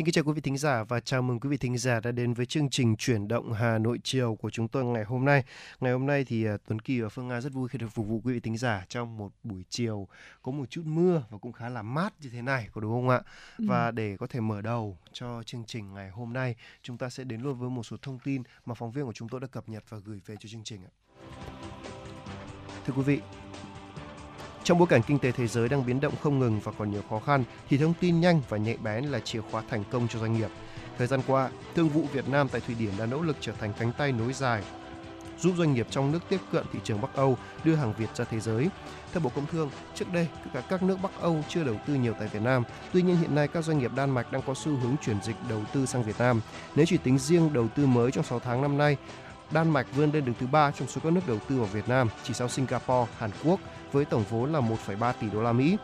Xin kính chào quý vị thính giả và chào mừng quý vị thính giả đã đến với chương trình chuyển động Hà Nội chiều của chúng tôi ngày hôm nay. Ngày hôm nay thì à, Tuấn Kỳ và Phương Nga rất vui khi được phục vụ quý vị thính giả trong một buổi chiều có một chút mưa và cũng khá là mát như thế này, có đúng không ạ? Ừ. Và để có thể mở đầu cho chương trình ngày hôm nay, chúng ta sẽ đến luôn với một số thông tin mà phóng viên của chúng tôi đã cập nhật và gửi về cho chương trình ạ. Thưa quý vị, trong bối cảnh kinh tế thế giới đang biến động không ngừng và còn nhiều khó khăn, thì thông tin nhanh và nhạy bén là chìa khóa thành công cho doanh nghiệp. Thời gian qua, Thương vụ Việt Nam tại Thụy Điển đã nỗ lực trở thành cánh tay nối dài giúp doanh nghiệp trong nước tiếp cận thị trường Bắc Âu, đưa hàng Việt ra thế giới. Theo Bộ Công Thương, trước đây cả các nước Bắc Âu chưa đầu tư nhiều tại Việt Nam. Tuy nhiên hiện nay các doanh nghiệp Đan Mạch đang có xu hướng chuyển dịch đầu tư sang Việt Nam. Nếu chỉ tính riêng đầu tư mới trong 6 tháng năm nay, Đan Mạch vươn lên đứng thứ ba trong số các nước đầu tư vào Việt Nam, chỉ sau Singapore, Hàn Quốc với tổng vốn là 1,3 tỷ đô la Mỹ.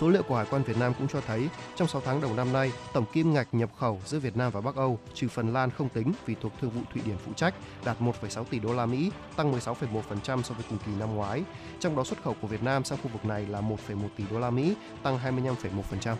Số liệu của Hải quan Việt Nam cũng cho thấy trong 6 tháng đầu năm nay, tổng kim ngạch nhập khẩu giữa Việt Nam và Bắc Âu, trừ Phần Lan không tính vì thuộc thương vụ Thụy Điển phụ trách, đạt 1,6 tỷ đô la Mỹ, tăng 16,1% so với cùng kỳ năm ngoái. Trong đó xuất khẩu của Việt Nam sang khu vực này là 1,1 tỷ đô la Mỹ, tăng 25,1%.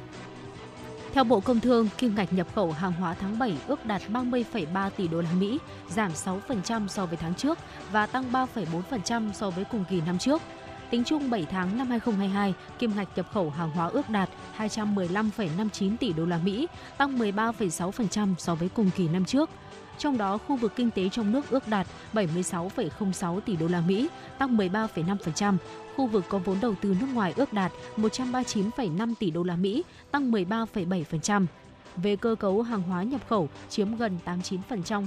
Theo Bộ Công Thương, kim ngạch nhập khẩu hàng hóa tháng 7 ước đạt 30,3 tỷ đô la Mỹ, giảm 6% so với tháng trước và tăng 3,4% so với cùng kỳ năm trước. Tính chung 7 tháng năm 2022, kim ngạch nhập khẩu hàng hóa ước đạt 215,59 tỷ đô la Mỹ, tăng 13,6% so với cùng kỳ năm trước. Trong đó, khu vực kinh tế trong nước ước đạt 76,06 tỷ đô la Mỹ, tăng 13,5%. Khu vực có vốn đầu tư nước ngoài ước đạt 139,5 tỷ đô la Mỹ, tăng 13,7%. Về cơ cấu hàng hóa nhập khẩu chiếm gần 89%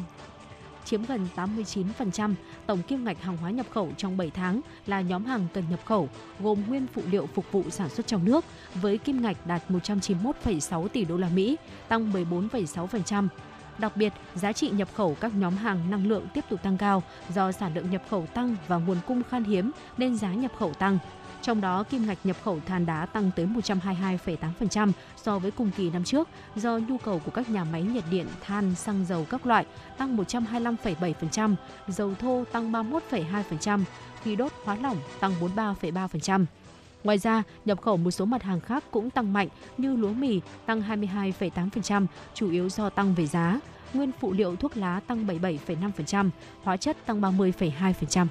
chiếm gần 89% tổng kim ngạch hàng hóa nhập khẩu trong 7 tháng là nhóm hàng cần nhập khẩu, gồm nguyên phụ liệu phục vụ sản xuất trong nước với kim ngạch đạt 191,6 tỷ đô la Mỹ, tăng 14,6%. Đặc biệt, giá trị nhập khẩu các nhóm hàng năng lượng tiếp tục tăng cao do sản lượng nhập khẩu tăng và nguồn cung khan hiếm nên giá nhập khẩu tăng. Trong đó, kim ngạch nhập khẩu than đá tăng tới 122,8% so với cùng kỳ năm trước do nhu cầu của các nhà máy nhiệt điện, than, xăng dầu các loại tăng 125,7%, dầu thô tăng 31,2%, khí đốt hóa lỏng tăng 43,3%. Ngoài ra, nhập khẩu một số mặt hàng khác cũng tăng mạnh như lúa mì tăng 22,8%, chủ yếu do tăng về giá. Nguyên phụ liệu thuốc lá tăng 77,5%, hóa chất tăng 30,2%.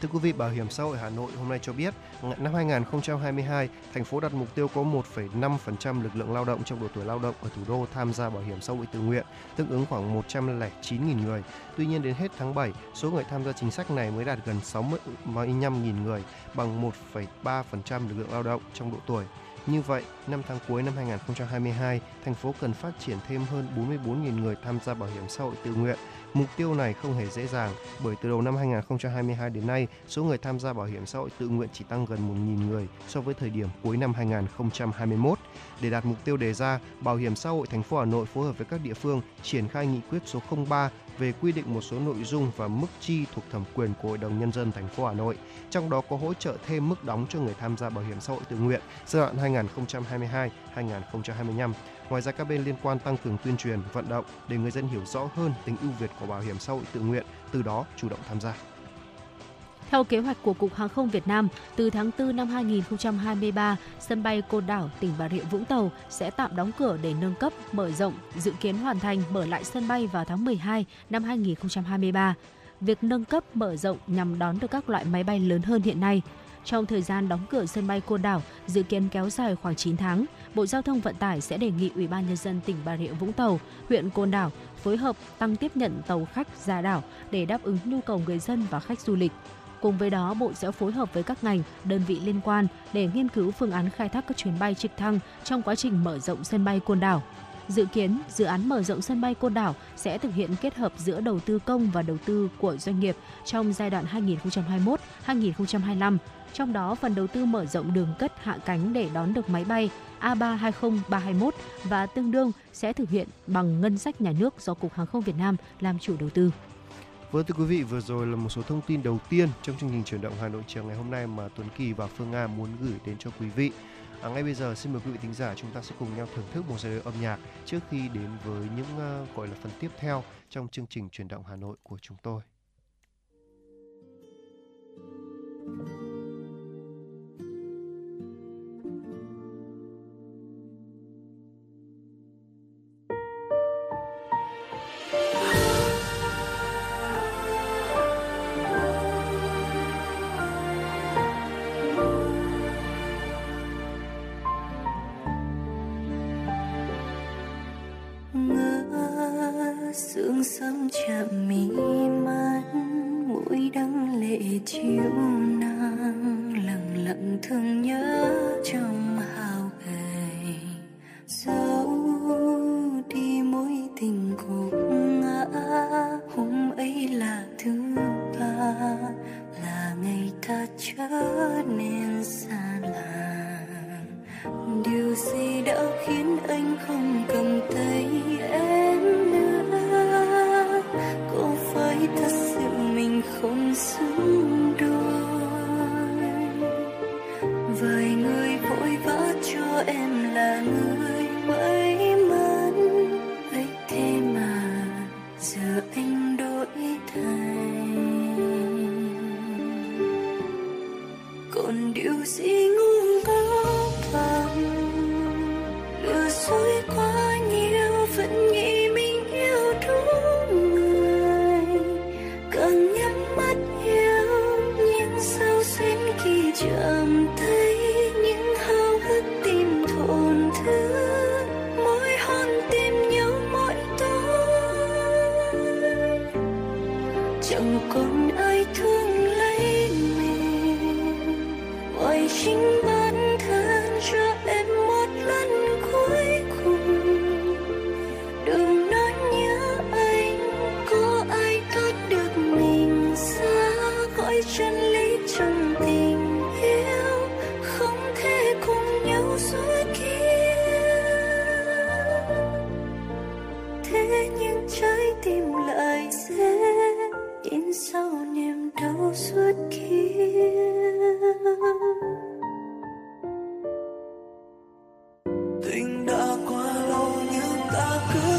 Thưa quý vị, Bảo hiểm xã hội Hà Nội hôm nay cho biết, năm 2022, thành phố đặt mục tiêu có 1,5% lực lượng lao động trong độ tuổi lao động ở thủ đô tham gia bảo hiểm xã hội tự nguyện, tương ứng khoảng 109.000 người. Tuy nhiên đến hết tháng 7, số người tham gia chính sách này mới đạt gần 65.000 người, bằng 1,3% lực lượng lao động trong độ tuổi. Như vậy, năm tháng cuối năm 2022, thành phố cần phát triển thêm hơn 44.000 người tham gia bảo hiểm xã hội tự nguyện, Mục tiêu này không hề dễ dàng bởi từ đầu năm 2022 đến nay, số người tham gia bảo hiểm xã hội tự nguyện chỉ tăng gần 1.000 người so với thời điểm cuối năm 2021. Để đạt mục tiêu đề ra, Bảo hiểm xã hội thành phố Hà Nội phối hợp với các địa phương triển khai nghị quyết số 03 về quy định một số nội dung và mức chi thuộc thẩm quyền của Hội đồng nhân dân thành phố Hà Nội, trong đó có hỗ trợ thêm mức đóng cho người tham gia bảo hiểm xã hội tự nguyện giai đoạn 2022-2025. Ngoài ra các bên liên quan tăng cường tuyên truyền, vận động để người dân hiểu rõ hơn tính ưu việt của bảo hiểm xã hội tự nguyện, từ đó chủ động tham gia. Theo kế hoạch của Cục Hàng không Việt Nam, từ tháng 4 năm 2023, sân bay Côn Đảo, tỉnh Bà Rịa Vũng Tàu sẽ tạm đóng cửa để nâng cấp, mở rộng, dự kiến hoàn thành mở lại sân bay vào tháng 12 năm 2023. Việc nâng cấp, mở rộng nhằm đón được các loại máy bay lớn hơn hiện nay. Trong thời gian đóng cửa sân bay Côn Đảo dự kiến kéo dài khoảng 9 tháng, Bộ Giao thông Vận tải sẽ đề nghị Ủy ban nhân dân tỉnh Bà Rịa Vũng Tàu, huyện Côn Đảo phối hợp tăng tiếp nhận tàu khách ra đảo để đáp ứng nhu cầu người dân và khách du lịch. Cùng với đó, Bộ sẽ phối hợp với các ngành, đơn vị liên quan để nghiên cứu phương án khai thác các chuyến bay trực thăng trong quá trình mở rộng sân bay Côn Đảo. Dự kiến, dự án mở rộng sân bay Côn Đảo sẽ thực hiện kết hợp giữa đầu tư công và đầu tư của doanh nghiệp trong giai đoạn 2021-2025. Trong đó, phần đầu tư mở rộng đường cất hạ cánh để đón được máy bay A320-321 và tương đương sẽ thực hiện bằng ngân sách nhà nước do Cục Hàng không Việt Nam làm chủ đầu tư. Vâng thưa quý vị, vừa rồi là một số thông tin đầu tiên trong chương trình chuyển động Hà Nội chiều ngày hôm nay mà Tuấn Kỳ và Phương Nga muốn gửi đến cho quý vị. À, ngay bây giờ xin mời quý vị thính giả chúng ta sẽ cùng nhau thưởng thức một giai điệu âm nhạc trước khi đến với những uh, gọi là phần tiếp theo trong chương trình chuyển động Hà Nội của chúng tôi. hiệu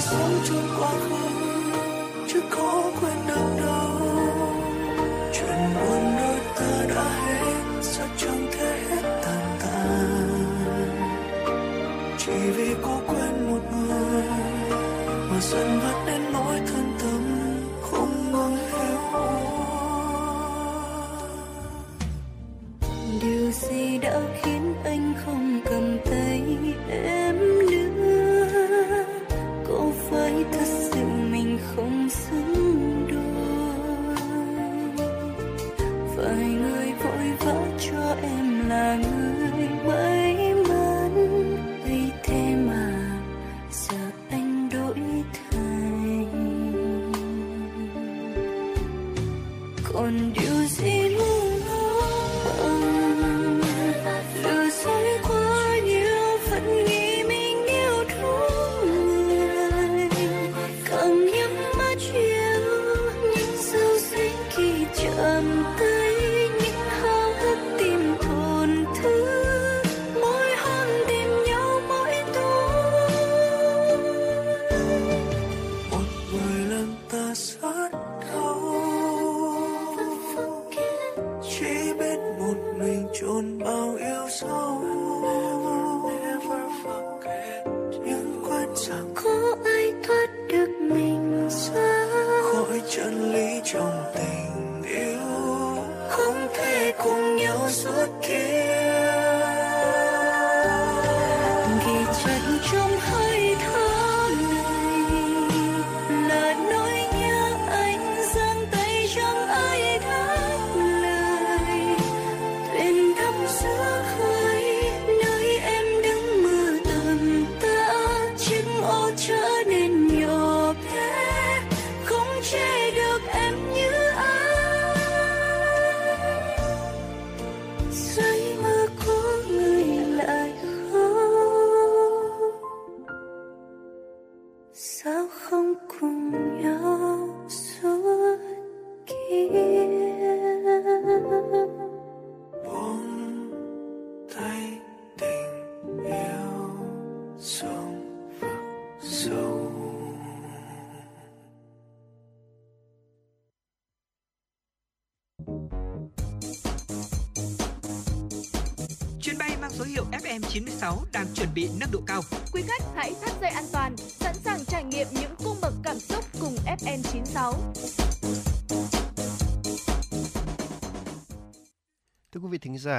手中光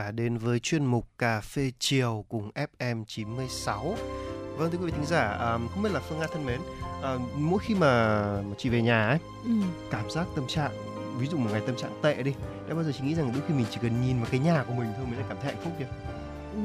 giả, đến với chuyên mục Cà phê chiều cùng FM 96. Vâng thưa quý vị thính giả, à, không biết là Phương Nga thân mến, à, mỗi khi mà chị về nhà ấy, ừ. cảm giác tâm trạng, ví dụ một ngày tâm trạng tệ đi, đã bao giờ chị nghĩ rằng đôi khi mình chỉ cần nhìn vào cái nhà của mình thôi mình đã cảm thấy hạnh phúc chưa? Ừ,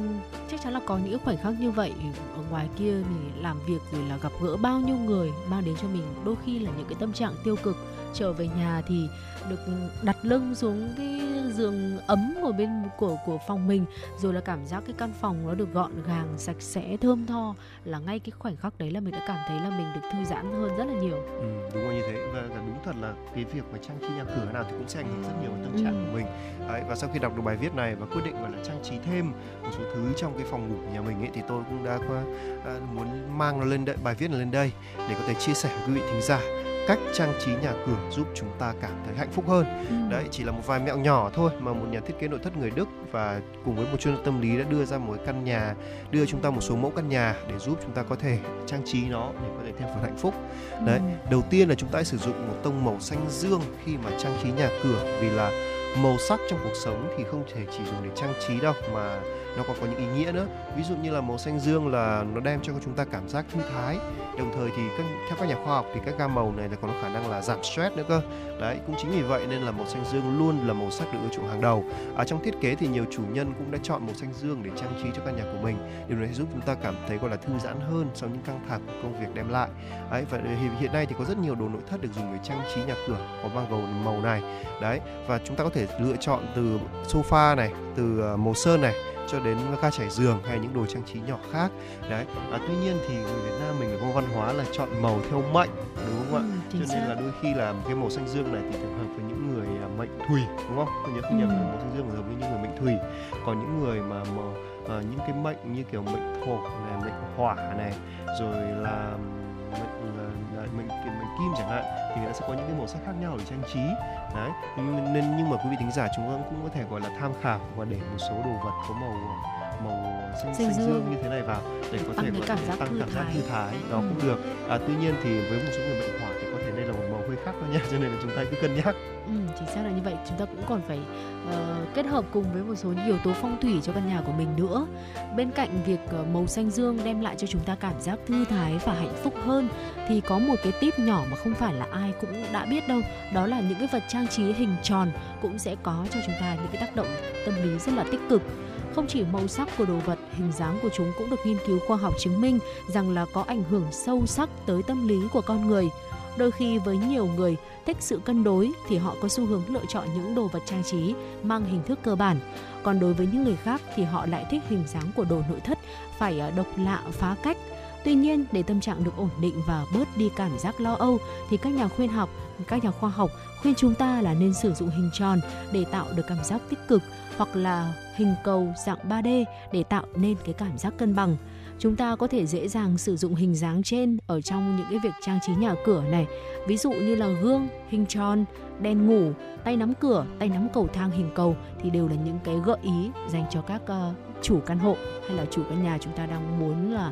chắc chắn là có những khoảnh khắc như vậy ở ngoài kia thì làm việc rồi là gặp gỡ bao nhiêu người mang đến cho mình đôi khi là những cái tâm trạng tiêu cực trở về nhà thì được đặt lưng xuống cái giường ấm ở bên của của phòng mình rồi là cảm giác cái căn phòng nó được gọn gàng sạch sẽ thơm tho là ngay cái khoảnh khắc đấy là mình đã cảm thấy là mình được thư giãn hơn rất là nhiều. Ừ, đúng là như thế. Và đúng thật là cái việc mà trang trí nhà cửa nào thì cũng sẽ ảnh hưởng rất nhiều đến tâm trạng ừ. của mình. Đấy, và sau khi đọc được bài viết này và quyết định gọi là trang trí thêm một số thứ trong cái phòng ngủ của nhà mình ấy thì tôi cũng đã qua à, muốn mang nó lên đây, bài viết này lên đây để có thể chia sẻ với quý vị thính giả cách trang trí nhà cửa giúp chúng ta cảm thấy hạnh phúc hơn. Ừ. Đấy chỉ là một vài mẹo nhỏ thôi mà một nhà thiết kế nội thất người Đức và cùng với một chuyên gia tâm lý đã đưa ra một căn nhà, đưa chúng ta một số mẫu căn nhà để giúp chúng ta có thể trang trí nó để có thể thêm phần hạnh phúc. Đấy, ừ. đầu tiên là chúng ta sử dụng một tông màu xanh dương khi mà trang trí nhà cửa vì là màu sắc trong cuộc sống thì không thể chỉ dùng để trang trí đâu mà nó còn có những ý nghĩa nữa. Ví dụ như là màu xanh dương là nó đem cho chúng ta cảm giác thư thái. Đồng thời thì các, theo các nhà khoa học thì các gam màu này là còn có khả năng là giảm stress nữa cơ. Đấy cũng chính vì vậy nên là màu xanh dương luôn là màu sắc được ưa chuộng hàng đầu. Ở trong thiết kế thì nhiều chủ nhân cũng đã chọn màu xanh dương để trang trí cho căn nhà của mình. Điều này giúp chúng ta cảm thấy gọi là thư giãn hơn sau những căng thẳng của công việc đem lại. Đấy và hiện nay thì có rất nhiều đồ nội thất được dùng để trang trí nhà cửa có mang màu màu này. Đấy và chúng ta có thể lựa chọn từ sofa này từ ờ, màu sơn này cho đến ga trải giường hay những đồ trang trí nhỏ khác. Đấy à, tuy nhiên thì người Việt Nam mình có văn hóa là chọn màu theo mệnh đúng không ạ? Ừ, cho nên là đôi khi là cái màu xanh dương này thì thường hợp với những người à, mệnh thủy đúng không? Tôi nhớ không nhầm ừ. màu xanh dương hợp với những người mệnh thủy còn những người mà màu à, những cái mệnh như kiểu mệnh thổ này mệnh hỏa này rồi là mệnh kim chẳng hạn thì người ta sẽ có những cái màu sắc khác nhau để trang trí đấy nên nhưng mà quý vị thính giả chúng ta cũng có thể gọi là tham khảo và để một số đồ vật có màu màu xanh, xanh dương. dương như thế này vào để có tăng thể có cảm giác tăng cảm giác thư thái đó ừ. cũng được à, tuy nhiên thì với một số người bệnh hỏa người khác thôi nha cho nên là chúng ta cứ cân nhắc. Ừ, chính xác là như vậy. Chúng ta cũng còn phải uh, kết hợp cùng với một số những yếu tố phong thủy cho căn nhà của mình nữa. Bên cạnh việc uh, màu xanh dương đem lại cho chúng ta cảm giác thư thái và hạnh phúc hơn thì có một cái tip nhỏ mà không phải là ai cũng đã biết đâu đó là những cái vật trang trí hình tròn cũng sẽ có cho chúng ta những cái tác động tâm lý rất là tích cực. Không chỉ màu sắc của đồ vật, hình dáng của chúng cũng được nghiên cứu khoa học chứng minh rằng là có ảnh hưởng sâu sắc tới tâm lý của con người. Đôi khi với nhiều người thích sự cân đối thì họ có xu hướng lựa chọn những đồ vật trang trí mang hình thức cơ bản. Còn đối với những người khác thì họ lại thích hình dáng của đồ nội thất phải ờ, độc lạ phá cách. Tuy nhiên, để tâm trạng được ổn định và bớt đi cảm giác lo âu thì các nhà khuyên học, các nhà khoa học khuyên chúng ta là nên sử dụng hình tròn để tạo được cảm giác tích cực hoặc là hình cầu dạng 3D để tạo nên cái cảm giác cân bằng chúng ta có thể dễ dàng sử dụng hình dáng trên ở trong những cái việc trang trí nhà cửa này ví dụ như là gương hình tròn đèn ngủ tay nắm cửa tay nắm cầu thang hình cầu thì đều là những cái gợi ý dành cho các uh, chủ căn hộ hay là chủ căn nhà chúng ta đang muốn là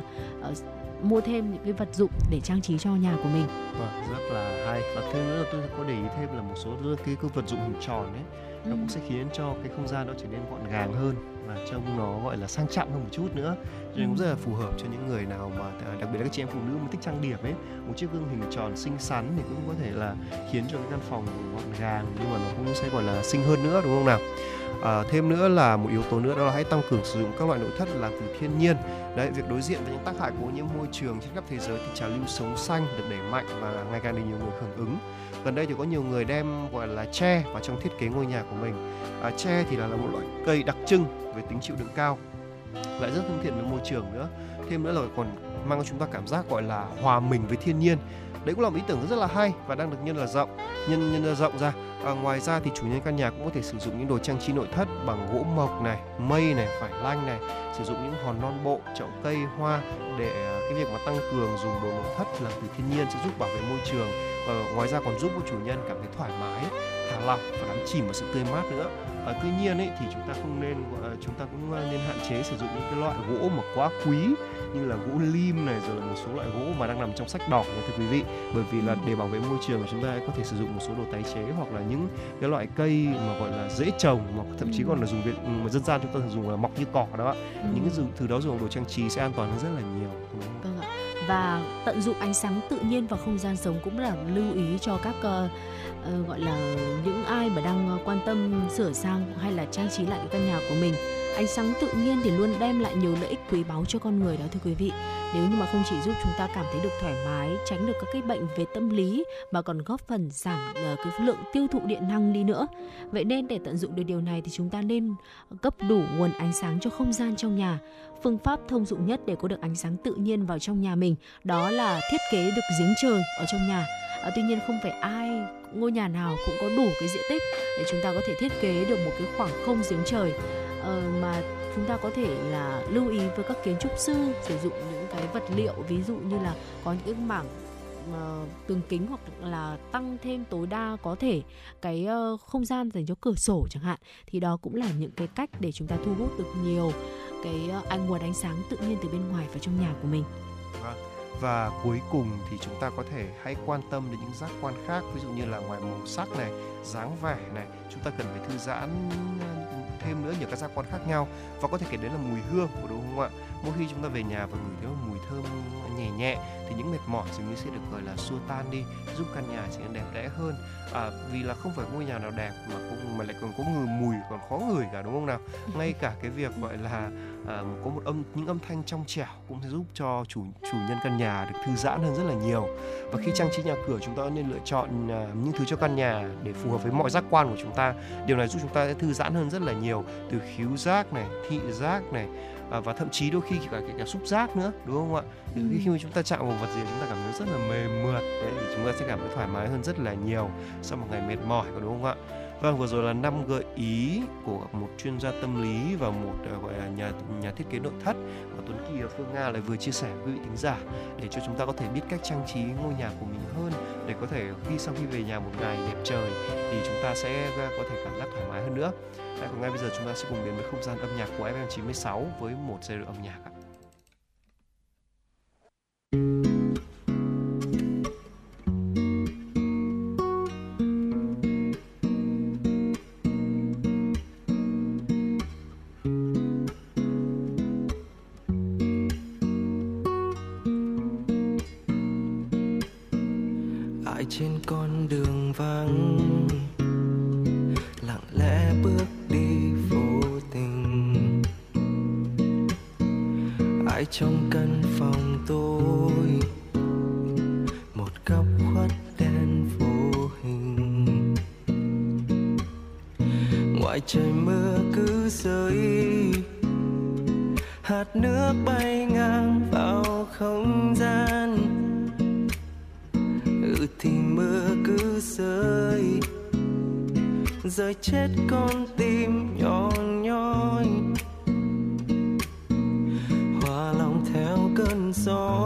uh, mua thêm những cái vật dụng để trang trí cho nhà của mình. Vâng, rất là hay. Và thêm nữa là tôi có để ý thêm là một số cái, cái vật dụng hình tròn ấy nó cũng sẽ khiến cho cái không gian nó trở nên gọn gàng hơn và trông nó gọi là sang trọng hơn một chút nữa nên cũng rất là phù hợp cho những người nào mà à, đặc biệt là các chị em phụ nữ mà thích trang điểm ấy. Một chiếc gương hình tròn xinh xắn thì cũng có thể là khiến cho cái căn phòng gọn gàng nhưng mà nó cũng sẽ gọi là xinh hơn nữa đúng không nào? À, thêm nữa là một yếu tố nữa đó là hãy tăng cường sử dụng các loại nội thất làm từ thiên nhiên. Đấy việc đối diện với những tác hại của ô nhiễm môi trường trên khắp thế giới thì trào lưu sống xanh được đẩy mạnh và ngày càng được nhiều người hưởng ứng. Gần đây thì có nhiều người đem gọi là tre vào trong thiết kế ngôi nhà của mình. À, tre thì là, là một loại cây đặc trưng về tính chịu đựng cao lại rất thân thiện với môi trường nữa. Thêm nữa là còn mang cho chúng ta cảm giác gọi là hòa mình với thiên nhiên. Đấy cũng là một ý tưởng rất là hay và đang được nhân là rộng nhân nhân rộng ra. À, ngoài ra thì chủ nhân căn nhà cũng có thể sử dụng những đồ trang trí nội thất bằng gỗ mộc này mây này vải lanh này sử dụng những hòn non bộ chậu cây hoa để à, cái việc mà tăng cường dùng đồ nội thất làm từ thiên nhiên sẽ giúp bảo vệ môi trường. Và ngoài ra còn giúp cho chủ nhân cảm thấy thoải mái thả lỏng và đắm chìm vào sự tươi mát nữa. À, tuy nhiên ấy thì chúng ta không nên chúng ta cũng nên hạn chế sử dụng những cái loại gỗ mà quá quý như là gỗ lim này rồi là một số loại gỗ mà đang nằm trong sách đỏ nha thưa quý vị. Bởi vì là để bảo vệ môi trường chúng ta có thể sử dụng một số đồ tái chế hoặc là những cái loại cây mà gọi là dễ trồng mà thậm chí còn là dùng viện mà dân gian chúng ta thường dùng là mọc như cỏ đó ừ. những cái từ đó dùng đồ trang trí sẽ an toàn hơn rất là nhiều vâng ạ. Và tận dụng ánh sáng tự nhiên vào không gian sống cũng là lưu ý cho các uh, uh, gọi là những ai mà đang ờ, quan tâm sửa sang hay là trang trí lại cái căn nhà của mình ánh sáng tự nhiên thì luôn đem lại nhiều lợi ích quý báu cho con người đó thưa quý vị. Nếu như mà không chỉ giúp chúng ta cảm thấy được thoải mái tránh được các cái bệnh về tâm lý mà còn góp phần giảm uh, cái lượng tiêu thụ điện năng đi nữa. Vậy nên để tận dụng được điều này thì chúng ta nên cấp đủ nguồn ánh sáng cho không gian trong nhà. Phương pháp thông dụng nhất để có được ánh sáng tự nhiên vào trong nhà mình đó là thiết kế được giếng trời ở trong nhà. À, tuy nhiên không phải ai ngôi nhà nào cũng có đủ cái diện tích để chúng ta có thể thiết kế được một cái khoảng không giếng trời ờ, mà chúng ta có thể là lưu ý với các kiến trúc sư sử dụng những cái vật liệu ví dụ như là có những cái mảng uh, tường kính hoặc là tăng thêm tối đa có thể cái uh, không gian dành cho cửa sổ chẳng hạn thì đó cũng là những cái cách để chúng ta thu hút được nhiều cái uh, ánh nguồn ánh sáng tự nhiên từ bên ngoài vào trong nhà của mình. Và cuối cùng thì chúng ta có thể hãy quan tâm đến những giác quan khác, ví dụ như là ngoài màu sắc này, dáng vẻ này. Chúng ta cần phải thư giãn ờ, thêm nữa nhiều các giác quan khác nhau. Và có thể kể đến là mùi hương của đúng không ạ? Mỗi khi chúng ta về nhà và ngửi thấy một mùi thơm nhẹ nhẹ thì những mệt mỏi dường như sẽ được gọi là xua tan đi giúp căn nhà trở nên đẹp đẽ hơn. À, vì là không phải ngôi nhà nào đẹp mà cũng mà lại còn có người mùi còn khó ngửi cả đúng không nào? Ngay cả cái việc gọi là à, có một âm những âm thanh trong trẻo cũng sẽ giúp cho chủ chủ nhân căn nhà được thư giãn hơn rất là nhiều. Và khi trang trí nhà cửa chúng ta nên lựa chọn à, những thứ cho căn nhà để phù hợp với mọi giác quan của chúng ta. Điều này giúp chúng ta sẽ thư giãn hơn rất là nhiều từ khứu giác này thị giác này à, và thậm chí đôi khi cả cái cả xúc giác nữa đúng không ạ ừ. khi mà chúng ta chạm vào vật gì chúng ta cảm thấy rất là mềm mượt đấy thì chúng ta sẽ cảm thấy thoải mái hơn rất là nhiều sau một ngày mệt mỏi có đúng không ạ Vâng, vừa rồi là năm gợi ý của một chuyên gia tâm lý và một uh, gọi là nhà nhà thiết kế nội thất mà Tuấn Kỳ và Phương Nga lại vừa chia sẻ với quý vị thính giả để cho chúng ta có thể biết cách trang trí ngôi nhà của mình hơn để có thể khi sau khi về nhà một ngày đẹp trời thì chúng ta sẽ có thể cảm giác thoải mái hơn nữa. Và còn ngay bây giờ chúng ta sẽ cùng đến với không gian âm nhạc của FM96 với một giai điệu âm nhạc ạ. hạt nước bay ngang vào không gian. Ừ thì mưa cứ rơi. Rơi chết con tim nhỏ nhoi. Hòa lòng theo cơn gió.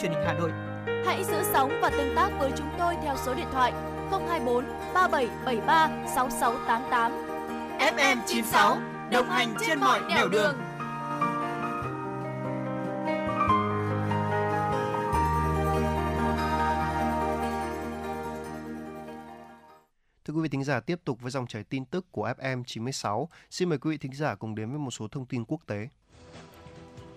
Truyền hình Hà Nội. Hãy giữ sóng và tương tác với chúng tôi theo số điện thoại 024 3773 6688. FM 96 đồng hành trên mọi nẻo đường. Thưa quý vị thính giả, tiếp tục với dòng chảy tin tức của FM 96. Xin mời quý vị thính giả cùng đến với một số thông tin quốc tế.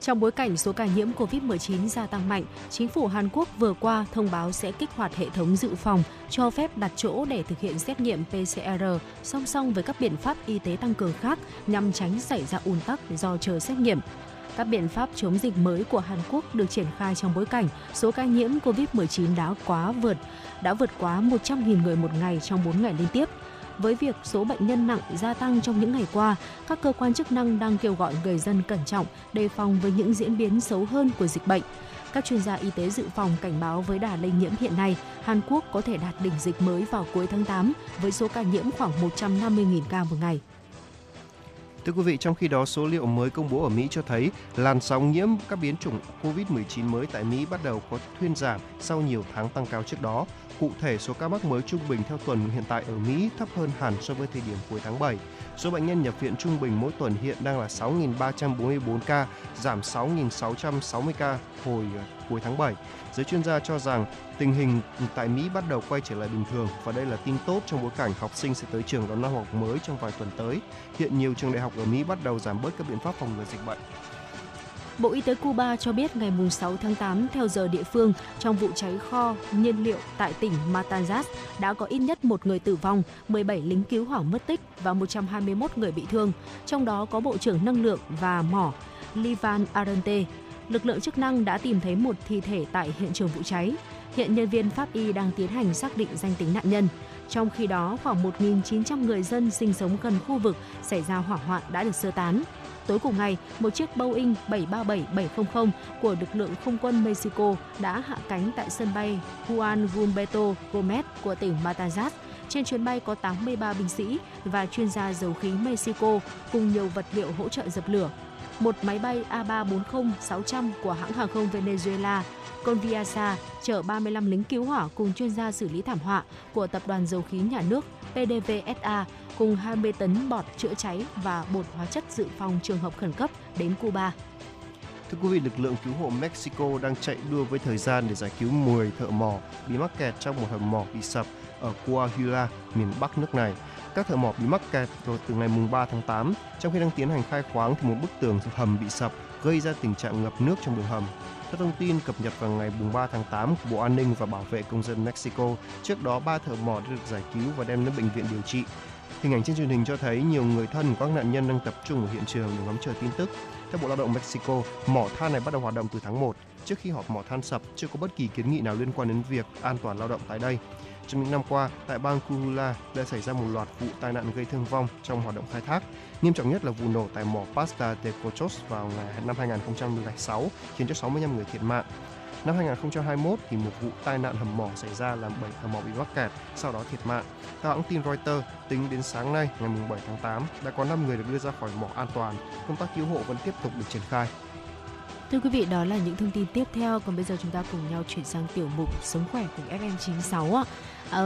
Trong bối cảnh số ca nhiễm COVID-19 gia tăng mạnh, chính phủ Hàn Quốc vừa qua thông báo sẽ kích hoạt hệ thống dự phòng, cho phép đặt chỗ để thực hiện xét nghiệm PCR song song với các biện pháp y tế tăng cường khác nhằm tránh xảy ra ùn tắc do chờ xét nghiệm. Các biện pháp chống dịch mới của Hàn Quốc được triển khai trong bối cảnh số ca nhiễm COVID-19 đã quá vượt đã vượt quá 100.000 người một ngày trong 4 ngày liên tiếp. Với việc số bệnh nhân nặng gia tăng trong những ngày qua, các cơ quan chức năng đang kêu gọi người dân cẩn trọng, đề phòng với những diễn biến xấu hơn của dịch bệnh. Các chuyên gia y tế dự phòng cảnh báo với đà lây nhiễm hiện nay, Hàn Quốc có thể đạt đỉnh dịch mới vào cuối tháng 8 với số ca nhiễm khoảng 150.000 ca một ngày. Thưa quý vị, trong khi đó, số liệu mới công bố ở Mỹ cho thấy làn sóng nhiễm các biến chủng COVID-19 mới tại Mỹ bắt đầu có thuyên giảm sau nhiều tháng tăng cao trước đó. Cụ thể, số ca mắc mới trung bình theo tuần hiện tại ở Mỹ thấp hơn hẳn so với thời điểm cuối tháng 7. Số bệnh nhân nhập viện trung bình mỗi tuần hiện đang là 6.344 ca, giảm 6.660 ca hồi ờ, cuối tháng 7. Giới chuyên gia cho rằng tình hình tại Mỹ bắt đầu quay trở lại bình thường và đây là tin tốt trong bối cảnh học sinh sẽ tới trường đón năm học mới trong vài tuần tới. Hiện nhiều trường đại học ở Mỹ bắt đầu giảm bớt các biện pháp phòng ngừa dịch bệnh. Bộ Y tế Cuba cho biết ngày 6 tháng 8 theo giờ địa phương trong vụ cháy kho nhiên liệu tại tỉnh Matanzas đã có ít nhất một người tử vong, 17 lính cứu hỏa mất tích và 121 người bị thương, trong đó có Bộ trưởng Năng lượng và Mỏ Livan Arante. Lực lượng chức năng đã tìm thấy một thi thể tại hiện trường vụ cháy. Hiện nhân viên pháp y đang tiến hành xác định danh tính nạn nhân. Trong khi đó, khoảng 1.900 người dân sinh sống gần khu vực xảy ra hỏa hoạn đã được sơ tán. Tối cùng ngày, một chiếc Boeing 737-700 của lực lượng không quân Mexico đã hạ cánh tại sân bay Juan Gumberto Gomez của tỉnh Matanzas. Trên chuyến bay có 83 binh sĩ và chuyên gia dầu khí Mexico cùng nhiều vật liệu hỗ trợ dập lửa. Một máy bay A340-600 của hãng hàng không Venezuela Conviasa chở 35 lính cứu hỏa cùng chuyên gia xử lý thảm họa của tập đoàn dầu khí nhà nước PDVSA cùng 20 tấn bọt chữa cháy và bột hóa chất dự phòng trường hợp khẩn cấp đến Cuba. Thưa quý vị, lực lượng cứu hộ Mexico đang chạy đua với thời gian để giải cứu 10 thợ mỏ bị mắc kẹt trong một hầm mỏ bị sập ở Coahuila, miền Bắc nước này. Các thợ mỏ bị mắc kẹt rồi từ ngày 3 tháng 8, trong khi đang tiến hành khai khoáng thì một bức tường hầm bị sập, gây ra tình trạng ngập nước trong đường hầm. Theo thông tin cập nhật vào ngày 3 tháng 8 của Bộ An ninh và Bảo vệ công dân Mexico, trước đó ba thợ mỏ đã được giải cứu và đem đến bệnh viện điều trị. Hình ảnh trên truyền hình cho thấy nhiều người thân của các nạn nhân đang tập trung ở hiện trường để ngắm chờ tin tức. Theo Bộ Lao động Mexico, mỏ than này bắt đầu hoạt động từ tháng 1. Trước khi họp mỏ than sập, chưa có bất kỳ kiến nghị nào liên quan đến việc an toàn lao động tại đây. Trong những năm qua, tại bang Kuhula đã xảy ra một loạt vụ tai nạn gây thương vong trong hoạt động khai thác. Nghiêm trọng nhất là vụ nổ tại mỏ Pasta de Cochos vào ngày năm 2006 khiến cho 65 người thiệt mạng. Năm 2021 thì một vụ tai nạn hầm mỏ xảy ra làm 7 thợ mỏ bị mắc kẹt, sau đó thiệt mạng. Theo hãng tin Reuters, tính đến sáng nay, ngày 7 tháng 8, đã có 5 người được đưa ra khỏi mỏ an toàn. Công tác cứu hộ vẫn tiếp tục được triển khai. Thưa quý vị, đó là những thông tin tiếp theo. Còn bây giờ chúng ta cùng nhau chuyển sang tiểu mục Sống khỏe cùng FM96 ạ. À,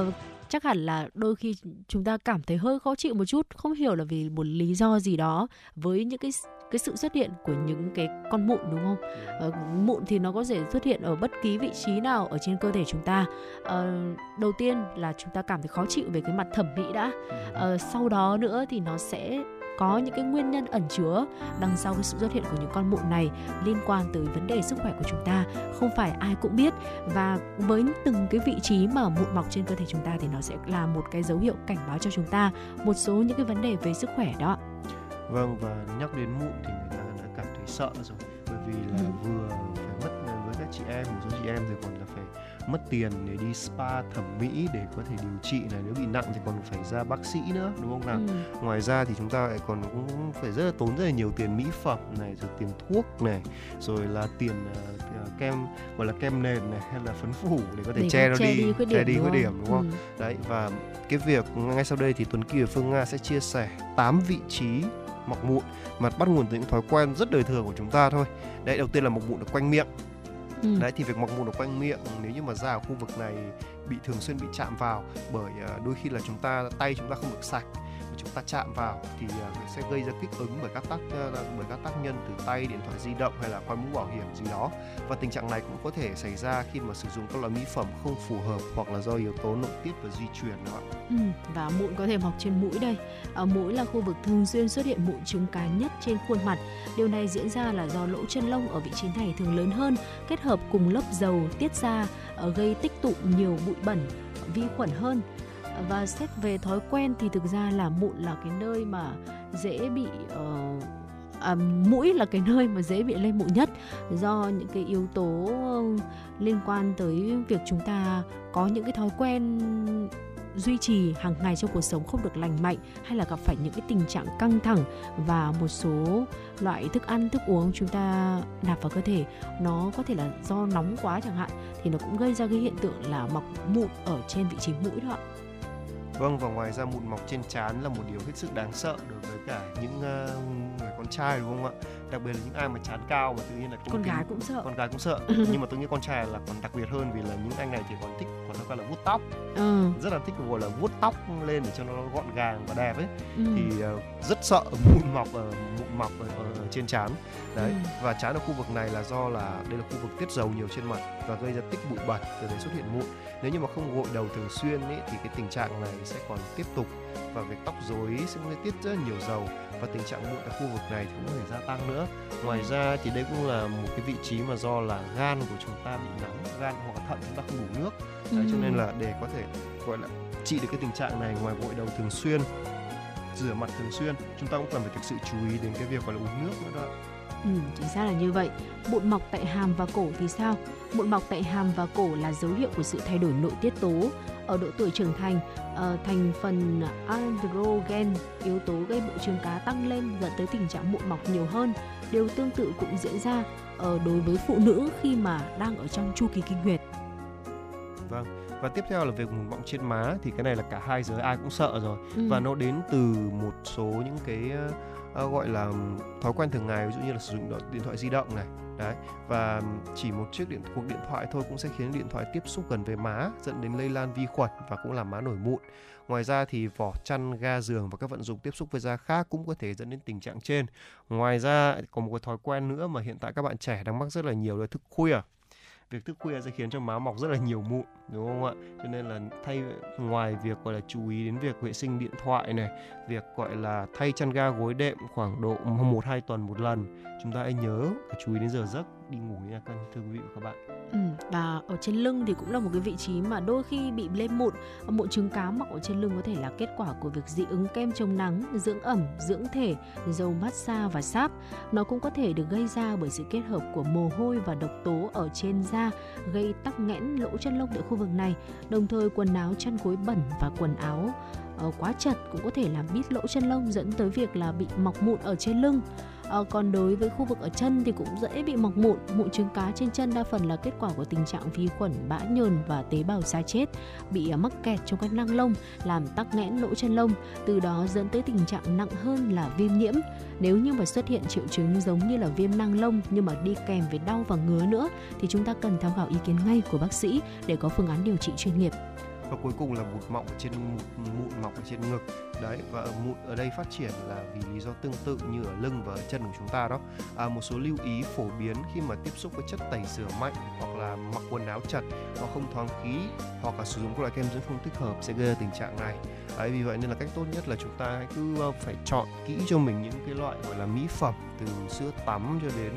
chắc hẳn là đôi khi chúng ta cảm thấy hơi khó chịu một chút, không hiểu là vì một lý do gì đó với những cái cái sự xuất hiện của những cái con mụn đúng không? Ờ, mụn thì nó có thể xuất hiện ở bất kỳ vị trí nào ở trên cơ thể chúng ta. Ờ, đầu tiên là chúng ta cảm thấy khó chịu về cái mặt thẩm mỹ đã. Ờ, sau đó nữa thì nó sẽ có những cái nguyên nhân ẩn chứa đằng sau cái sự xuất hiện của những con mụn này liên quan tới vấn đề sức khỏe của chúng ta không phải ai cũng biết và với từng cái vị trí mà mụn mọc trên cơ thể chúng ta thì nó sẽ là một cái dấu hiệu cảnh báo cho chúng ta một số những cái vấn đề về sức khỏe đó vâng và nhắc đến mụn thì người ta đã cảm thấy sợ rồi bởi vì là ừ. vừa phải mất với các chị em một số chị em rồi còn mất tiền để đi spa thẩm mỹ để có thể điều trị này nếu bị nặng thì còn phải ra bác sĩ nữa đúng không nào ừ. ngoài ra thì chúng ta lại còn cũng phải rất là tốn rất là nhiều tiền mỹ phẩm này rồi tiền thuốc này rồi là tiền uh, kem gọi là kem nền này hay là phấn phủ để có thể để che nó đi, đi che đi khuyết điểm đúng không ừ. đấy và cái việc ngay sau đây thì Tuấn Kỳ và Phương Nga sẽ chia sẻ 8 vị trí mọc mụn mà bắt nguồn từ những thói quen rất đời thường của chúng ta thôi. Đấy đầu tiên là mọc mụn ở quanh miệng ừ. đấy, thì việc mọc mụn ở quanh miệng nếu như mà da ở khu vực này bị thường xuyên bị chạm vào bởi ờ, đôi khi là chúng ta, tay chúng ta không được sạch chúng ta chạm vào thì à, sẽ gây ra kích ứng bởi các tác ờ, bởi các tác nhân từ tay điện thoại di động hay là coi mũ bảo hiểm gì đó và tình trạng này cũng có thể xảy ra khi mà sử dụng các loại mỹ phẩm không phù hợp hoặc là do yếu tố nội tiết và di truyền đó ạ. Ừ, và mụn có thể mọc trên mũi đây. Ở mũi là khu vực thường xuyên xuất hiện mụn trứng cá nhất trên khuôn mặt. Điều này diễn ra là do lỗ chân lông ở vị trí này thường lớn hơn, kết hợp cùng lớp dầu tiết ra ờ, gây tích tụ nhiều bụi bẩn, vi khuẩn hơn và xét về thói quen thì thực ra là mụn là cái nơi mà dễ bị uh, à, mũi là cái nơi mà dễ bị lên mụn nhất do những cái yếu tố ờ, liên quan tới việc chúng ta có những cái thói quen duy trì hàng ngày trong cuộc sống không được lành mạnh hay là gặp phải những cái tình trạng căng thẳng và một số loại thức ăn thức uống chúng ta nạp vào cơ thể nó có thể là do nóng quá chẳng hạn thì nó cũng gây ra cái hiện tượng là mọc mụn ở trên vị trí mũi đó ạ. Vâng và ngoài ra mụn mọc trên trán là một điều hết sức đáng sợ đối với cả những uh, người con trai đúng không ạ? Đặc biệt là những ai mà trán cao mà tự nhiên là con gái cũng sợ. Con gái cũng sợ. Nhưng mà tôi nghĩ con trai là còn đặc biệt hơn vì là những anh này thì còn thích còn nó gọi là vuốt tóc. Ừ. Rất là thích gọi là vuốt tóc lên để cho nó gọn gàng và đẹp ấy. Ừ. Thì uh, rất sợ mụn mọc ở mụn mọc ở, ở, ở trên trán. Đấy. Ừ. Và trán ở khu vực này là do là đây là khu vực tiết dầu nhiều trên mặt và gây ra tích bụi bẩn từ đấy xuất hiện mụn. Nếu như mà không gội đầu thường xuyên ấy, thì cái tình trạng này sẽ còn tiếp tục và việc tóc rối sẽ có tiết rất nhiều dầu và tình trạng mụn ở khu vực này thì cũng có thể gia tăng nữa. Ngoài ra thì đây cũng là một cái vị trí mà do là gan của chúng ta bị nóng gan hoặc thận chúng ta không đủ nước. Đấy, cho nên là để có thể gọi là trị được cái tình trạng này ngoài gội đầu thường xuyên rửa mặt thường xuyên chúng ta cũng cần phải thực sự chú ý đến cái việc gọi là uống nước nữa đó Ừ, chính xác là như vậy. Mụn mọc tại hàm và cổ thì sao? Mụn mọc tại hàm và cổ là dấu hiệu của sự thay đổi nội tiết tố. Ở độ tuổi trưởng thành, uh, thành phần androgen, yếu tố gây bộ trứng cá tăng lên dẫn tới tình trạng mụn mọc nhiều hơn. Điều tương tự cũng diễn ra uh, đối với phụ nữ khi mà đang ở trong chu kỳ kinh nguyệt. Vâng, và tiếp theo là việc mụn mọng trên má thì cái này là cả hai giới ai cũng sợ rồi Ừ. và nó đến từ một số những cái Ờ, gọi là thói quen thường ngày, ví dụ như là sử dụng điện thoại di động này, đấy. Và chỉ một chiếc điện, cuộc điện thoại thôi cũng sẽ khiến điện thoại tiếp xúc gần với má, dẫn đến lây lan vi khuẩn và cũng làm má nổi mụn. Ngoài ra thì vỏ chăn, ga giường và các vận dụng tiếp xúc với da khác cũng có thể dẫn đến tình trạng trên. Ngoài ra, còn một cái thói quen nữa mà hiện tại các bạn trẻ đang mắc rất là nhiều là thức khuya việc thức khuya sẽ khiến cho má mọc rất là nhiều mụn, đúng không ạ? Cho nên là thay ngoài việc, gọi là, chú ý đến việc vệ sinh điện thoại này, việc, gọi là, thay chăn ga gối đệm khoảng độ một, hai tuần một lần, chúng ta hãy nhớ phải chú ý đến giờ giấc đi ngủ nha các thưa quý vị và các bạn. Ừ, và ở trên lưng thì cũng là một cái vị trí mà đôi khi bị lên mụn. Mụn trứng cá mọc ở trên lưng có thể là kết quả của việc dị ứng kem chống nắng dưỡng ẩm dưỡng thể dầu massage và sáp. Nó cũng có thể được gây ra bởi sự kết hợp của mồ hôi và độc tố ở trên da gây tắc nghẽn lỗ chân lông tại khu vực này đồng thời quần áo chăn gối bẩn và quần áo ờ, quá chật cũng có thể làm bít lỗ chân lông dẫn tới việc là bị mọc mụn ở trên lưng à, còn đối với khu vực ở chân thì cũng dễ bị mọc mụn. Mụn trứng cá trên chân đa phần là kết quả của tình trạng vi khuẩn bã nhờn và tế bào da chết bị à, mắc kẹt trong các năng lông làm tắc nghẽn lỗ chân lông từ đó dẫn tới tình trạng nặng hơn là viêm nhiễm. Nếu như mà xuất hiện triệu chứng giống như là viêm năng lông nhưng mà đi kèm với đau và ngứa nữa thì chúng ta cần tham khảo ý kiến ngay của bác sĩ để có phương án điều trị chuyên nghiệp và cuối cùng là mụn mọng ở trên mụn, mụn mọc ở trên ngực. Đấy và mụn ở đây phát triển là vì lý do tương tự như ở lưng và ở chân của chúng ta đó. À, một số lưu ý phổ biến khi mà tiếp xúc với chất tẩy rửa mạnh hoặc là mặc quần áo chật hoặc không thoáng khí hoặc là sử dụng các loại kem dưỡng không thích hợp sẽ gây ra tình trạng này. Đấy, vì vậy nên là cách tốt nhất là chúng ta hãy cứ ờ, phải chọn kỹ cho mình những cái loại gọi là mỹ phẩm từ sữa tắm cho đến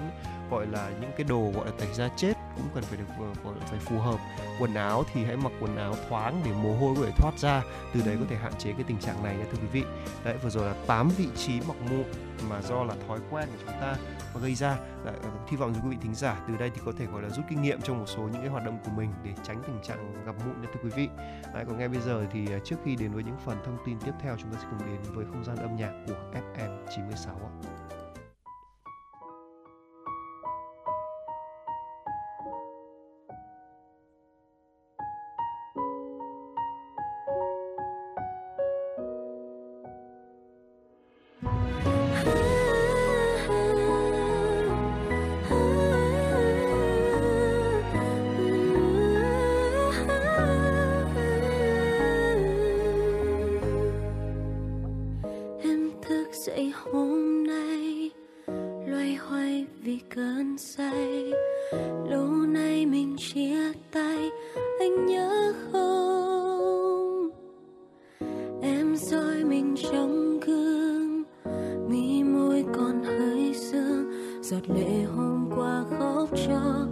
gọi là những cái đồ gọi là tẩy da chết cũng cần phải được ờ, phải phù hợp. Quần áo thì hãy mặc quần áo thoáng để mồ hôi có thể thoát ra từ đấy có thể hạn chế cái tình trạng này nha thưa quý vị. Đấy vừa rồi là 8 vị trí mọc mụn mà do là thói quen của chúng ta mà gây ra. Đấy, ờ, hy vọng rằng quý vị thính giả từ đây thì có thể gọi là rút kinh nghiệm trong một số những cái hoạt động của mình để tránh tình trạng gặp mụn nha thưa quý vị. Đấy, còn ngay bây giờ thì ờ, trước khi đến với những phần thông tin tiếp theo chúng ta sẽ cùng đến với không gian âm nhạc của FM 96 ạ. Cơn say. Lâu nay mình chia tay, anh nhớ không? Em soi mình trong gương, mi môi còn hơi sương. Giọt lệ hôm qua khóc cho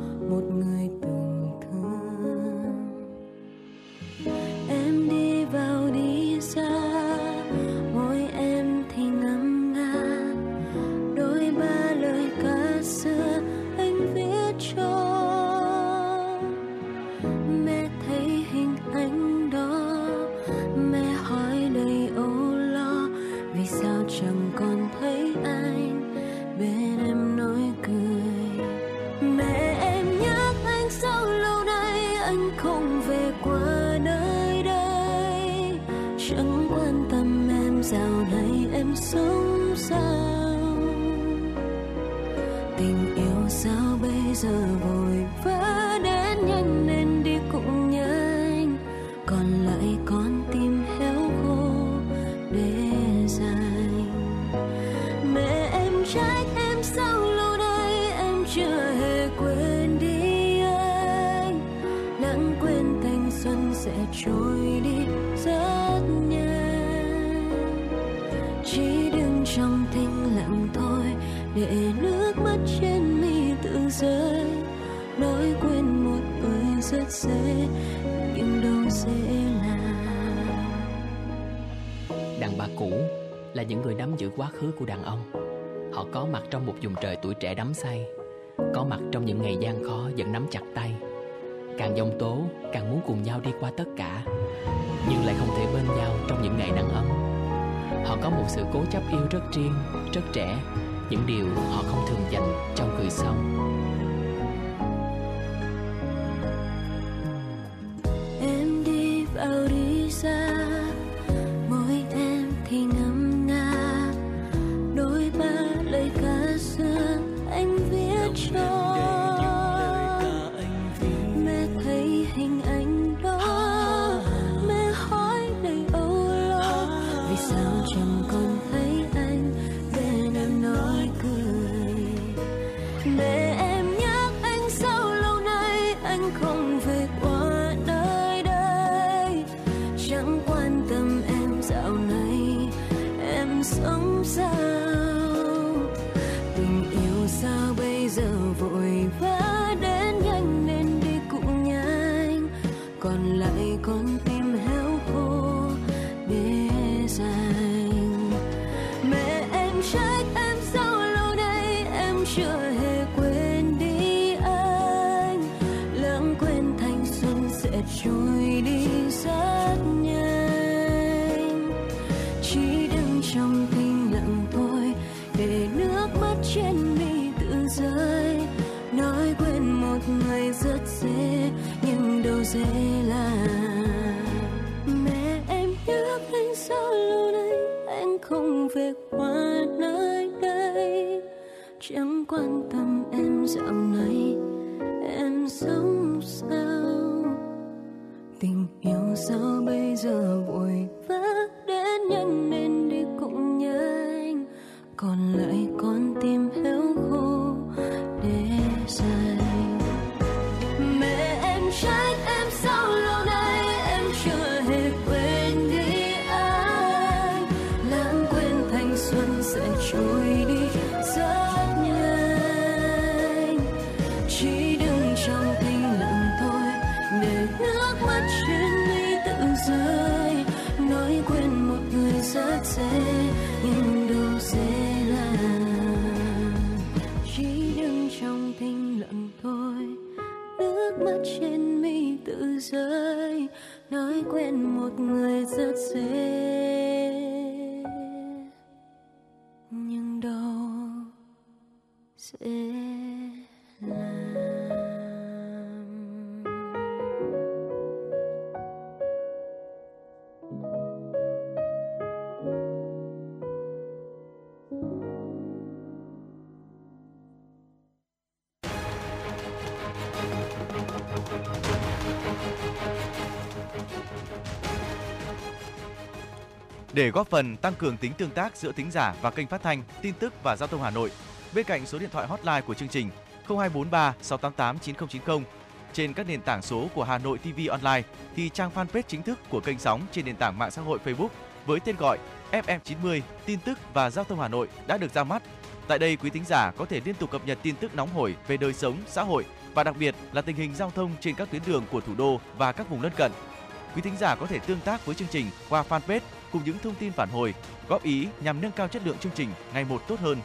trẻ đắm say, có mặt trong những ngày gian khó vẫn nắm chặt tay. Càng giông tố, càng muốn cùng nhau đi qua tất cả, nhưng lại không thể bên nhau trong những ngày nắng ấm. Họ có một sự cố chấp yêu rất riêng, rất trẻ, những điều họ không thường dành trong cười sống. Để góp phần tăng cường tính tương tác giữa thính giả và kênh phát thanh tin tức và giao thông Hà Nội, bên cạnh số điện thoại hotline của chương trình 0243 688 9090 trên các nền tảng số của Hà Nội TV Online thì trang fanpage chính thức của kênh sóng trên nền tảng mạng xã hội Facebook với tên gọi FM90 tin tức và giao thông Hà Nội đã được ra mắt. Tại đây quý thính giả có thể liên tục cập nhật tin tức nóng hổi về đời sống, xã hội và đặc biệt là tình hình giao thông trên các tuyến đường của thủ đô và các vùng lân cận. Quý thính giả có thể tương tác với chương trình qua fanpage cùng những thông tin phản hồi, góp ý nhằm nâng cao chất lượng chương trình ngày một tốt hơn.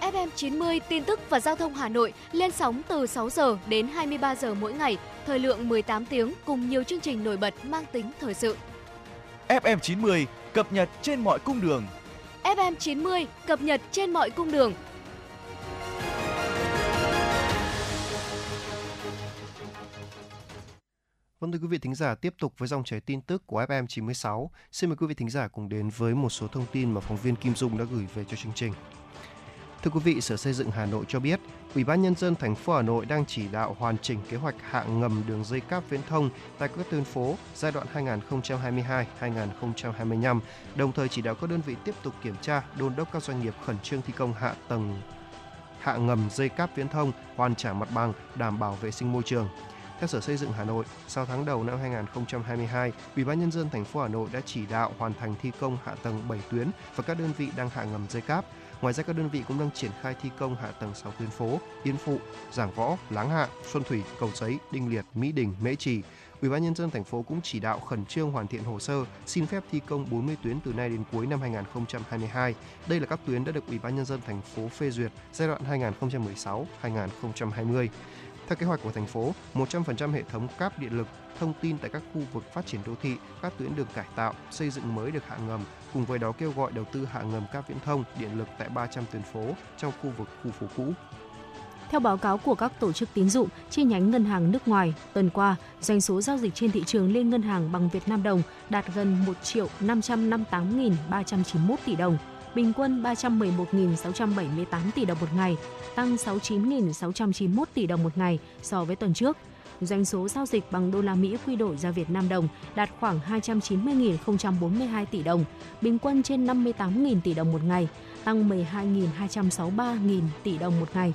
FM 90 tin tức và giao thông Hà Nội lên sóng từ 6 giờ đến 23 giờ mỗi ngày, thời lượng 18 tiếng cùng nhiều chương trình nổi bật mang tính thời sự. FM 90 cập nhật trên mọi cung đường. FM 90 cập nhật trên mọi cung đường. Vâng thưa quý vị thính giả, tiếp tục với dòng chảy tin tức của FM 96. Xin mời quý vị thính giả cùng đến với một số thông tin mà phóng viên Kim Dung đã gửi về cho chương trình. Thưa quý vị, Sở Xây dựng Hà Nội cho biết, Ủy ban nhân dân thành phố Hà Nội đang chỉ đạo hoàn chỉnh kế hoạch hạ ngầm đường dây cáp viễn thông tại các tuyến phố giai đoạn 2022-2025, đồng thời chỉ đạo các đơn vị tiếp tục kiểm tra, đôn đốc các doanh nghiệp khẩn trương thi công hạ tầng hạ ngầm dây cáp viễn thông, hoàn trả mặt bằng, đảm bảo vệ sinh môi trường. Theo Sở Xây dựng Hà Nội, sau tháng đầu năm 2022, Ủy ban nhân dân thành phố Hà Nội đã chỉ đạo hoàn thành thi công hạ tầng 7 tuyến và các đơn vị đang hạ ngầm dây cáp. Ngoài ra các đơn vị cũng đang triển khai thi công hạ tầng 6 tuyến phố Yên Phụ, Giảng Võ, Láng Hạ, Xuân Thủy, Cầu Giấy, Đinh Liệt, Mỹ Đình, Mễ Trì. Ủy ban nhân dân thành phố cũng chỉ đạo khẩn trương hoàn thiện hồ sơ xin phép thi công 40 tuyến từ nay đến cuối năm 2022. Đây là các tuyến đã được Ủy ban nhân dân thành phố phê duyệt giai đoạn 2016-2020. Theo kế hoạch của thành phố, 100% hệ thống cáp điện lực thông tin tại các khu vực phát triển đô thị, các tuyến đường cải tạo, xây dựng mới được hạ ngầm, cùng với đó kêu gọi đầu tư hạ ngầm cáp viễn thông, điện lực tại 300 tuyến phố trong khu vực khu phố cũ. Theo báo cáo của các tổ chức tín dụng chi nhánh ngân hàng nước ngoài, tuần qua, doanh số giao dịch trên thị trường liên ngân hàng bằng Việt Nam đồng đạt gần 1 triệu 558.391 tỷ đồng, bình quân 311.678 tỷ đồng một ngày, tăng 69.691 tỷ đồng một ngày so với tuần trước. doanh số giao dịch bằng đô la Mỹ quy đổi ra Việt Nam đồng đạt khoảng 290.042 tỷ đồng, bình quân trên 58.000 tỷ đồng một ngày, tăng 12.263.000 tỷ đồng một ngày.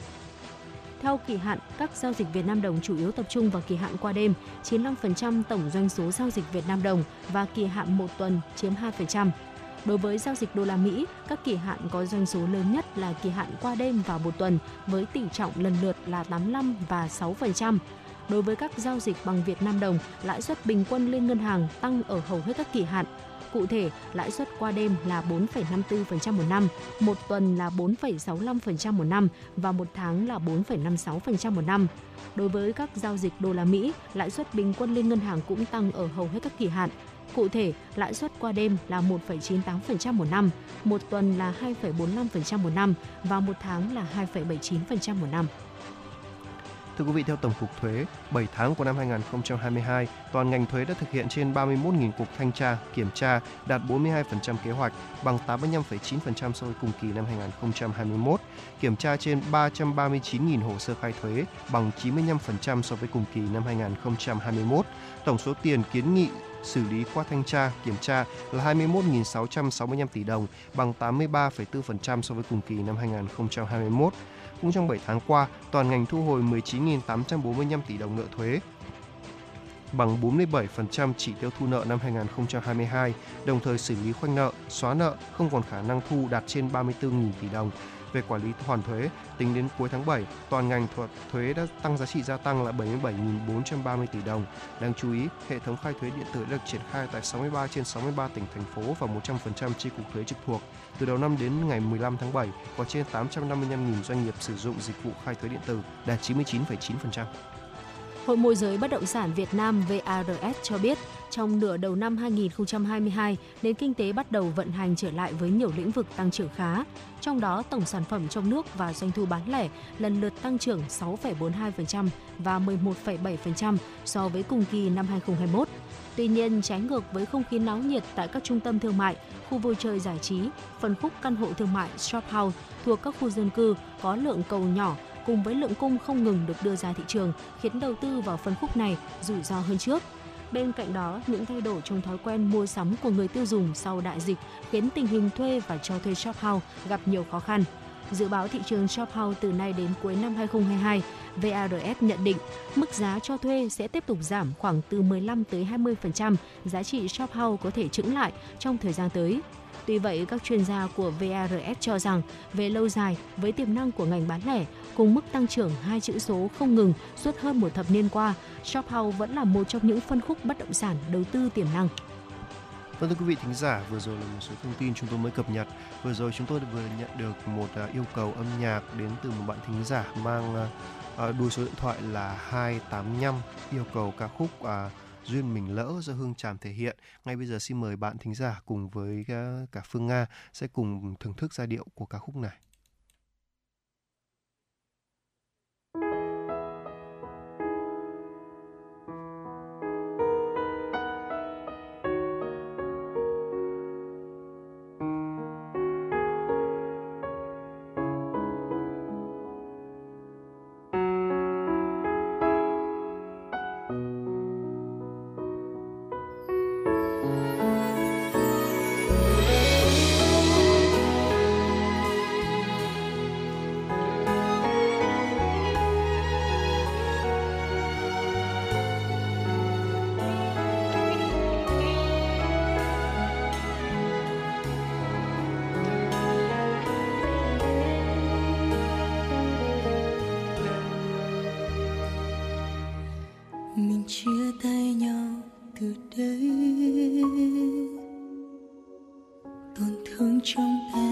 Theo kỳ hạn, các giao dịch Việt Nam đồng chủ yếu tập trung vào kỳ hạn qua đêm, 95% tổng doanh số giao dịch Việt Nam đồng và kỳ hạn một tuần chiếm 2%. Đối với giao dịch đô la Mỹ, các kỳ hạn có doanh số lớn nhất là kỳ hạn qua đêm và một tuần với tỷ trọng lần lượt là 85 và 6%. Đối với các giao dịch bằng Việt Nam đồng, lãi suất bình quân liên ngân hàng tăng ở hầu hết các kỳ hạn. Cụ thể, lãi suất qua đêm là 4,54% một năm, một tuần là 4,65% một năm và một tháng là 4,56% một năm. Đối với các giao dịch đô la Mỹ, lãi suất bình quân liên ngân hàng cũng tăng ở hầu hết các kỳ hạn. Cụ thể, lãi suất qua đêm là 1,98% một năm, một tuần là 2,45% một năm và một tháng là 2,79% một năm. Thưa quý vị, theo Tổng cục Thuế, 7 tháng của năm 2022, toàn ngành thuế đã thực hiện trên 31.000 cuộc thanh tra, kiểm tra, đạt 42% kế hoạch, bằng 85,9% so với cùng kỳ năm 2021, kiểm tra trên 339.000 hồ sơ khai thuế, bằng 95% so với cùng kỳ năm 2021. Tổng số tiền kiến nghị xử lý qua thanh tra, kiểm tra là 21.665 tỷ đồng, bằng 83,4% so với cùng kỳ năm 2021. Cũng trong 7 tháng qua, toàn ngành thu hồi 19.845 tỷ đồng nợ thuế, bằng 47% chỉ tiêu thu nợ năm 2022, đồng thời xử lý khoanh nợ, xóa nợ, không còn khả năng thu đạt trên 34.000 tỷ đồng. Về quản lý hoàn thuế, tính đến cuối tháng 7, toàn ngành thuật thuế đã tăng giá trị gia tăng là 77.430 tỷ đồng. Đáng chú ý, hệ thống khai thuế điện tử đã được triển khai tại 63 trên 63 tỉnh thành phố và 100% chi cục thuế trực thuộc. Từ đầu năm đến ngày 15 tháng 7, có trên 855.000 doanh nghiệp sử dụng dịch vụ khai thuế điện tử, đạt 99,9%. Hội môi giới bất động sản Việt Nam VARS cho biết, trong nửa đầu năm 2022, nền kinh tế bắt đầu vận hành trở lại với nhiều lĩnh vực tăng trưởng khá. Trong đó, tổng sản phẩm trong nước và doanh thu bán lẻ lần lượt tăng trưởng 6,42% và 11,7% so với cùng kỳ năm 2021. Tuy nhiên, trái ngược với không khí náo nhiệt tại các trung tâm thương mại, khu vui chơi giải trí, phân khúc căn hộ thương mại shop house thuộc các khu dân cư có lượng cầu nhỏ cùng với lượng cung không ngừng được đưa ra thị trường khiến đầu tư vào phân khúc này rủi ro hơn trước. Bên cạnh đó, những thay đổi trong thói quen mua sắm của người tiêu dùng sau đại dịch khiến tình hình thuê và cho thuê shop house gặp nhiều khó khăn. Dự báo thị trường shop house từ nay đến cuối năm 2022, VARS nhận định mức giá cho thuê sẽ tiếp tục giảm khoảng từ 15 tới 20%, giá trị shop house có thể chững lại trong thời gian tới. Tuy vậy, các chuyên gia của VARS cho rằng về lâu dài, với tiềm năng của ngành bán lẻ, cùng mức tăng trưởng hai chữ số không ngừng suốt hơn một thập niên qua, Shophouse vẫn là một trong những phân khúc bất động sản đầu tư tiềm năng. Vâng thưa quý vị thính giả, vừa rồi là một số thông tin chúng tôi mới cập nhật. Vừa rồi chúng tôi vừa nhận được một à, yêu cầu âm nhạc đến từ một bạn thính giả mang à, à, đuôi số điện thoại là 285 yêu cầu ca khúc duyên mình lỡ do Hương Tràm thể hiện. Ngay bây giờ xin mời bạn thính giả cùng với cả Phương Nga sẽ cùng thưởng thức giai điệu của ca khúc này. mình chia tay nhau từ đây. Tổn thương trong tay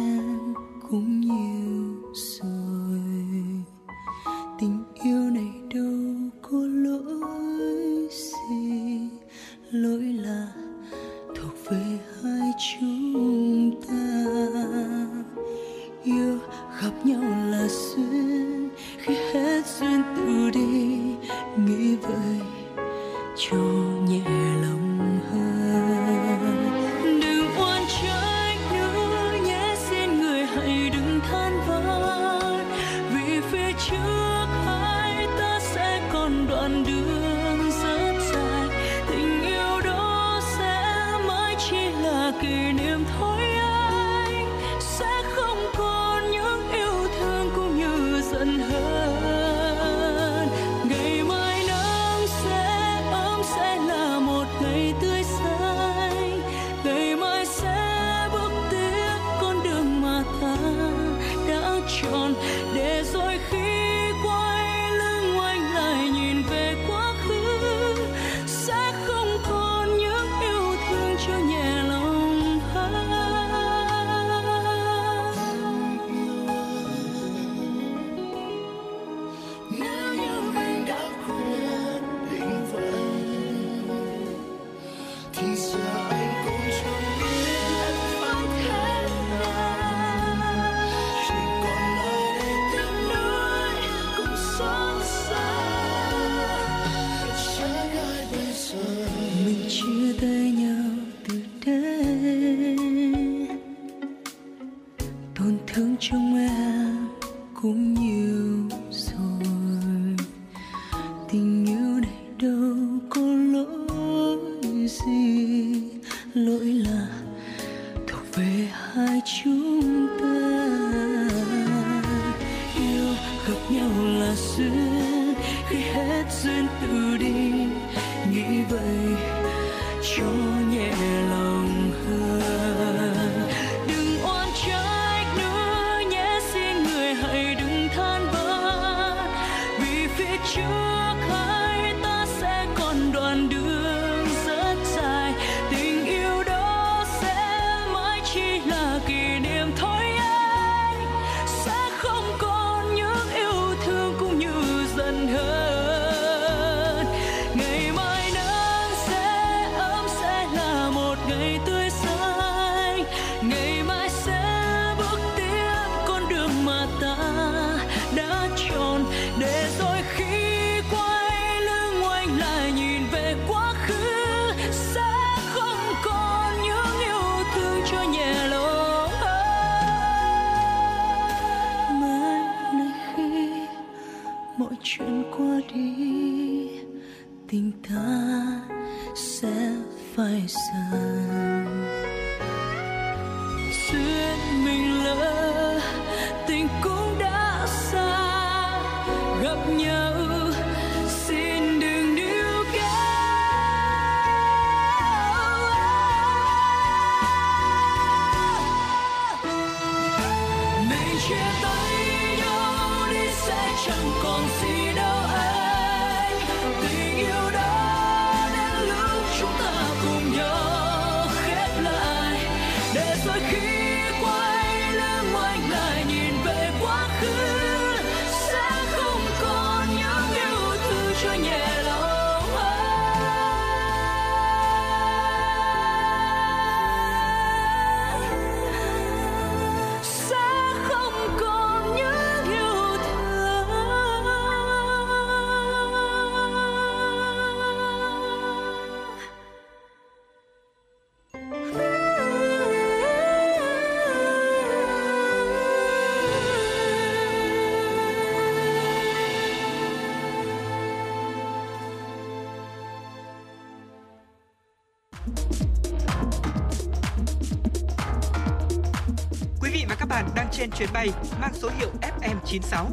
chuyến bay mang số hiệu FM96.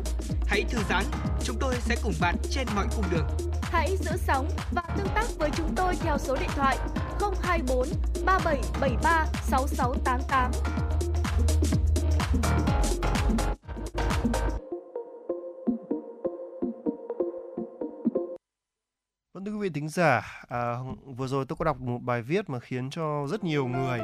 Hãy thư giãn, chúng tôi sẽ cùng bạn trên mọi cung đường. Hãy giữ sóng và tương tác với chúng tôi theo số điện thoại 024 3773 6688. Vâng thưa quý vị thính giả, à, vừa rồi tôi có đọc một bài viết mà khiến cho rất nhiều người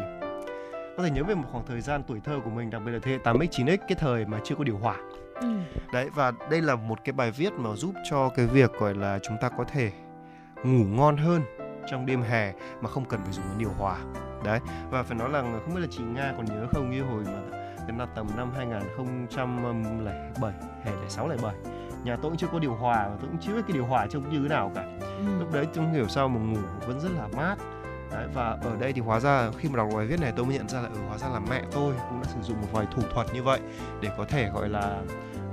có thể nhớ về một khoảng thời gian tuổi thơ của mình, đặc biệt là thế hệ 8X, 9X, cái thời mà chưa có điều hòa. Ừ. Đấy và đây là một cái bài viết mà giúp cho cái việc gọi là chúng ta có thể ngủ ngon hơn trong đêm hè mà không cần phải dùng đến điều hòa. Đấy và phải nói là không biết là chị Nga còn nhớ không như hồi mà cái là tầm năm 2007 hè 06 07 nhà tôi cũng chưa có điều hòa và tôi cũng chưa biết cái điều hòa trông như thế nào cả Ừ. lúc đấy tôi không hiểu sao mà ngủ vẫn rất là mát đấy, và ở đây thì hóa ra khi mà đọc bài viết này tôi mới nhận ra là ở hóa ra là mẹ tôi cũng đã sử dụng một vài thủ thuật như vậy để có thể gọi là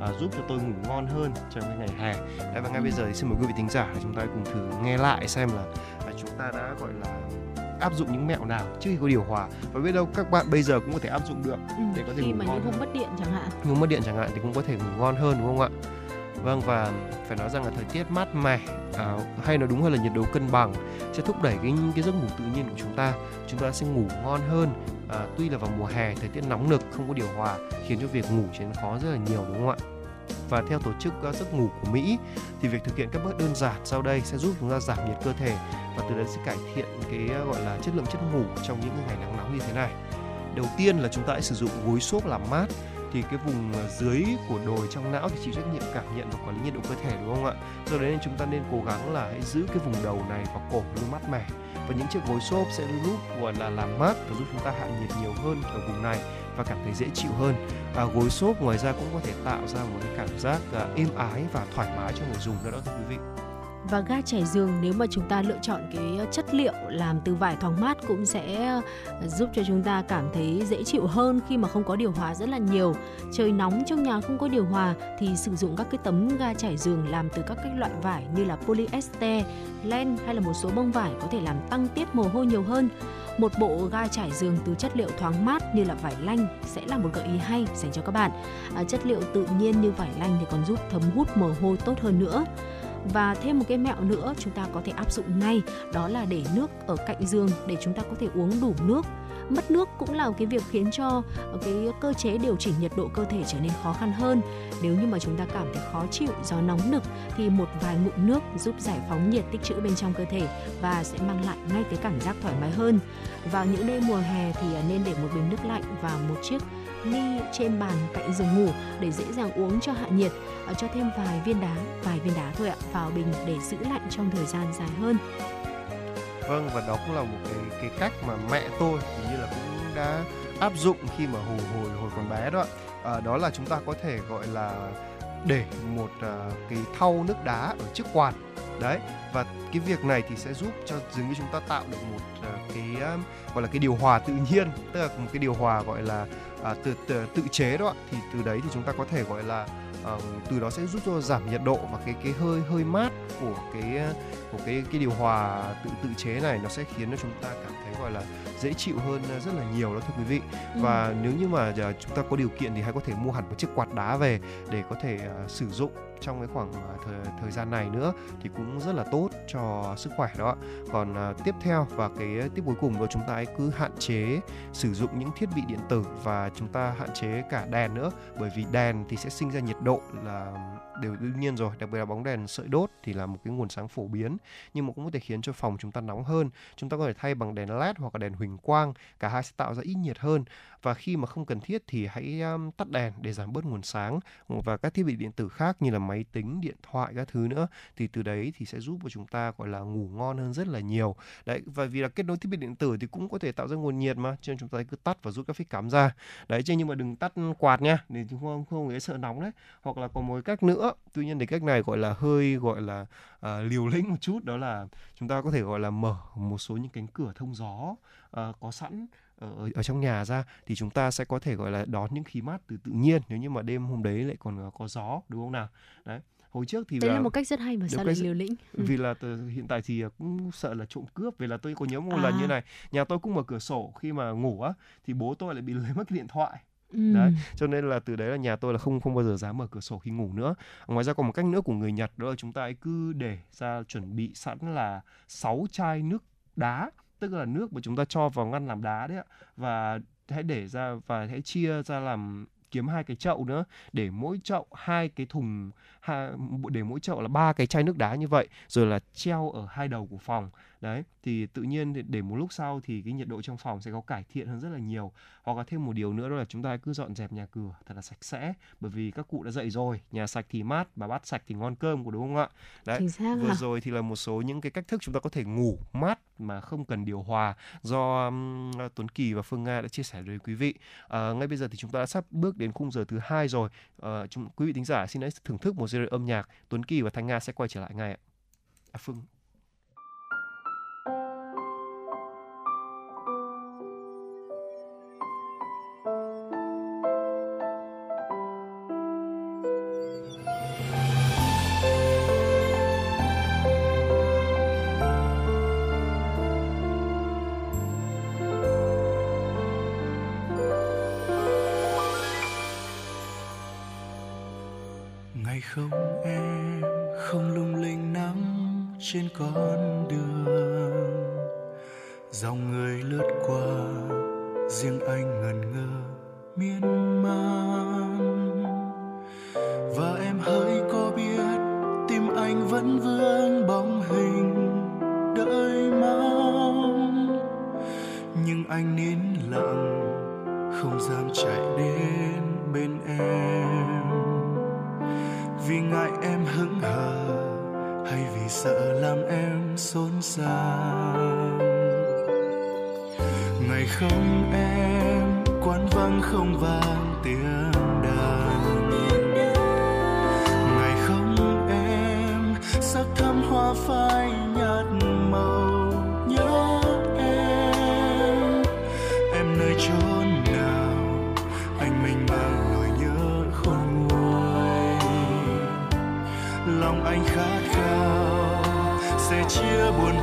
à, giúp cho tôi ngủ ngon hơn trong cái ngày hè. Đấy, và ngay bây giờ thì xin mời quý vị thính giả chúng ta cùng thử nghe lại xem là à, chúng ta đã gọi là áp dụng những mẹo nào trước khi có điều hòa. Và biết đâu các bạn bây giờ cũng có thể áp dụng được Ừ. để có thể khi ngủ mà ngon những hôm mất điện chẳng hạn. Nhưng mất điện chẳng hạn thì cũng có thể ngủ ngon hơn đúng không ạ vâng và phải nói rằng là thời tiết mát mẻ à, hay nói đúng hơn là nhiệt độ cân bằng sẽ thúc đẩy cái cái giấc ngủ tự nhiên của chúng ta. Chúng ta sẽ ngủ ngon hơn à, tuy là vào mùa hè thời tiết nóng nực không có điều hòa khiến cho việc ngủ trở nên khó rất là nhiều đúng không ạ? Và theo tổ chức uh, giấc ngủ của Mỹ thì việc thực hiện các bước đơn giản sau đây sẽ giúp chúng ta giảm nhiệt cơ thể và từ đó sẽ cải thiện cái uh, gọi là chất lượng chất ngủ trong những ngày nắng nóng như thế này. Đầu tiên là chúng ta hãy sử dụng gối xốp làm mát thì cái vùng ờ, dưới của đồi trong não thì chịu trách nhiệm cảm nhận và quản lý nhiệt độ cơ thể đúng không ạ? Do đấy nên chúng ta nên cố gắng là hãy giữ cái vùng đầu này và cổ luôn mát mẻ và những chiếc gối xốp sẽ giúp gọi là làm mát và giúp chúng ta hạ nhiệt nhiều hơn ở vùng này và cảm thấy dễ chịu hơn. À, gối xốp ngoài ra cũng có thể tạo ra một cái cảm giác à, êm ái và thoải mái cho người dùng nữa đó thưa quý vị và ga trải giường nếu mà chúng ta lựa chọn cái ờ, chất liệu làm từ vải thoáng mát cũng sẽ ờ, giúp cho chúng ta cảm thấy dễ chịu hơn khi mà không có điều hòa rất là nhiều trời nóng trong nhà không có điều hòa thì sử dụng các cái tấm ga trải giường làm từ các cái loại vải như là polyester, len hay là một số bông vải có thể làm tăng tiết mồ hôi nhiều hơn một bộ ga trải giường từ chất liệu thoáng mát như là vải lanh sẽ là một gợi ý hay dành cho các bạn. À, chất liệu tự nhiên như vải lanh thì còn giúp thấm hút mồ hôi tốt hơn nữa. Và thêm một cái mẹo nữa chúng ta có thể áp dụng ngay, đó là để nước ở cạnh giường để chúng ta có thể uống đủ nước. Mất nước cũng là cái việc khiến cho ờ, cái cơ chế điều chỉnh nhiệt độ cơ thể trở nên khó khăn hơn. Nếu như mà chúng ta cảm thấy khó chịu do nóng nực thì một vài ngụm nước giúp giải phóng nhiệt tích trữ bên trong cơ thể và sẽ mang lại ngay cái cảm giác thoải mái hơn. Vào những đêm mùa hè thì à, nên để một bình nước lạnh và một chiếc ly trên bàn cạnh giường ngủ để dễ dàng uống cho hạ nhiệt ờ, cho thêm vài viên đá vài viên đá thôi ạ vào bình để giữ lạnh trong thời gian dài hơn. Vâng và đó cũng là một cái cái cách mà mẹ tôi hình như là cũng đã áp dụng khi mà hồi hồi hồi còn bé đó à, đó là chúng ta có thể gọi là để một uh, cái thau nước đá ở trước quạt đấy. Và cái việc này thì sẽ giúp cho dường như chúng ta tạo được một uh, cái um, gọi là cái điều hòa tự nhiên tức là một cái điều hòa gọi là uh, tự, tự tự chế đó thì từ đấy thì chúng ta có thể gọi là uh, từ đó sẽ giúp cho giảm nhiệt độ và cái cái hơi hơi mát của cái của cái cái điều hòa tự tự chế này nó sẽ khiến cho chúng ta cảm thấy gọi là dễ chịu hơn rất là nhiều đó thưa quý vị ừ. và ừ. nếu như mà uh, chúng ta có điều kiện thì hãy có thể mua hẳn một chiếc quạt đá về để có thể uh, sử dụng trong cái khoảng à, thời, thời gian này nữa thì cũng rất là tốt cho sức khỏe đó còn à, tiếp theo và cái tiếp cuối cùng đó chúng ta hãy cứ hạn chế sử dụng những thiết bị điện tử và chúng ta hạn chế cả đèn nữa. Bởi vì đèn thì sẽ sinh ra nhiệt độ là đều đương nhiên rồi đặc biệt là bóng đèn sợi đốt thì là một cái nguồn sáng phổ biến nhưng mà cũng có thể khiến cho phòng chúng ta nóng hơn. Chúng ta có thể thay bằng đèn led hoặc là đèn huỳnh quang cả hai sẽ tạo ra ít nhiệt hơn và khi mà không cần thiết thì hãy um, tắt đèn để giảm bớt nguồn sáng và các thiết bị điện tử khác như là máy tính điện thoại các thứ nữa. Thì từ đấy thì sẽ giúp cho chúng ta gọi là ngủ ngon hơn rất là nhiều. Đấy và vì là kết nối thiết bị điện tử thì cũng có thể tạo ra nguồn nhiệt mà cho nên chúng ta cứ tắt và rút các phích cắm ra. Đấy chứ nhưng mà đừng tắt quạt nha để chúng không không dễ sợ nóng đấy. Hoặc là còn một cách nữa tuy nhiên thì cách này gọi là hơi gọi là uh, liều lĩnh một chút đó là chúng ta có thể gọi là mở một số những cánh cửa thông gió uh, có sẵn ở, ở trong nhà ra thì chúng ta sẽ có thể gọi là đón những khí mát từ tự nhiên nếu như mà đêm hôm đấy lại còn có gió đúng không nào đấy hồi trước thì đấy là, là một cách rất hay mà sao lại liều lĩnh ừ. vì là từ, hiện tại thì cũng sợ là trộm cướp vì là tôi có nhớ một à. lần như này nhà tôi cũng mở cửa sổ khi mà ngủ á thì bố tôi lại bị lấy mất cái điện thoại Ừ. đấy cho nên là từ đấy là nhà tôi là không không bao giờ dám mở cửa sổ khi ngủ nữa ngoài ra còn một cách nữa của người nhật đó là chúng ta cứ để ra chuẩn bị sẵn là 6 chai nước đá tức là nước mà chúng ta cho vào ngăn làm đá đấy ạ. Và hãy để ra và hãy chia ra làm, kiếm hai cái chậu nữa. Để mỗi chậu hai cái thùng để mỗi chậu là ba cái chai nước đá như vậy, rồi là treo ở hai đầu của phòng đấy thì tự nhiên để một lúc sau thì cái nhiệt độ trong phòng sẽ có cải thiện hơn rất là nhiều. Hoặc là thêm một điều nữa đó là chúng ta cứ dọn dẹp nhà cửa thật là sạch sẽ bởi vì các cụ đã dậy rồi nhà sạch thì mát mà bát sạch thì ngon cơm của đúng không ạ? Đấy vừa à? rồi thì là một số những cái cách thức chúng ta có thể ngủ mát mà không cần điều hòa do um, Tuấn Kỳ và Phương Nga đã chia sẻ với quý vị. À, ngay bây giờ thì chúng ta đã sắp bước đến khung giờ thứ hai rồi. À, chúng, quý vị thính giả xin hãy thưởng thức một series âm nhạc. Tuấn Kỳ và Thanh Nga sẽ quay trở lại ngay ạ. À, Phương anh vẫn vương bóng hình đợi mong. Nhưng anh nín lặng, không dám chạy đến bên em. Vì ngại em hững hờ, hay vì sợ làm em xôn xao? Ngày không em, quán vắng không vang tiếng anh khát khao sẽ chia buồn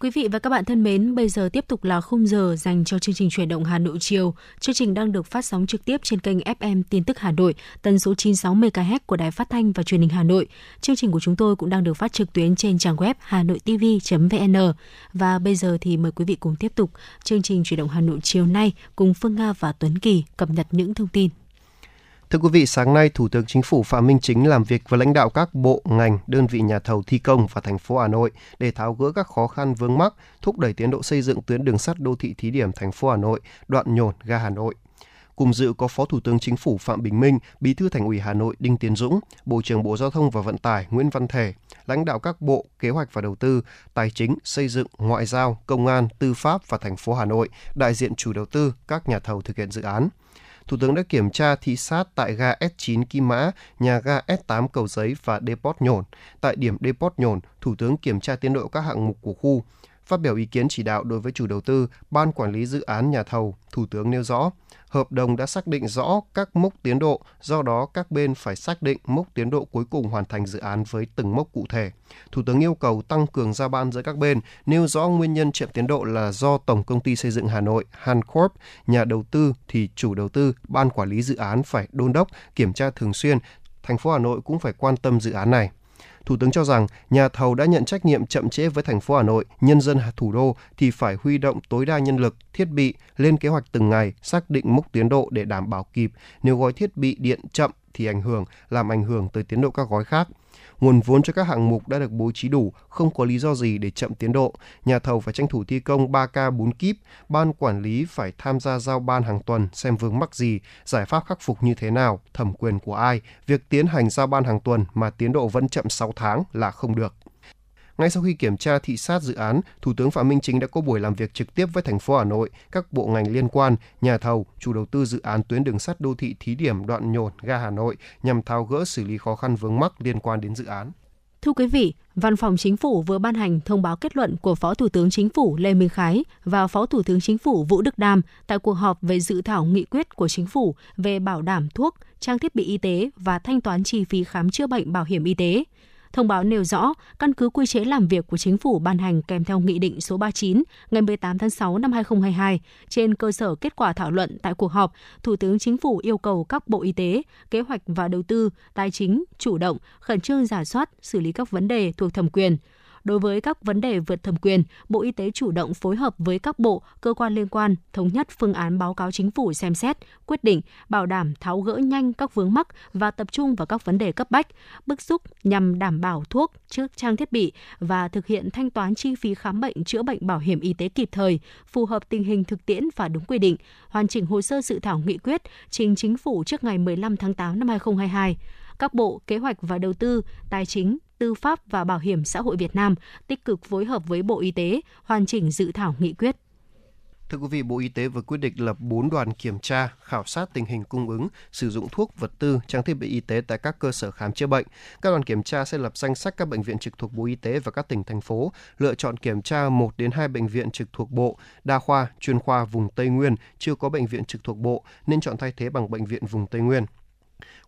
Quý vị và các bạn thân mến, bây giờ tiếp tục là khung giờ dành cho chương trình chuyển động Hà Nội chiều. Chương trình đang được phát sóng trực tiếp trên kênh FM Tin tức Hà Nội, tần số 96 MHz của Đài Phát thanh và Truyền hình Hà Nội. Chương trình của chúng tôi cũng đang được phát trực tuyến trên trang web hanoitv.vn. Và bây giờ thì mời quý vị cùng tiếp tục chương trình chuyển động Hà Nội chiều nay cùng Phương Nga và Tuấn Kỳ cập nhật những thông tin. Thưa quý vị, sáng nay Thủ tướng Chính phủ Phạm Minh Chính làm việc với lãnh đạo các bộ, ngành, đơn vị nhà thầu thi công và thành phố Hà Nội để tháo gỡ các khó khăn vướng mắc, thúc đẩy tiến độ xây dựng tuyến đường sắt đô thị thí điểm thành phố Hà Nội, đoạn nhổn ga Hà Nội. Cùng dự có Phó Thủ tướng Chính phủ Phạm Bình Minh, Bí thư Thành ủy Hà Nội Đinh Tiến Dũng, Bộ trưởng Bộ Giao thông và Vận tải Nguyễn Văn Thể, lãnh đạo các bộ Kế hoạch và Đầu tư, Tài chính, Xây dựng, Ngoại giao, Công an, Tư pháp và thành phố Hà Nội, đại diện chủ đầu tư, các nhà thầu thực hiện dự án. Thủ tướng đã kiểm tra thị sát tại ga S9 Kim Mã, nhà ga S8 Cầu Giấy và Depot Nhổn. Tại điểm Depot Nhổn, Thủ tướng kiểm tra tiến độ các hạng mục của khu. Phát biểu ý kiến chỉ đạo đối với chủ đầu tư, ban quản lý dự án nhà thầu, Thủ tướng nêu rõ, hợp đồng đã xác định rõ các mốc tiến độ, do đó các bên phải xác định mốc tiến độ cuối cùng hoàn thành dự án với từng mốc cụ thể. Thủ tướng yêu cầu tăng cường giao ban giữa các bên, nêu rõ nguyên nhân chậm tiến độ là do Tổng công ty xây dựng Hà Nội, Hancorp, nhà đầu tư thì chủ đầu tư, ban quản lý dự án phải đôn đốc, kiểm tra thường xuyên. Thành phố Hà Nội cũng phải quan tâm dự án này. Thủ tướng cho rằng nhà thầu đã nhận trách nhiệm chậm trễ với thành phố Hà Nội, nhân dân thủ đô thì phải huy động tối đa nhân lực, thiết bị, lên kế hoạch từng ngày, xác định mốc tiến độ để đảm bảo kịp. Nếu gói thiết bị điện chậm thì ảnh hưởng làm ảnh hưởng tới tiến độ các gói khác. Nguồn vốn cho các hạng mục đã được bố trí đủ, không có lý do gì để chậm tiến độ. Nhà thầu phải tranh thủ thi công 3K 4 kíp, ban quản lý phải tham gia giao ban hàng tuần xem vướng mắc gì, giải pháp khắc phục như thế nào, thẩm quyền của ai. Việc tiến hành giao ban hàng tuần mà tiến độ vẫn chậm 6 tháng là không được. Ngay sau khi kiểm tra thị sát dự án, Thủ tướng Phạm Minh Chính đã có buổi làm việc trực tiếp với thành phố Hà Nội, các bộ ngành liên quan, nhà thầu, chủ đầu tư dự án tuyến đường sắt đô thị thí điểm đoạn nhổn ga Hà Nội nhằm tháo gỡ xử lý khó khăn vướng mắc liên quan đến dự án. Thưa quý vị, Văn phòng Chính phủ vừa ban hành thông báo kết luận của Phó Thủ tướng Chính phủ Lê Minh Khái và Phó Thủ tướng Chính phủ Vũ Đức Đam tại cuộc họp về dự thảo nghị quyết của Chính phủ về bảo đảm thuốc, trang thiết bị y tế và thanh toán chi phí khám chữa bệnh bảo hiểm y tế. Thông báo nêu rõ, căn cứ quy chế làm việc của chính phủ ban hành kèm theo Nghị định số 39 ngày 18 tháng 6 năm 2022, trên cơ sở kết quả thảo luận tại cuộc họp, Thủ tướng Chính phủ yêu cầu các Bộ Y tế, Kế hoạch và Đầu tư, Tài chính chủ động, khẩn trương giả soát, xử lý các vấn đề thuộc thẩm quyền, Đối với các vấn đề vượt thẩm quyền, Bộ Y tế chủ động phối hợp với các bộ, cơ quan liên quan thống nhất phương án báo cáo chính phủ xem xét, quyết định, bảo đảm tháo gỡ nhanh các vướng mắc và tập trung vào các vấn đề cấp bách, bức xúc nhằm đảm bảo thuốc, trước trang thiết bị và thực hiện thanh toán chi phí khám bệnh chữa bệnh bảo hiểm y tế kịp thời, phù hợp tình hình thực tiễn và đúng quy định, hoàn chỉnh hồ sơ dự thảo nghị quyết trình chính phủ trước ngày 15 tháng 8 năm 2022 các bộ kế hoạch và đầu tư, tài chính, tư pháp và bảo hiểm xã hội Việt Nam tích cực phối hợp với Bộ Y tế hoàn chỉnh dự thảo nghị quyết. Thưa quý vị, Bộ Y tế vừa quyết định lập 4 đoàn kiểm tra, khảo sát tình hình cung ứng, sử dụng thuốc, vật tư, trang thiết bị y tế tại các cơ sở khám chữa bệnh. Các đoàn kiểm tra sẽ lập danh sách các bệnh viện trực thuộc Bộ Y tế và các tỉnh thành phố, lựa chọn kiểm tra 1 đến 2 bệnh viện trực thuộc Bộ, đa khoa, chuyên khoa vùng Tây Nguyên chưa có bệnh viện trực thuộc Bộ nên chọn thay thế bằng bệnh viện vùng Tây Nguyên.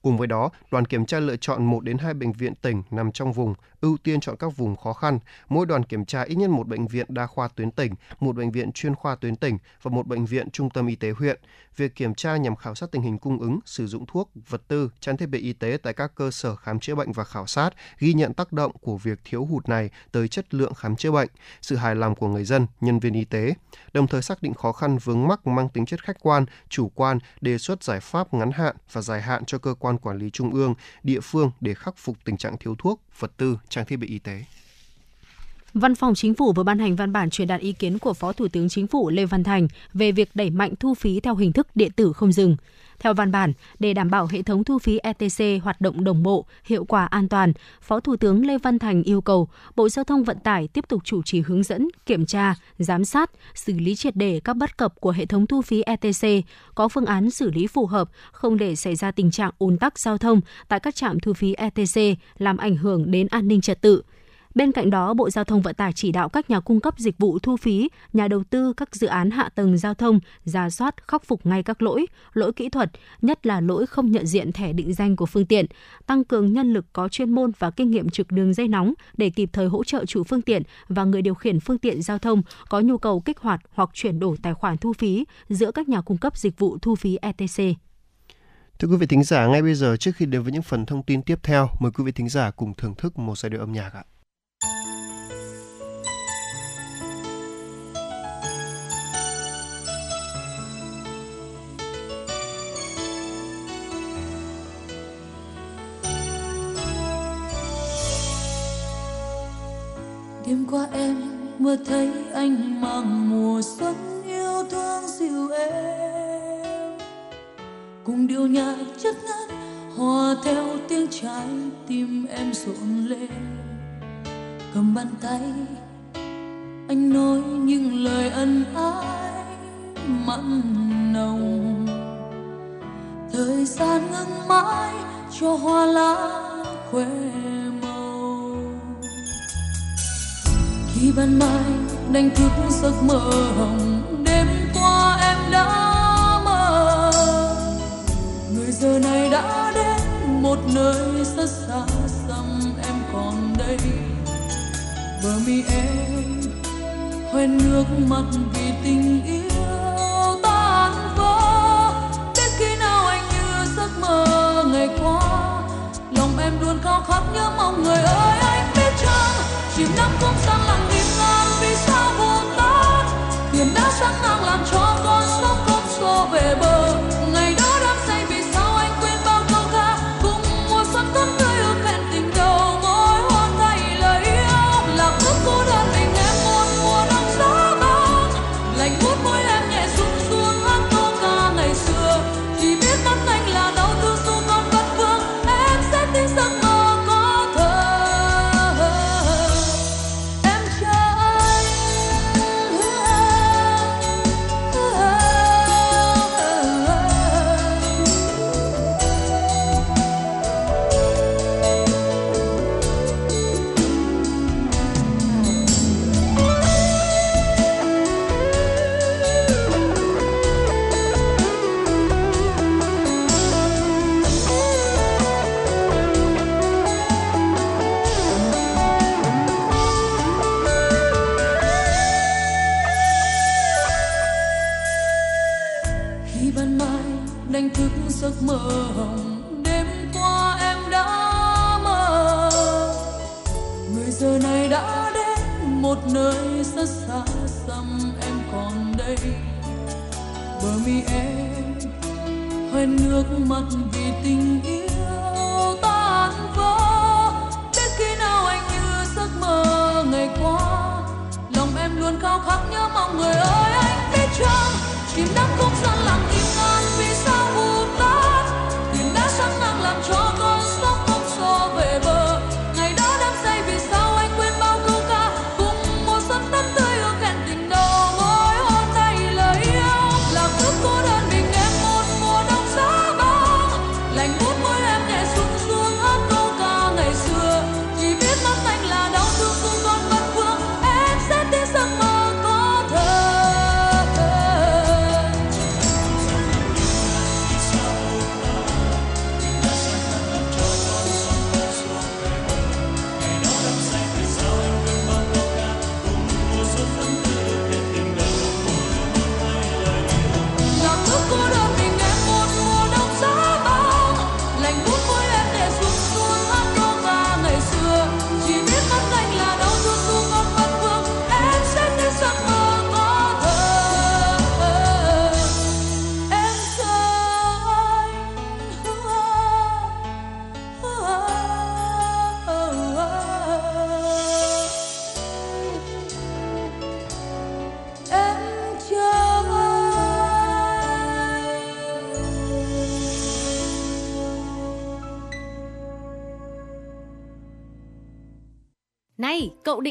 Cùng với đó, đoàn kiểm tra lựa chọn 1 đến 2 bệnh viện tỉnh nằm trong vùng, ưu tiên chọn các vùng khó khăn. Mỗi đoàn kiểm tra ít nhất một bệnh viện đa khoa tuyến tỉnh, một bệnh viện chuyên khoa tuyến tỉnh và một bệnh viện trung tâm y tế huyện. Việc kiểm tra nhằm khảo sát tình hình cung ứng, sử dụng thuốc, vật tư, trang thiết bị y tế tại các cơ sở khám chữa bệnh và khảo sát, ghi nhận tác động của việc thiếu hụt này tới chất lượng khám chữa bệnh, sự hài lòng của người dân, nhân viên y tế, đồng thời xác định khó khăn vướng mắc mang tính chất khách quan, chủ quan, đề xuất giải pháp ngắn hạn và dài hạn cho cơ quan quản lý trung ương, địa phương để khắc phục tình trạng thiếu thuốc, vật tư, trang thiết bị y tế. Văn phòng Chính phủ vừa ban hành văn bản truyền đạt ý kiến của Phó Thủ tướng Chính phủ Lê Văn Thành về việc đẩy mạnh thu phí theo hình thức điện tử không dừng. Theo văn bản, để đảm bảo hệ thống thu phí ETC hoạt động đồng bộ, hiệu quả an toàn, Phó Thủ tướng Lê Văn Thành yêu cầu Bộ Giao thông Vận tải tiếp tục chủ trì hướng dẫn, kiểm tra, giám sát, xử lý triệt đề các bất cập của hệ thống thu phí ETC, có phương án xử lý phù hợp, không để xảy ra tình trạng ùn tắc giao thông tại các trạm thu phí ETC làm ảnh hưởng đến an ninh trật tự Bên cạnh đó, Bộ Giao thông Vận tải chỉ đạo các nhà cung cấp dịch vụ thu phí, nhà đầu tư các dự án hạ tầng giao thông ra soát khắc phục ngay các lỗi, lỗi kỹ thuật, nhất là lỗi không nhận diện thẻ định danh của phương tiện, tăng cường nhân lực có chuyên môn và kinh nghiệm trực đường dây nóng để kịp thời hỗ trợ chủ phương tiện và người điều khiển phương tiện giao thông có nhu cầu kích hoạt hoặc chuyển đổi tài khoản thu phí giữa các nhà cung cấp dịch vụ thu phí ETC. Thưa quý vị thính giả, ngay bây giờ trước khi đến với những phần thông tin tiếp theo, mời quý vị thính giả cùng thưởng thức một giai điệu âm nhạc ạ. Đêm qua em mơ thấy anh mang mùa xuân yêu thương dịu em, cùng điệu nhạc chất ngất hòa theo tiếng trái tim em rộn lên. Cầm bàn tay anh nói những lời ân ái mặn nồng. Thời gian ngưng mãi cho hoa lá khoe khi ban mai đánh thức giấc mơ hồng đêm qua em đã mơ. Người giờ này đã đến một nơi rất xa xăm, em còn đây. Bờ mi em hoen nước mắt vì tình yêu tan vỡ. Biết khi nào anh như giấc mơ ngày qua, lòng em luôn khao khát nhớ mong người ơi anh biết chăng? Chìm nắng cũng sang lặng thuyền đã sáng ngang làm cho con sóng con xô về bờ.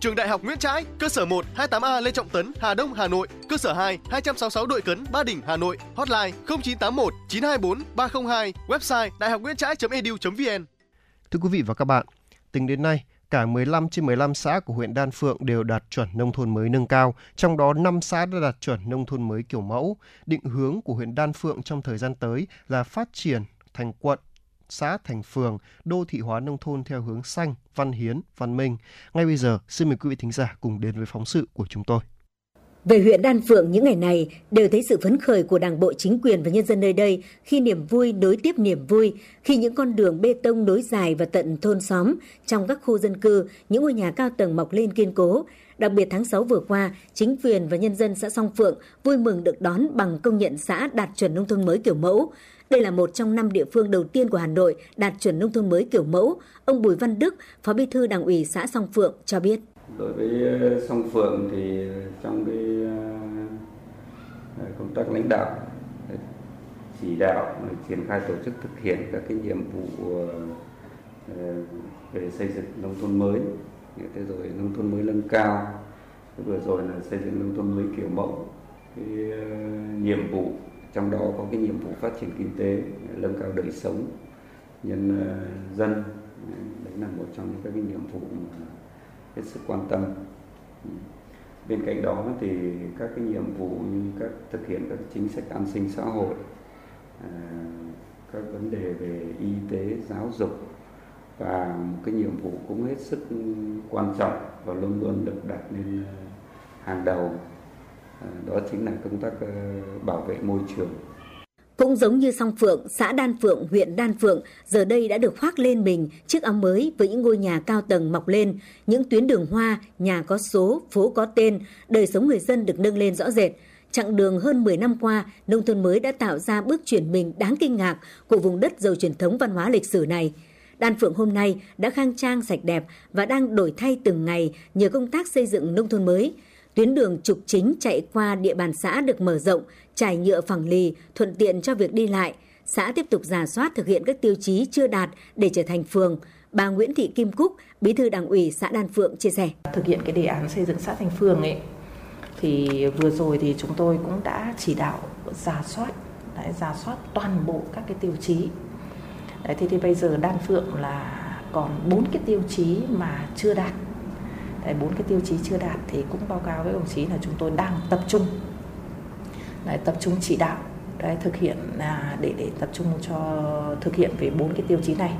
Trường Đại học Nguyễn Trãi, cơ sở 1 28A Lê Trọng Tấn, Hà Đông, Hà Nội, cơ sở 2 266 Đội Cấn, Ba Đình, Hà Nội, hotline 0981 924 302, website đạihocnguyentrai.edu.vn. Thưa quý vị và các bạn, tính đến nay, cả 15 trên 15 xã của huyện Đan Phượng đều đạt chuẩn nông thôn mới nâng cao, trong đó 5 xã đã đạt chuẩn nông thôn mới kiểu mẫu. Định hướng của huyện Đan Phượng trong thời gian tới là phát triển thành quận, xã thành phường, đô thị hóa nông thôn theo hướng xanh, văn hiến, văn minh. Ngay bây giờ, xin mời quý vị thính giả cùng đến với phóng sự của chúng tôi. Về huyện Đan Phượng những ngày này đều thấy sự phấn khởi của Đảng bộ chính quyền và nhân dân nơi đây khi niềm vui nối tiếp niềm vui, khi những con đường bê tông nối dài và tận thôn xóm trong các khu dân cư, những ngôi nhà cao tầng mọc lên kiên cố. Đặc biệt tháng 6 vừa qua, chính quyền và nhân dân xã Song Phượng vui mừng được đón bằng công nhận xã đạt chuẩn nông thôn mới kiểu mẫu. Đây là một trong năm địa phương đầu tiên của Hà Nội đạt chuẩn nông thôn mới kiểu mẫu. Ông Bùi Văn Đức, Phó Bí thư Đảng ủy xã Song Phượng cho biết. đối với ờ, song phượng thì ờ, trong cái ờ, công tác lãnh đạo chỉ đạo triển khai tổ chức thực hiện các cái nhiệm vụ về xây dựng nông thôn mới thế rồi nông thôn mới nâng cao. Vừa rồi là xây dựng nông thôn mới kiểu mẫu. Cái ờ, nhiệm vụ, trong đó có cái nhiệm vụ phát triển kinh tế, nâng cao đời sống nhân ờ, dân. Đấy là một trong những các cái nhiệm vụ mà hết sức quan tâm. Bên cạnh đó thì các cái nhiệm vụ như các, thực hiện các chính sách an sinh xã hội ờ, các vấn đề về y tế, giáo dục và một cái nhiệm vụ cũng hết sức quan trọng và luôn luôn được đặt lên ờ, hàng đầu ờ, đó chính là công tác ờ, bảo vệ môi trường Cũng giống như song Phượng, xã Đan Phượng, huyện Đan Phượng giờ đây đã được khoác lên mình chiếc áo mới với những ngôi nhà cao tầng mọc lên, những tuyến đường hoa, nhà có số, phố có tên, đời sống người dân được nâng lên rõ rệt. Chặng đường hơn 10 năm qua, nông thôn mới đã tạo ra bước chuyển mình đáng kinh ngạc của vùng đất giàu truyền thống văn hóa lịch sử này. Đan Phượng hôm nay đã khang trang sạch đẹp và đang đổi thay từng ngày nhờ công tác xây dựng nông thôn mới. Tuyến đường trục chính chạy qua địa bàn xã được mở rộng, trải nhựa phẳng lì, thuận tiện cho việc đi lại. Xã tiếp tục giả soát thực hiện các tiêu chí chưa đạt để trở thành phường. Bà Nguyễn Thị Kim Cúc, Bí thư Đảng ủy xã Đan Phượng chia sẻ. Thực hiện cái đề án xây dựng xã thành phường ấy thì vừa rồi thì chúng tôi cũng đã chỉ đạo giả soát đã giả soát toàn bộ các cái tiêu chí đấy, thế thì bây giờ đan phượng là còn bốn cái tiêu chí mà chưa đạt. Bốn cái tiêu chí chưa đạt thì cũng báo cáo với đồng chí là chúng tôi đang tập trung. Đấy, tập trung chỉ đạo đấy, thực hiện là để để tập trung cho thực hiện về bốn cái tiêu chí này.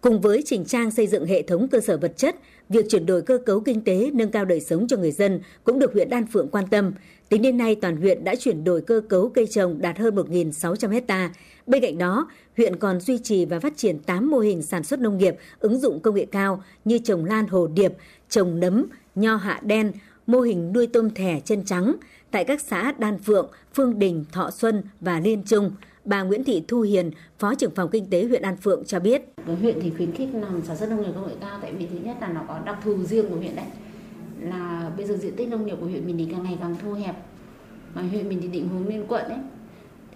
Cùng với chỉnh trang xây dựng hệ thống cơ sở vật chất, việc chuyển đổi cơ cấu kinh tế, nâng cao đời sống cho người dân cũng được huyện Đan Phượng quan tâm. Tính đến nay, toàn huyện đã chuyển đổi cơ cấu cây trồng đạt hơn 1.600 hecta. Bên cạnh đó, huyện còn duy trì và phát triển 8 mô hình sản xuất nông nghiệp ứng dụng công nghệ cao như trồng lan hồ điệp, trồng nấm, nho hạ đen, mô hình nuôi tôm thẻ chân trắng tại các xã Đan Phượng, Phương Đình, Thọ Xuân và Liên Trung. Bà Nguyễn Thị Thu Hiền, Phó trưởng phòng kinh tế huyện An Phượng cho biết. Huyện thì khuyến khích làm sản xuất nông nghiệp công nghệ cao tại vì thứ nhất là nó có đặc thù riêng của huyện đấy. Là bây giờ diện tích nông nghiệp của huyện mình thì càng ngày càng thu hẹp. Mà huyện mình thì định hướng lên quận đấy.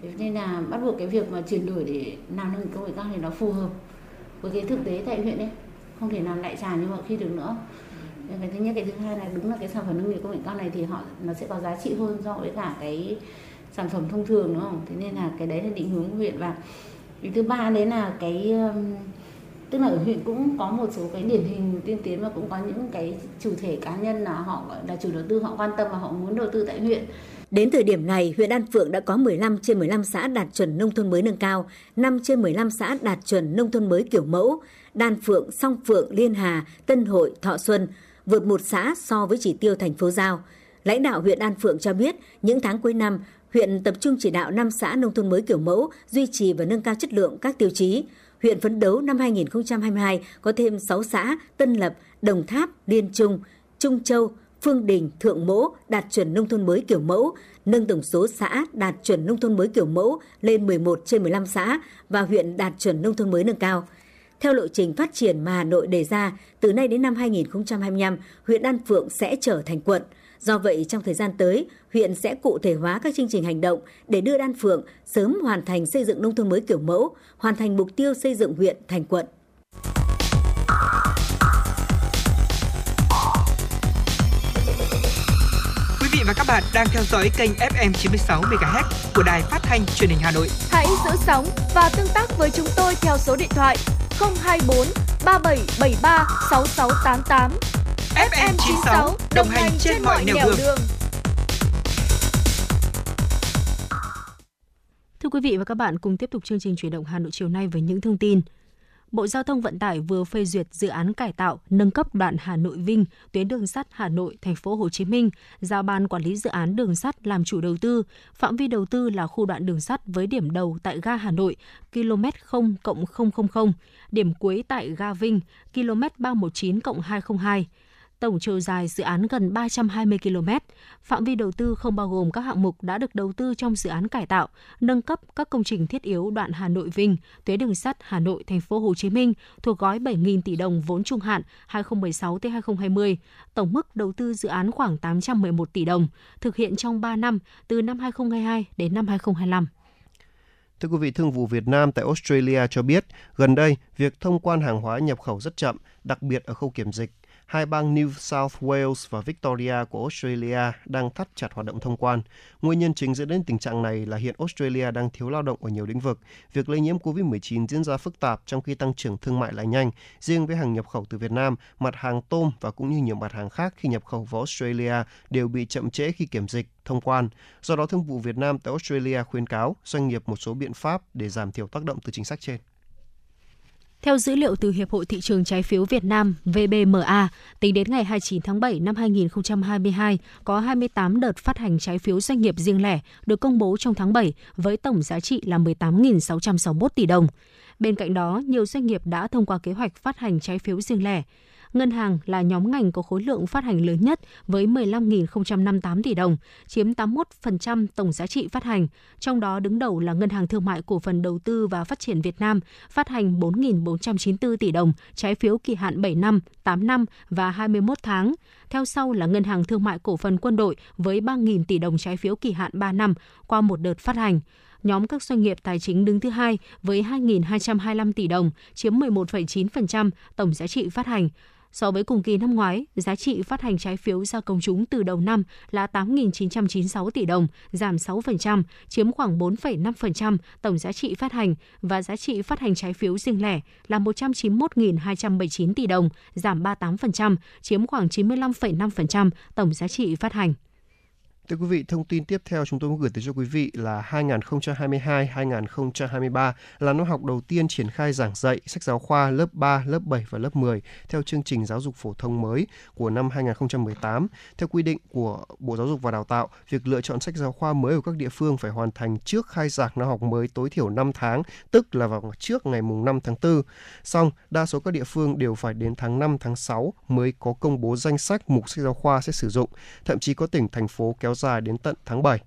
Thế nên là bắt buộc cái việc mà chuyển đổi để làm nông nghiệp công nghệ cao thì nó phù hợp với cái thực tế tại huyện đấy. Không thể làm lại trà như mọi khi được nữa cái thứ nhất, cái thứ hai là đúng là cái sản phẩm nông nghiệp công nghệ cao này thì họ, nó sẽ có giá trị hơn so với cả cái sản phẩm thông thường, đúng không thế nên là cái đấy là định hướng của huyện và cái thứ ba đấy là cái um, tức là ở huyện cũng có một số cái điển hình tiên tiến và cũng có những cái chủ thể cá nhân là họ là chủ đầu tư họ quan tâm và họ muốn đầu tư tại huyện Đến thời điểm này, huyện An Phượng đã có 15 trên 15 xã đạt chuẩn nông thôn mới nâng cao, 5 trên 15 xã đạt chuẩn nông thôn mới kiểu mẫu, Đan Phượng, Song Phượng, Liên Hà, Tân Hội, Thọ Xuân, vượt một xã so với chỉ tiêu thành phố giao. Lãnh đạo huyện An Phượng cho biết, những tháng cuối năm, huyện tập trung chỉ đạo 5 xã nông thôn mới kiểu mẫu, duy trì và nâng cao chất lượng các tiêu chí. Huyện phấn đấu năm 2022 có thêm 6 xã Tân Lập, Đồng Tháp, Liên Trung, Trung Châu, Phương Đình, Thượng Mỗ đạt chuẩn nông thôn mới kiểu mẫu, nâng tổng số xã đạt chuẩn nông thôn mới kiểu mẫu lên 11 trên 15 xã và huyện đạt chuẩn nông thôn mới nâng cao. Theo lộ trình phát triển mà Hà Nội đề ra, từ nay đến năm 2025, huyện Đan Phượng sẽ trở thành quận. Do vậy, trong thời gian tới, huyện sẽ cụ thể hóa các chương trình hành động để đưa Đan Phượng sớm hoàn thành xây dựng nông thôn mới kiểu mẫu, hoàn thành mục tiêu xây dựng huyện thành quận. Quý vị và các bạn đang theo dõi kênh FM 96 MHz của đài phát thanh truyền hình Hà Nội. Hãy giữ sóng và tương tác với chúng tôi theo số điện thoại 024 3773 6688. FM 96 đồng hành trên mọi nẻo đường. đường. Thưa quý vị và các bạn, cùng tiếp tục chương trình chuyển động Hà Nội chiều nay với những thông tin. Bộ Giao thông Vận tải vừa phê duyệt dự án cải tạo, nâng cấp đoạn Hà Nội Vinh, tuyến đường sắt Hà Nội thành phố Hồ Chí Minh, giao ban quản lý dự án đường sắt làm chủ đầu tư. Phạm vi đầu tư là khu đoạn đường sắt với điểm đầu tại ga Hà Nội, km 0 000, điểm cuối tại ga Vinh, km 319 202 Tổng chiều dài dự án gần 320 km. Phạm vi đầu tư không bao gồm các hạng mục đã được đầu tư trong dự án cải tạo, nâng cấp các công trình thiết yếu đoạn Hà Nội Vinh, tuyến đường sắt Hà Nội thành phố Hồ Chí Minh thuộc gói 7.000 tỷ đồng vốn trung hạn 2016 tới 2020. Tổng mức đầu tư dự án khoảng 811 tỷ đồng, thực hiện trong 3 năm từ năm 2022 đến năm 2025. Thưa quý vị, Thương vụ Việt Nam tại Australia cho biết, gần đây, việc thông quan hàng hóa nhập khẩu rất chậm, đặc biệt ở khâu kiểm dịch hai bang New South Wales và Victoria của Australia đang thắt chặt hoạt động thông quan. Nguyên nhân chính dẫn đến tình trạng này là hiện Australia đang thiếu lao động ở nhiều lĩnh vực. Việc lây nhiễm COVID-19 diễn ra phức tạp trong khi tăng trưởng thương mại lại nhanh. Riêng với hàng nhập khẩu từ Việt Nam, mặt hàng tôm và cũng như nhiều mặt hàng khác khi nhập khẩu vào Australia đều bị chậm trễ khi kiểm dịch, thông quan. Do đó, Thương vụ Việt Nam tại Australia khuyến cáo doanh nghiệp một số biện pháp để giảm thiểu tác động từ chính sách trên. Theo dữ liệu từ Hiệp hội Thị trường Trái phiếu Việt Nam VBMA, tính đến ngày 29 tháng 7 năm 2022, có 28 đợt phát hành trái phiếu doanh nghiệp riêng lẻ được công bố trong tháng 7 với tổng giá trị là 18.661 tỷ đồng. Bên cạnh đó, nhiều doanh nghiệp đã thông qua kế hoạch phát hành trái phiếu riêng lẻ. Ngân hàng là nhóm ngành có khối lượng phát hành lớn nhất với 15.058 tỷ đồng, chiếm 81% tổng giá trị phát hành. Trong đó đứng đầu là Ngân hàng Thương mại Cổ phần Đầu tư và Phát triển Việt Nam phát hành 4.494 tỷ đồng trái phiếu kỳ hạn 7 năm, 8 năm và 21 tháng. Theo sau là Ngân hàng Thương mại Cổ phần Quân đội với 3.000 tỷ đồng trái phiếu kỳ hạn 3 năm qua một đợt phát hành nhóm các doanh nghiệp tài chính đứng thứ hai với 2.225 tỷ đồng, chiếm 11,9% tổng giá trị phát hành. So với cùng kỳ năm ngoái, giá trị phát hành trái phiếu ra công chúng từ đầu năm là 8.996 tỷ đồng, giảm 6%, chiếm khoảng 4,5% tổng giá trị phát hành và giá trị phát hành trái phiếu riêng lẻ là 191.279 tỷ đồng, giảm 38%, chiếm khoảng 95,5% tổng giá trị phát hành. Thưa quý vị, thông tin tiếp theo chúng tôi muốn gửi tới cho quý vị là 2022-2023 là năm học đầu tiên triển khai giảng dạy sách giáo khoa lớp 3, lớp 7 và lớp 10 theo chương trình giáo dục phổ thông mới của năm 2018. Theo quy định của Bộ Giáo dục và Đào tạo, việc lựa chọn sách giáo khoa mới của các địa phương phải hoàn thành trước khai giảng năm học mới tối thiểu 5 tháng, tức là vào trước ngày mùng 5 tháng 4. Song, đa số các địa phương đều phải đến tháng 5, tháng 6 mới có công bố danh sách mục sách giáo khoa sẽ sử dụng. Thậm chí có tỉnh, thành phố kéo dài đến tận tháng 7.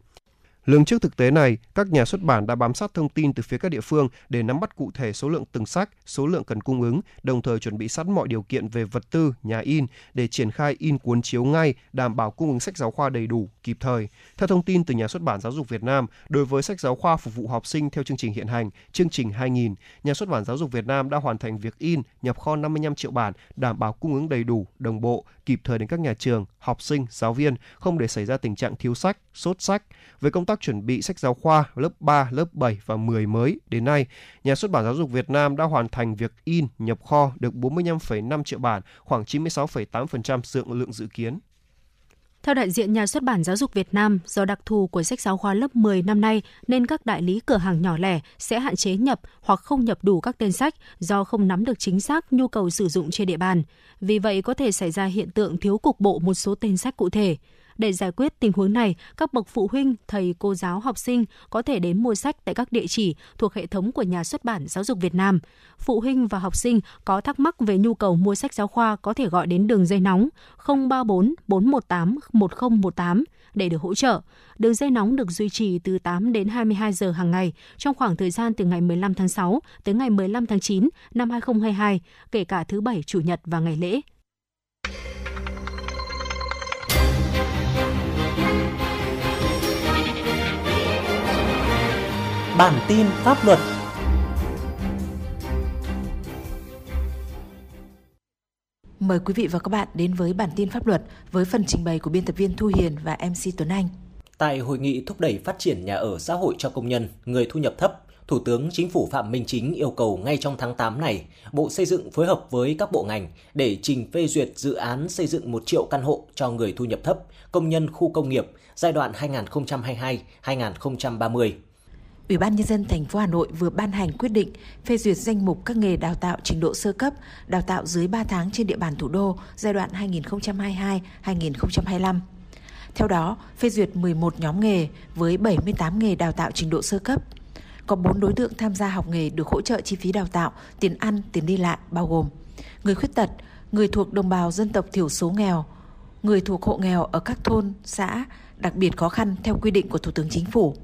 Lường trước thực tế này, các nhà xuất bản đã bám sát thông tin từ phía các địa phương để nắm bắt cụ thể số lượng từng sách, số lượng cần cung ứng, đồng thời chuẩn bị sẵn mọi điều kiện về vật tư, nhà in để triển khai in cuốn chiếu ngay, đảm bảo cung ứng sách giáo khoa đầy đủ, kịp thời. Theo thông tin từ nhà xuất bản Giáo dục Việt Nam, đối với sách giáo khoa phục vụ học sinh theo chương trình hiện hành, chương trình 2000, nhà xuất bản Giáo dục Việt Nam đã hoàn thành việc in, nhập kho 55 triệu bản, đảm bảo cung ứng đầy đủ, đồng bộ, kịp thời đến các nhà trường, học sinh, giáo viên, không để xảy ra tình trạng thiếu sách, sốt sách. Về công tác chuẩn bị sách giáo khoa lớp 3, lớp 7 và 10 mới, đến nay, nhà xuất bản Giáo dục Việt Nam đã hoàn thành việc in, nhập kho được 45,5 triệu bản, khoảng 96,8% lượng lượng dự kiến. Theo đại diện nhà xuất bản Giáo dục Việt Nam, do đặc thù của sách giáo khoa lớp 10 năm nay nên các đại lý cửa hàng nhỏ lẻ sẽ hạn chế nhập hoặc không nhập đủ các tên sách do không nắm được chính xác nhu cầu sử dụng trên địa bàn. Vì vậy có thể xảy ra hiện tượng thiếu cục bộ một số tên sách cụ thể. Để giải quyết tình huống này, các bậc phụ huynh, thầy, cô giáo, học sinh có thể đến mua sách tại các địa chỉ thuộc hệ thống của nhà xuất bản Giáo dục Việt Nam. Phụ huynh và học sinh có thắc mắc về nhu cầu mua sách giáo khoa có thể gọi đến đường dây nóng 034 418 1018 để được hỗ trợ. Đường dây nóng được duy trì từ 8 đến 22 giờ hàng ngày trong khoảng thời gian từ ngày 15 tháng 6 tới ngày 15 tháng 9 năm 2022, kể cả thứ Bảy, Chủ nhật và ngày lễ. Bản tin pháp luật Mời quý vị và các bạn đến với bản tin pháp luật với phần trình bày của biên tập viên Thu Hiền và MC Tuấn Anh. Tại hội nghị thúc đẩy phát triển nhà ở xã hội cho công nhân, người thu nhập thấp, Thủ tướng Chính phủ Phạm Minh Chính yêu cầu ngay trong tháng 8 này, Bộ Xây dựng phối hợp với các bộ ngành để trình phê duyệt dự án xây dựng 1 triệu căn hộ cho người thu nhập thấp, công nhân khu công nghiệp giai đoạn 2022-2030. Ủy ban nhân dân thành phố Hà Nội vừa ban hành quyết định phê duyệt danh mục các nghề đào tạo trình độ sơ cấp, đào tạo dưới 3 tháng trên địa bàn thủ đô giai đoạn 2022-2025. Theo đó, phê duyệt 11 nhóm nghề với 78 nghề đào tạo trình độ sơ cấp. Có 4 đối tượng tham gia học nghề được hỗ trợ chi phí đào tạo, tiền ăn, tiền đi lại bao gồm người khuyết tật, người thuộc đồng bào dân tộc thiểu số nghèo, người thuộc hộ nghèo ở các thôn, xã đặc biệt khó khăn theo quy định của Thủ tướng Chính phủ,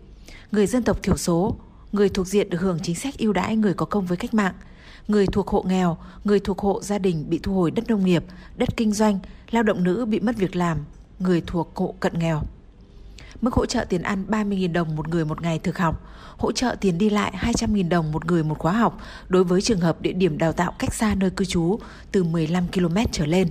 người dân tộc thiểu số, người thuộc diện được hưởng chính sách ưu đãi người có công với cách mạng, người thuộc hộ nghèo, người thuộc hộ gia đình bị thu hồi đất nông nghiệp, đất kinh doanh, lao động nữ bị mất việc làm, người thuộc hộ cận nghèo. Mức hỗ trợ tiền ăn 30.000 đồng một người một ngày thực học, hỗ trợ tiền đi lại 200.000 đồng một người một khóa học đối với trường hợp địa điểm đào tạo cách xa nơi cư trú từ 15 km trở lên.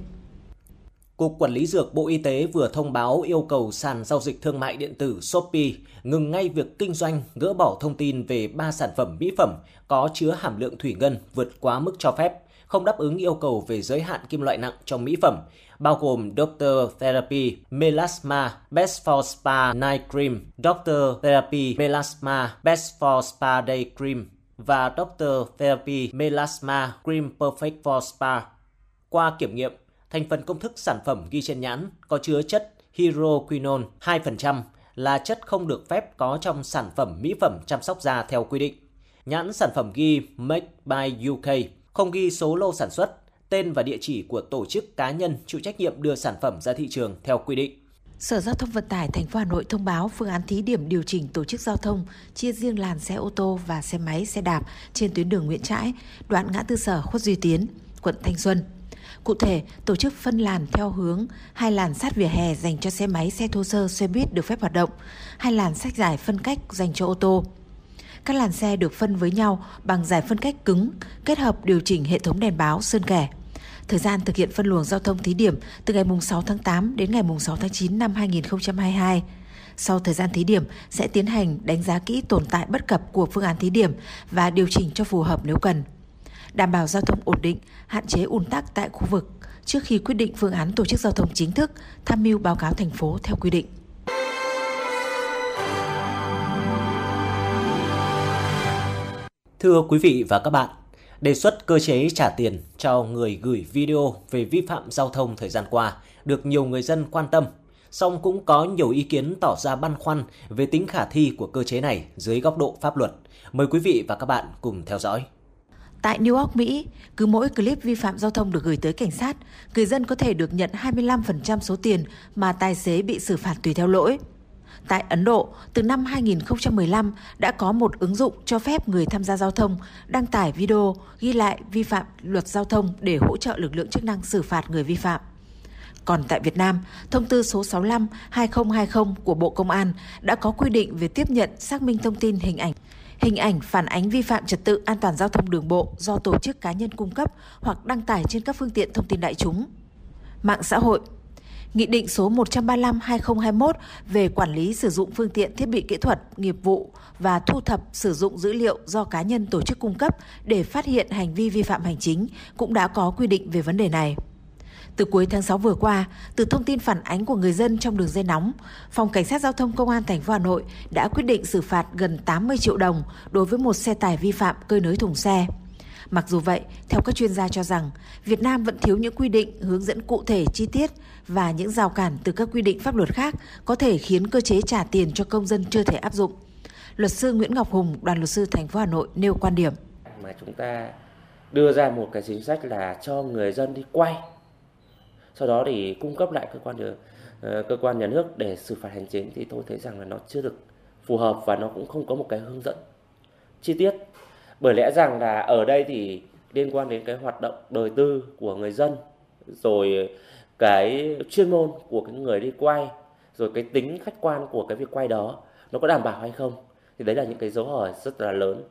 Cục Quản lý Dược Bộ Y tế vừa thông báo yêu cầu sàn giao dịch thương mại điện tử Shopee ngừng ngay việc kinh doanh, gỡ bỏ thông tin về 3 sản phẩm mỹ phẩm có chứa hàm lượng thủy ngân vượt quá mức cho phép, không đáp ứng yêu cầu về giới hạn kim loại nặng trong mỹ phẩm, bao gồm Doctor Therapy Melasma Best for Spa Night Cream, Doctor Therapy Melasma Best for Spa Day Cream và Doctor Therapy Melasma Cream Perfect for Spa. Qua kiểm nghiệm, thành phần công thức sản phẩm ghi trên nhãn có chứa chất hydroquinone 2% là chất không được phép có trong sản phẩm mỹ phẩm chăm sóc da theo quy định. Nhãn sản phẩm ghi Made by UK không ghi số lô sản xuất, tên và địa chỉ của tổ chức cá nhân chịu trách nhiệm đưa sản phẩm ra thị trường theo quy định. Sở Giao thông Vận tải thành phố Hà Nội thông báo phương án thí điểm điều chỉnh tổ chức giao thông chia riêng làn xe ô tô và xe máy, xe đạp trên tuyến đường Nguyễn Trãi, đoạn ngã tư sở Khuất Duy Tiến, quận Thanh Xuân. Cụ thể, tổ chức phân làn theo hướng hai làn sát vỉa hè dành cho xe máy, xe thô sơ, xe buýt được phép hoạt động, hai làn sách giải phân cách dành cho ô tô. Các làn xe được phân với nhau bằng giải phân cách cứng, kết hợp điều chỉnh hệ thống đèn báo, sơn kẻ. Thời gian thực hiện phân luồng giao thông thí điểm từ ngày 6 tháng 8 đến ngày 6 tháng 9 năm 2022. Sau thời gian thí điểm sẽ tiến hành đánh giá kỹ tồn tại bất cập của phương án thí điểm và điều chỉnh cho phù hợp nếu cần. Đảm bảo giao thông ổn định, hạn chế ùn tắc tại khu vực trước khi quyết định phương án tổ chức giao thông chính thức, tham mưu báo cáo thành phố theo quy định. Thưa quý vị và các bạn, đề xuất cơ chế trả tiền cho người gửi video về vi phạm giao thông thời gian qua được nhiều người dân quan tâm, song cũng có nhiều ý kiến tỏ ra băn khoăn về tính khả thi của cơ chế này dưới góc độ pháp luật. Mời quý vị và các bạn cùng theo dõi. Tại New York, Mỹ, cứ mỗi clip vi phạm giao thông được gửi tới cảnh sát, người dân có thể được nhận 25% số tiền mà tài xế bị xử phạt tùy theo lỗi. Tại Ấn Độ, từ năm 2015 đã có một ứng dụng cho phép người tham gia giao thông đăng tải video ghi lại vi phạm luật giao thông để hỗ trợ lực lượng chức năng xử phạt người vi phạm. Còn tại Việt Nam, thông tư số 65-2020 của Bộ Công an đã có quy định về tiếp nhận xác minh thông tin hình ảnh hình ảnh phản ánh vi phạm trật tự an toàn giao thông đường bộ do tổ chức cá nhân cung cấp hoặc đăng tải trên các phương tiện thông tin đại chúng. Mạng xã hội Nghị định số 135-2021 về quản lý sử dụng phương tiện thiết bị kỹ thuật, nghiệp vụ và thu thập sử dụng dữ liệu do cá nhân tổ chức cung cấp để phát hiện hành vi vi phạm hành chính cũng đã có quy định về vấn đề này. Từ cuối tháng 6 vừa qua, từ thông tin phản ánh của người dân trong đường dây nóng, Phòng Cảnh sát Giao thông Công an thành phố Hà Nội đã quyết định xử phạt gần 80 triệu đồng đối với một xe tải vi phạm cơi nới thùng xe. Mặc dù vậy, theo các chuyên gia cho rằng, Việt Nam vẫn thiếu những quy định hướng dẫn cụ thể chi tiết và những rào cản từ các quy định pháp luật khác có thể khiến cơ chế trả tiền cho công dân chưa thể áp dụng. Luật sư Nguyễn Ngọc Hùng, đoàn luật sư thành phố Hà Nội nêu quan điểm. Mà chúng ta đưa ra một cái chính sách là cho người dân đi quay sau đó thì cung cấp lại cơ quan được ờ, cơ quan nhà nước để xử phạt hành chính thì tôi thấy rằng là nó chưa được phù hợp và nó cũng không có một cái hướng dẫn chi tiết. Bởi lẽ rằng là ở đây thì liên quan đến cái hoạt động đời tư của người dân, rồi cái chuyên môn của cái người đi quay, rồi cái tính khách quan của cái việc quay đó nó có đảm bảo hay không, thì đấy là những cái dấu hỏi rất là lớn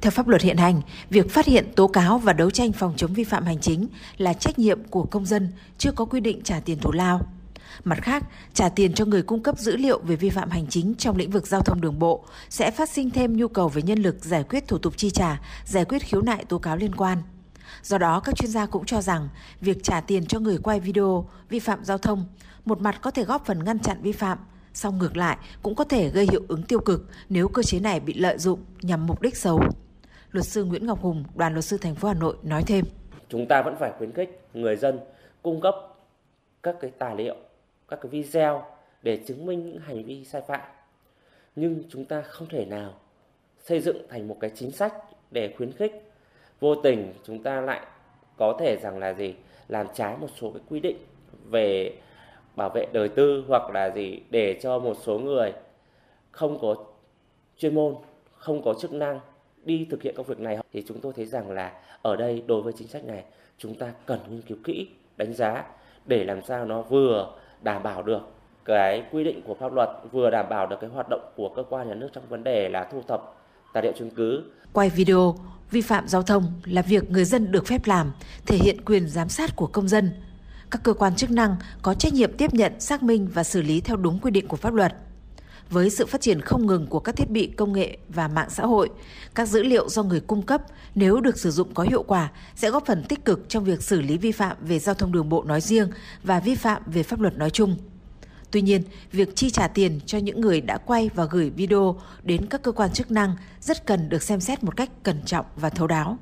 theo pháp luật hiện hành, việc phát hiện, tố cáo và đấu tranh phòng chống vi phạm hành chính là trách nhiệm của công dân, chưa có quy định trả tiền thù lao. Mặt khác, trả tiền cho người cung cấp dữ liệu về vi phạm hành chính trong lĩnh vực giao thông đường bộ sẽ phát sinh thêm nhu cầu về nhân lực giải quyết thủ tục chi trả, giải quyết khiếu nại tố cáo liên quan. Do đó, các chuyên gia cũng cho rằng việc trả tiền cho người quay video vi phạm giao thông một mặt có thể góp phần ngăn chặn vi phạm, song ngược lại cũng có thể gây hiệu ứng tiêu cực nếu cơ chế này bị lợi dụng nhằm mục đích xấu. Luật sư Nguyễn Ngọc Hùng, đoàn luật sư thành phố Hà Nội nói thêm. Chúng ta vẫn phải khuyến khích người dân cung cấp các cái tài liệu, các cái video để chứng minh những hành vi sai phạm. Nhưng chúng ta không thể nào xây dựng thành một cái chính sách để khuyến khích vô tình chúng ta lại có thể rằng là gì làm trái một số cái quy định về bảo vệ đời tư hoặc là gì để cho một số người không có chuyên môn không có chức năng đi thực hiện công việc này thì chúng tôi thấy rằng là ở đây đối với chính sách này chúng ta cần nghiên cứu kỹ đánh giá để làm sao nó vừa đảm bảo được cái quy định của pháp luật vừa đảm bảo được cái hoạt động của cơ quan nhà nước trong vấn đề là thu thập tài liệu chứng cứ. Quay video vi phạm giao thông là việc người dân được phép làm, thể hiện quyền giám sát của công dân. Các cơ quan chức năng có trách nhiệm tiếp nhận, xác minh và xử lý theo đúng quy định của pháp luật với sự phát triển không ngừng của các thiết bị công nghệ và mạng xã hội, các dữ liệu do người cung cấp nếu được sử dụng có hiệu quả sẽ góp phần tích cực trong việc xử lý vi phạm về giao thông đường bộ nói riêng và vi phạm về pháp luật nói chung. Tuy nhiên, việc chi trả tiền cho những người đã quay và gửi video đến các cơ quan chức năng rất cần được xem xét một cách cẩn trọng và thấu đáo.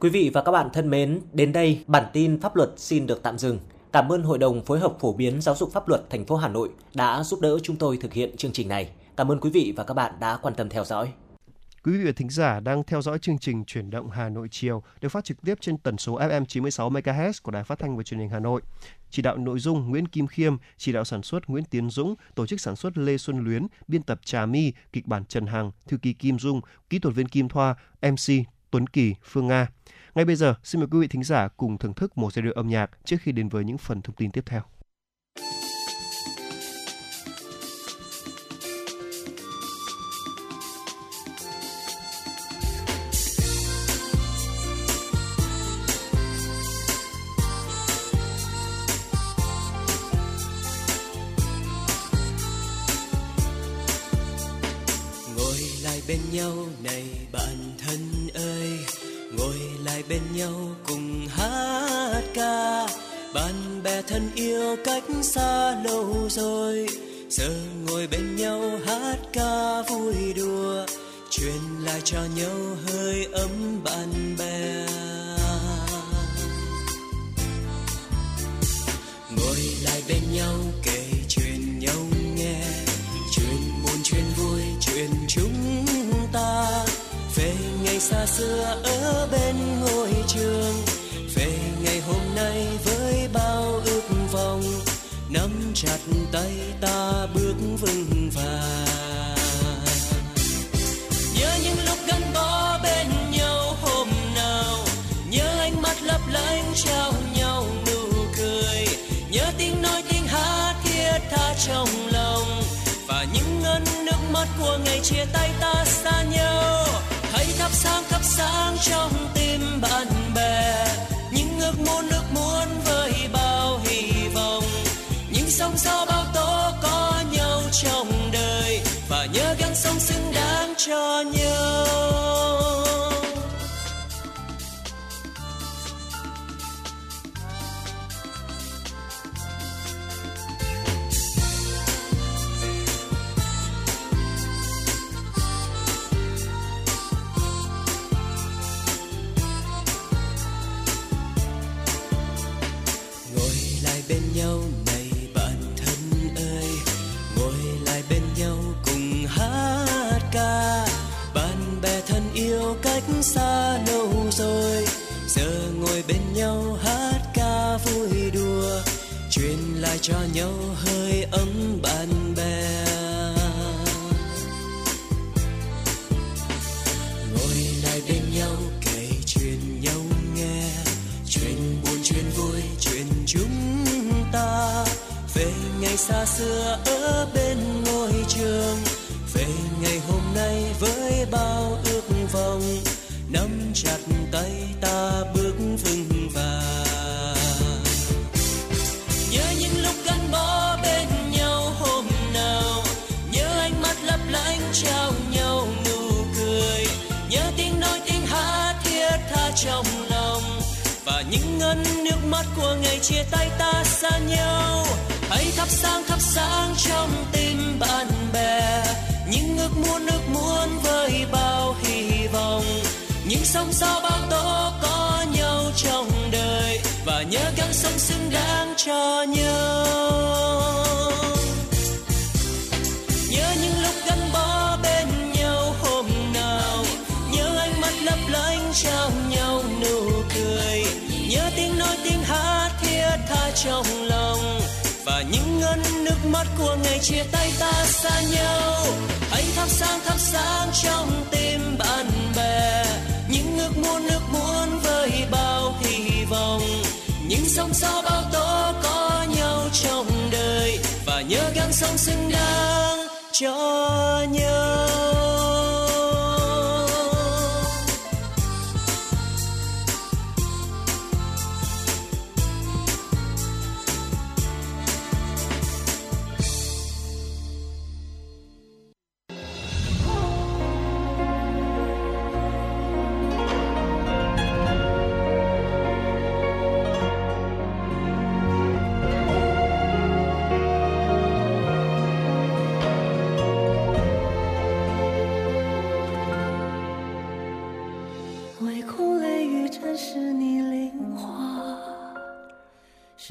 Quý vị và các bạn thân mến, đến đây bản tin pháp luật xin được tạm dừng. Cảm ơn Hội đồng phối hợp phổ biến giáo dục pháp luật thành phố Hà Nội đã giúp đỡ chúng tôi thực hiện chương trình này. Cảm ơn quý vị và các bạn đã quan tâm theo dõi. Quý vị và thính giả đang theo dõi chương trình Chuyển động Hà Nội chiều được phát trực tiếp trên tần số FM 96 MHz của Đài Phát thanh và Truyền hình Hà Nội. Chỉ đạo nội dung Nguyễn Kim Khiêm, chỉ đạo sản xuất Nguyễn Tiến Dũng, tổ chức sản xuất Lê Xuân Luyến, biên tập Trà My, kịch bản Trần Hằng, thư ký Kim Dung, kỹ thuật viên Kim Thoa, MC Tuấn Kỳ, Phương Nga. Ngay bây giờ, xin mời quý vị thính giả cùng thưởng thức một giai điệu âm nhạc trước khi đến với những phần thông tin tiếp theo. Nhau cách xa lâu rồi. Giờ ngồi bên nhau hát ca vui đùa, truyền lại cho nhau hơi ấm bạn bè. Ngồi lại bên nhau kể chuyện nhau nghe, chuyện buồn, chuyện vui, chuyện chúng ta. Về ngày xa xưa ở bên ngôi trường, về ngày hôm nay chặt tay ta bước vững vàng. Nhớ những lúc gắn bó bên nhau hôm nào, nhớ ánh mắt lấp lánh trao nhau nụ cười. Nhớ tiếng nói, tiếng hát thiết tha trong lòng, và những ngân nước mắt của ngày chia tay ta xa nhau. Hãy thắp sáng thắp sáng trong tim bạn bè, những ước muốn ước muốn sóng gió bao tố có nhau trong đời, và nhớ gắng sống xứng đáng cho nhau. Rồi. Giờ ngồi bên nhau hát ca vui đùa, truyền lại cho nhau hơi ấm bạn bè. Ngồi lại bên nhau kể chuyện nhau nghe, chuyện buồn, chuyện vui, chuyện chúng ta. Về ngày xa xưa ở bên ngôi trường, về ngày hôm nay với bao ước vọng, nắm chặt ngày chia tay ta xa nhau. Hãy thắp sáng thắp sáng trong tim bạn bè. Những ước muốn ước muốn với bao hy vọng. Những sóng gió bao tố có nhau trong đời. Và nhớ gắng sống xứng đáng cho nhau. Trong lòng. Và những ngân nước mắt của ngày chia tay ta xa nhau. Hãy thắp sáng thắp sáng trong tim bạn bè. Những ước muốn ước muốn với bao hy vọng. Những sóng gió bao tố có nhau trong đời. Và nhớ gắng sống xứng đáng cho nhau.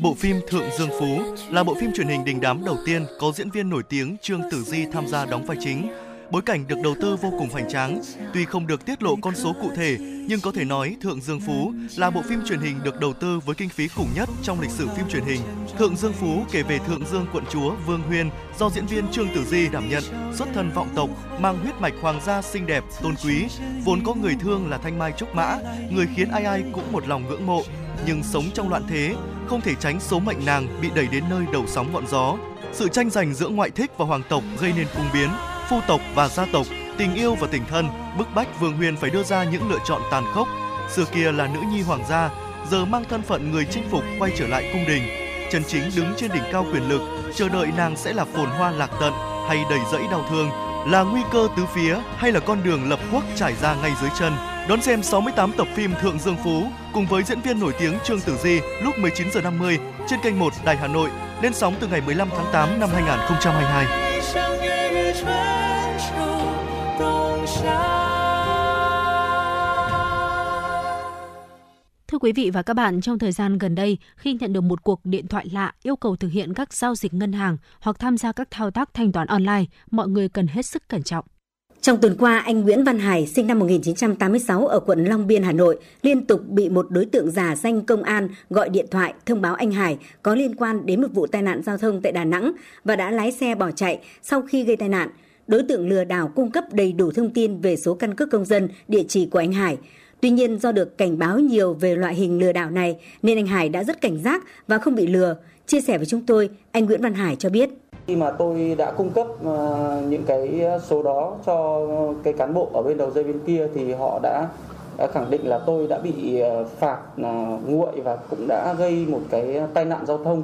Bộ phim Thượng Dương Phú là bộ phim truyền hình đình đám đầu tiên có diễn viên nổi tiếng Trương Tử Di tham gia đóng vai chính. Bối cảnh được đầu tư vô cùng hoành tráng, tuy không được tiết lộ con số cụ thể, nhưng có thể nói Thượng Dương Phú là bộ phim truyền hình được đầu tư với kinh phí khủng nhất trong lịch sử phim truyền hình. Thượng Dương Phú kể về Thượng Dương quận chúa Vương Huyên do diễn viên Trương Tử Di đảm nhận, xuất thân vọng tộc, mang huyết mạch hoàng gia xinh đẹp, tôn quý, vốn có người thương là Thanh Mai Trúc Mã, người khiến ai ai cũng một lòng ngưỡng mộ, nhưng sống trong loạn thế, không thể tránh số mệnh nàng bị đẩy đến nơi đầu sóng ngọn gió. Sự tranh giành giữa ngoại thích và hoàng tộc gây nên cung biến, phu tộc và gia tộc, tình yêu và tình thân, bức bách Vương Huyền phải đưa ra những lựa chọn tàn khốc. Xưa kia là nữ nhi hoàng gia, giờ mang thân phận người chinh phục quay trở lại cung đình. Trần Chính đứng trên đỉnh cao quyền lực, chờ đợi nàng sẽ là phồn hoa lạc tận hay đầy rẫy đau thương, là nguy cơ tứ phía hay là con đường lập quốc trải ra ngay dưới chân. Đón xem 68 tập phim Thượng Dương Phú cùng với diễn viên nổi tiếng Trương Tử Di lúc 19 giờ 50 trên kênh 1 Đài Hà Nội lên sóng từ ngày 15 tháng 8 năm 2022. Thưa quý vị và các bạn, trong thời gian gần đây, khi nhận được một cuộc điện thoại lạ yêu cầu thực hiện các giao dịch ngân hàng hoặc tham gia các thao tác thanh toán online, mọi người cần hết sức cẩn trọng. Trong tuần qua, anh Nguyễn Văn Hải, sinh năm 1986 ở quận Long Biên, Hà Nội, liên tục bị một đối tượng giả danh công an gọi điện thoại thông báo anh Hải có liên quan đến một vụ tai nạn giao thông tại Đà Nẵng và đã lái xe bỏ chạy sau khi gây tai nạn. Đối tượng lừa đảo cung cấp đầy đủ thông tin về số căn cước công dân, địa chỉ của anh Hải. Tuy nhiên do được cảnh báo nhiều về loại hình lừa đảo này nên anh Hải đã rất cảnh giác và không bị lừa. Chia sẻ với chúng tôi, anh Nguyễn Văn Hải cho biết. Khi mà tôi đã cung cấp ờ, những cái số đó cho cái cán bộ ở bên đầu dây bên kia thì họ đã, ờ, khẳng định là tôi đã bị ờ, phạt nguội và cũng đã gây một cái tai nạn giao thông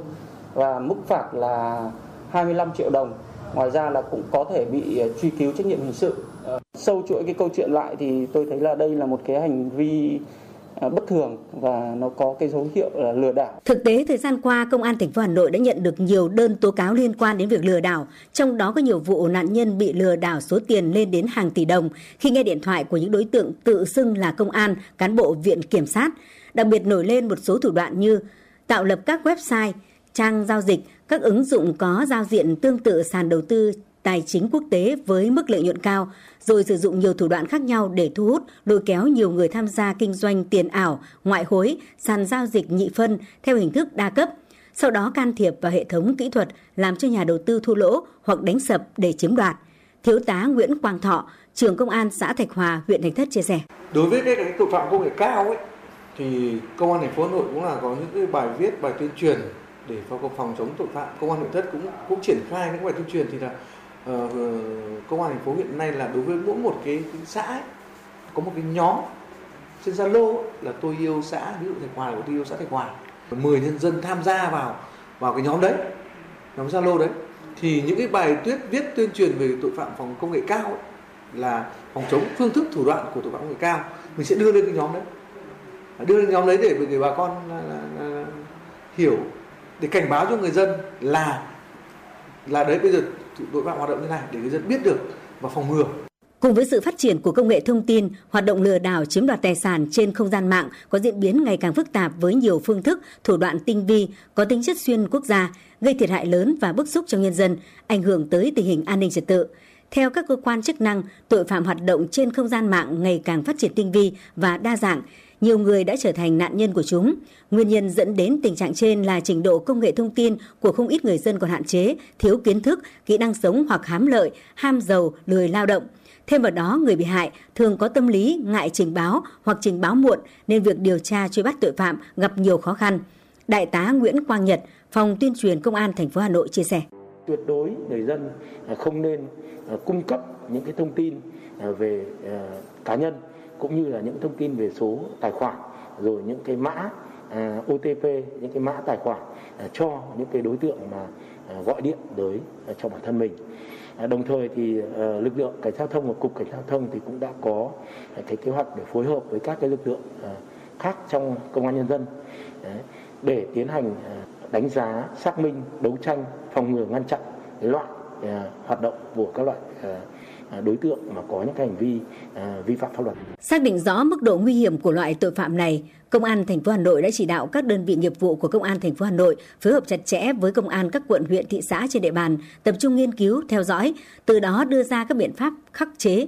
và mức phạt là 25 triệu đồng. Ngoài ra là cũng có thể bị truy cứu trách nhiệm hình sự. Sâu chuỗi cái câu chuyện lại thì tôi thấy là đây là một cái hành vi À, bất thường và nó có cái dấu hiệu là lừa đảo. Thực tế thời gian qua, công an thành phố Hà Nội đã nhận được nhiều đơn tố cáo liên quan đến việc lừa đảo, trong đó có nhiều vụ nạn nhân bị lừa đảo số tiền lên đến hàng tỷ đồng khi nghe điện thoại của những đối tượng tự xưng là công an, cán bộ viện kiểm sát. Đặc biệt nổi lên một số thủ đoạn như tạo lập các website, trang giao dịch, các ứng dụng có giao diện tương tự sàn đầu tư tài chính quốc tế với mức lợi nhuận cao, rồi sử dụng nhiều thủ đoạn khác nhau để thu hút, lôi kéo nhiều người tham gia kinh doanh tiền ảo, ngoại hối, sàn giao dịch nhị phân theo hình thức đa cấp. Sau đó can thiệp vào hệ thống kỹ thuật làm cho nhà đầu tư thua lỗ hoặc đánh sập để chiếm đoạt. Thiếu tá Nguyễn Quang Thọ, trưởng công an xã Thạch Hòa, huyện Thạch Thất chia sẻ. Đối với cái, cái tội phạm công nghệ cao ấy, thì công an thành phố Hà Nội cũng là có những cái bài viết, bài tuyên truyền để phòng phòng chống tội phạm. Công an huyện Thất cũng cũng triển khai những bài tuyên truyền thì là uh, công an thành phố hiện nay là đối với mỗi một cái, cái xã ấy, có một cái nhóm trên Zalo là tôi yêu xã ví dụ Thạch Hòa của tôi yêu xã Thạch Hòa 10 nhân dân tham gia vào vào cái nhóm đấy nhóm Zalo đấy. Thì những cái bài tuyết viết tuyên truyền về tội phạm phòng công nghệ cao ấy, là phòng chống phương thức thủ đoạn của tội phạm công nghệ cao mình sẽ đưa lên cái nhóm đấy. Đưa lên nhóm đấy để để bà con là, là, là, hiểu để cảnh báo cho người dân là là đấy bây giờ tội phạm hoạt động như này để người dân biết được và phòng ngừa Cùng với sự phát triển của công nghệ thông tin, hoạt động lừa đảo chiếm đoạt tài sản trên không gian mạng có diễn biến ngày càng phức tạp với nhiều phương thức, thủ đoạn tinh vi, có tính chất xuyên quốc gia, gây thiệt hại lớn và bức xúc cho nhân dân, ảnh hưởng tới tình hình an ninh trật tự. Theo các cơ quan chức năng, tội phạm hoạt động trên không gian mạng ngày càng phát triển tinh vi và đa dạng, nhiều người đã trở thành nạn nhân của chúng. Nguyên nhân dẫn đến tình trạng trên là trình độ công nghệ thông tin của không ít người dân còn hạn chế, thiếu kiến thức, kỹ năng sống hoặc hám lợi, ham giàu, lười lao động. Thêm vào đó, người bị hại thường có tâm lý ngại trình báo hoặc trình báo muộn nên việc điều tra truy bắt tội phạm gặp nhiều khó khăn. Đại tá Nguyễn Quang Nhật, Phòng tuyên truyền Công an thành phố Hà Nội chia sẻ. Tuyệt đối người dân không nên cung cấp những cái thông tin về à, cá nhân cũng như là những thông tin về số tài khoản rồi những cái mã à, OTP những cái mã tài khoản à, cho những cái đối tượng mà à, gọi điện tới à, cho bản thân mình. À, đồng thời thì à, lực lượng cảnh sát giao thông và cục cảnh sát giao thông thì cũng đã có à, cái kế hoạch để phối hợp với các cái lực lượng à, khác trong công an nhân dân Đấy, để tiến hành à, đánh giá xác minh đấu tranh phòng ngừa ngăn chặn cái loại à, hoạt động của các loại à, À, đối tượng mà có những cái hành vi à, vi phạm pháp luật. Xác định rõ mức độ nguy hiểm của loại tội phạm này, Công an thành phố Hà Nội đã chỉ đạo các đơn vị nghiệp vụ của Công an thành phố Hà Nội phối hợp chặt chẽ với công an các quận huyện thị xã trên địa bàn, tập trung nghiên cứu, theo dõi, từ đó đưa ra các biện pháp khắc chế,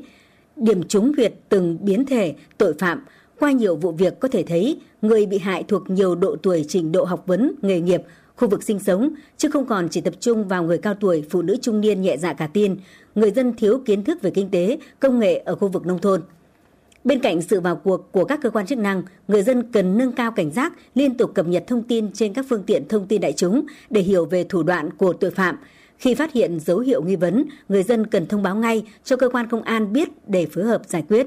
điểm trúng huyệt từng biến thể tội phạm. Qua nhiều vụ việc có thể thấy, người bị hại thuộc nhiều độ tuổi trình độ học vấn, nghề nghiệp, khu vực sinh sống, chứ không còn chỉ tập trung vào người cao tuổi, phụ nữ trung niên nhẹ dạ cả tin, người dân thiếu kiến thức về kinh tế, công nghệ ở khu vực nông thôn. Bên cạnh sự vào cuộc của các cơ quan chức năng, người dân cần nâng cao cảnh giác, liên tục cập nhật thông tin trên các phương tiện thông tin đại chúng để hiểu về thủ đoạn của tội phạm. Khi phát hiện dấu hiệu nghi vấn, người dân cần thông báo ngay cho cơ quan công an biết để phối hợp giải quyết.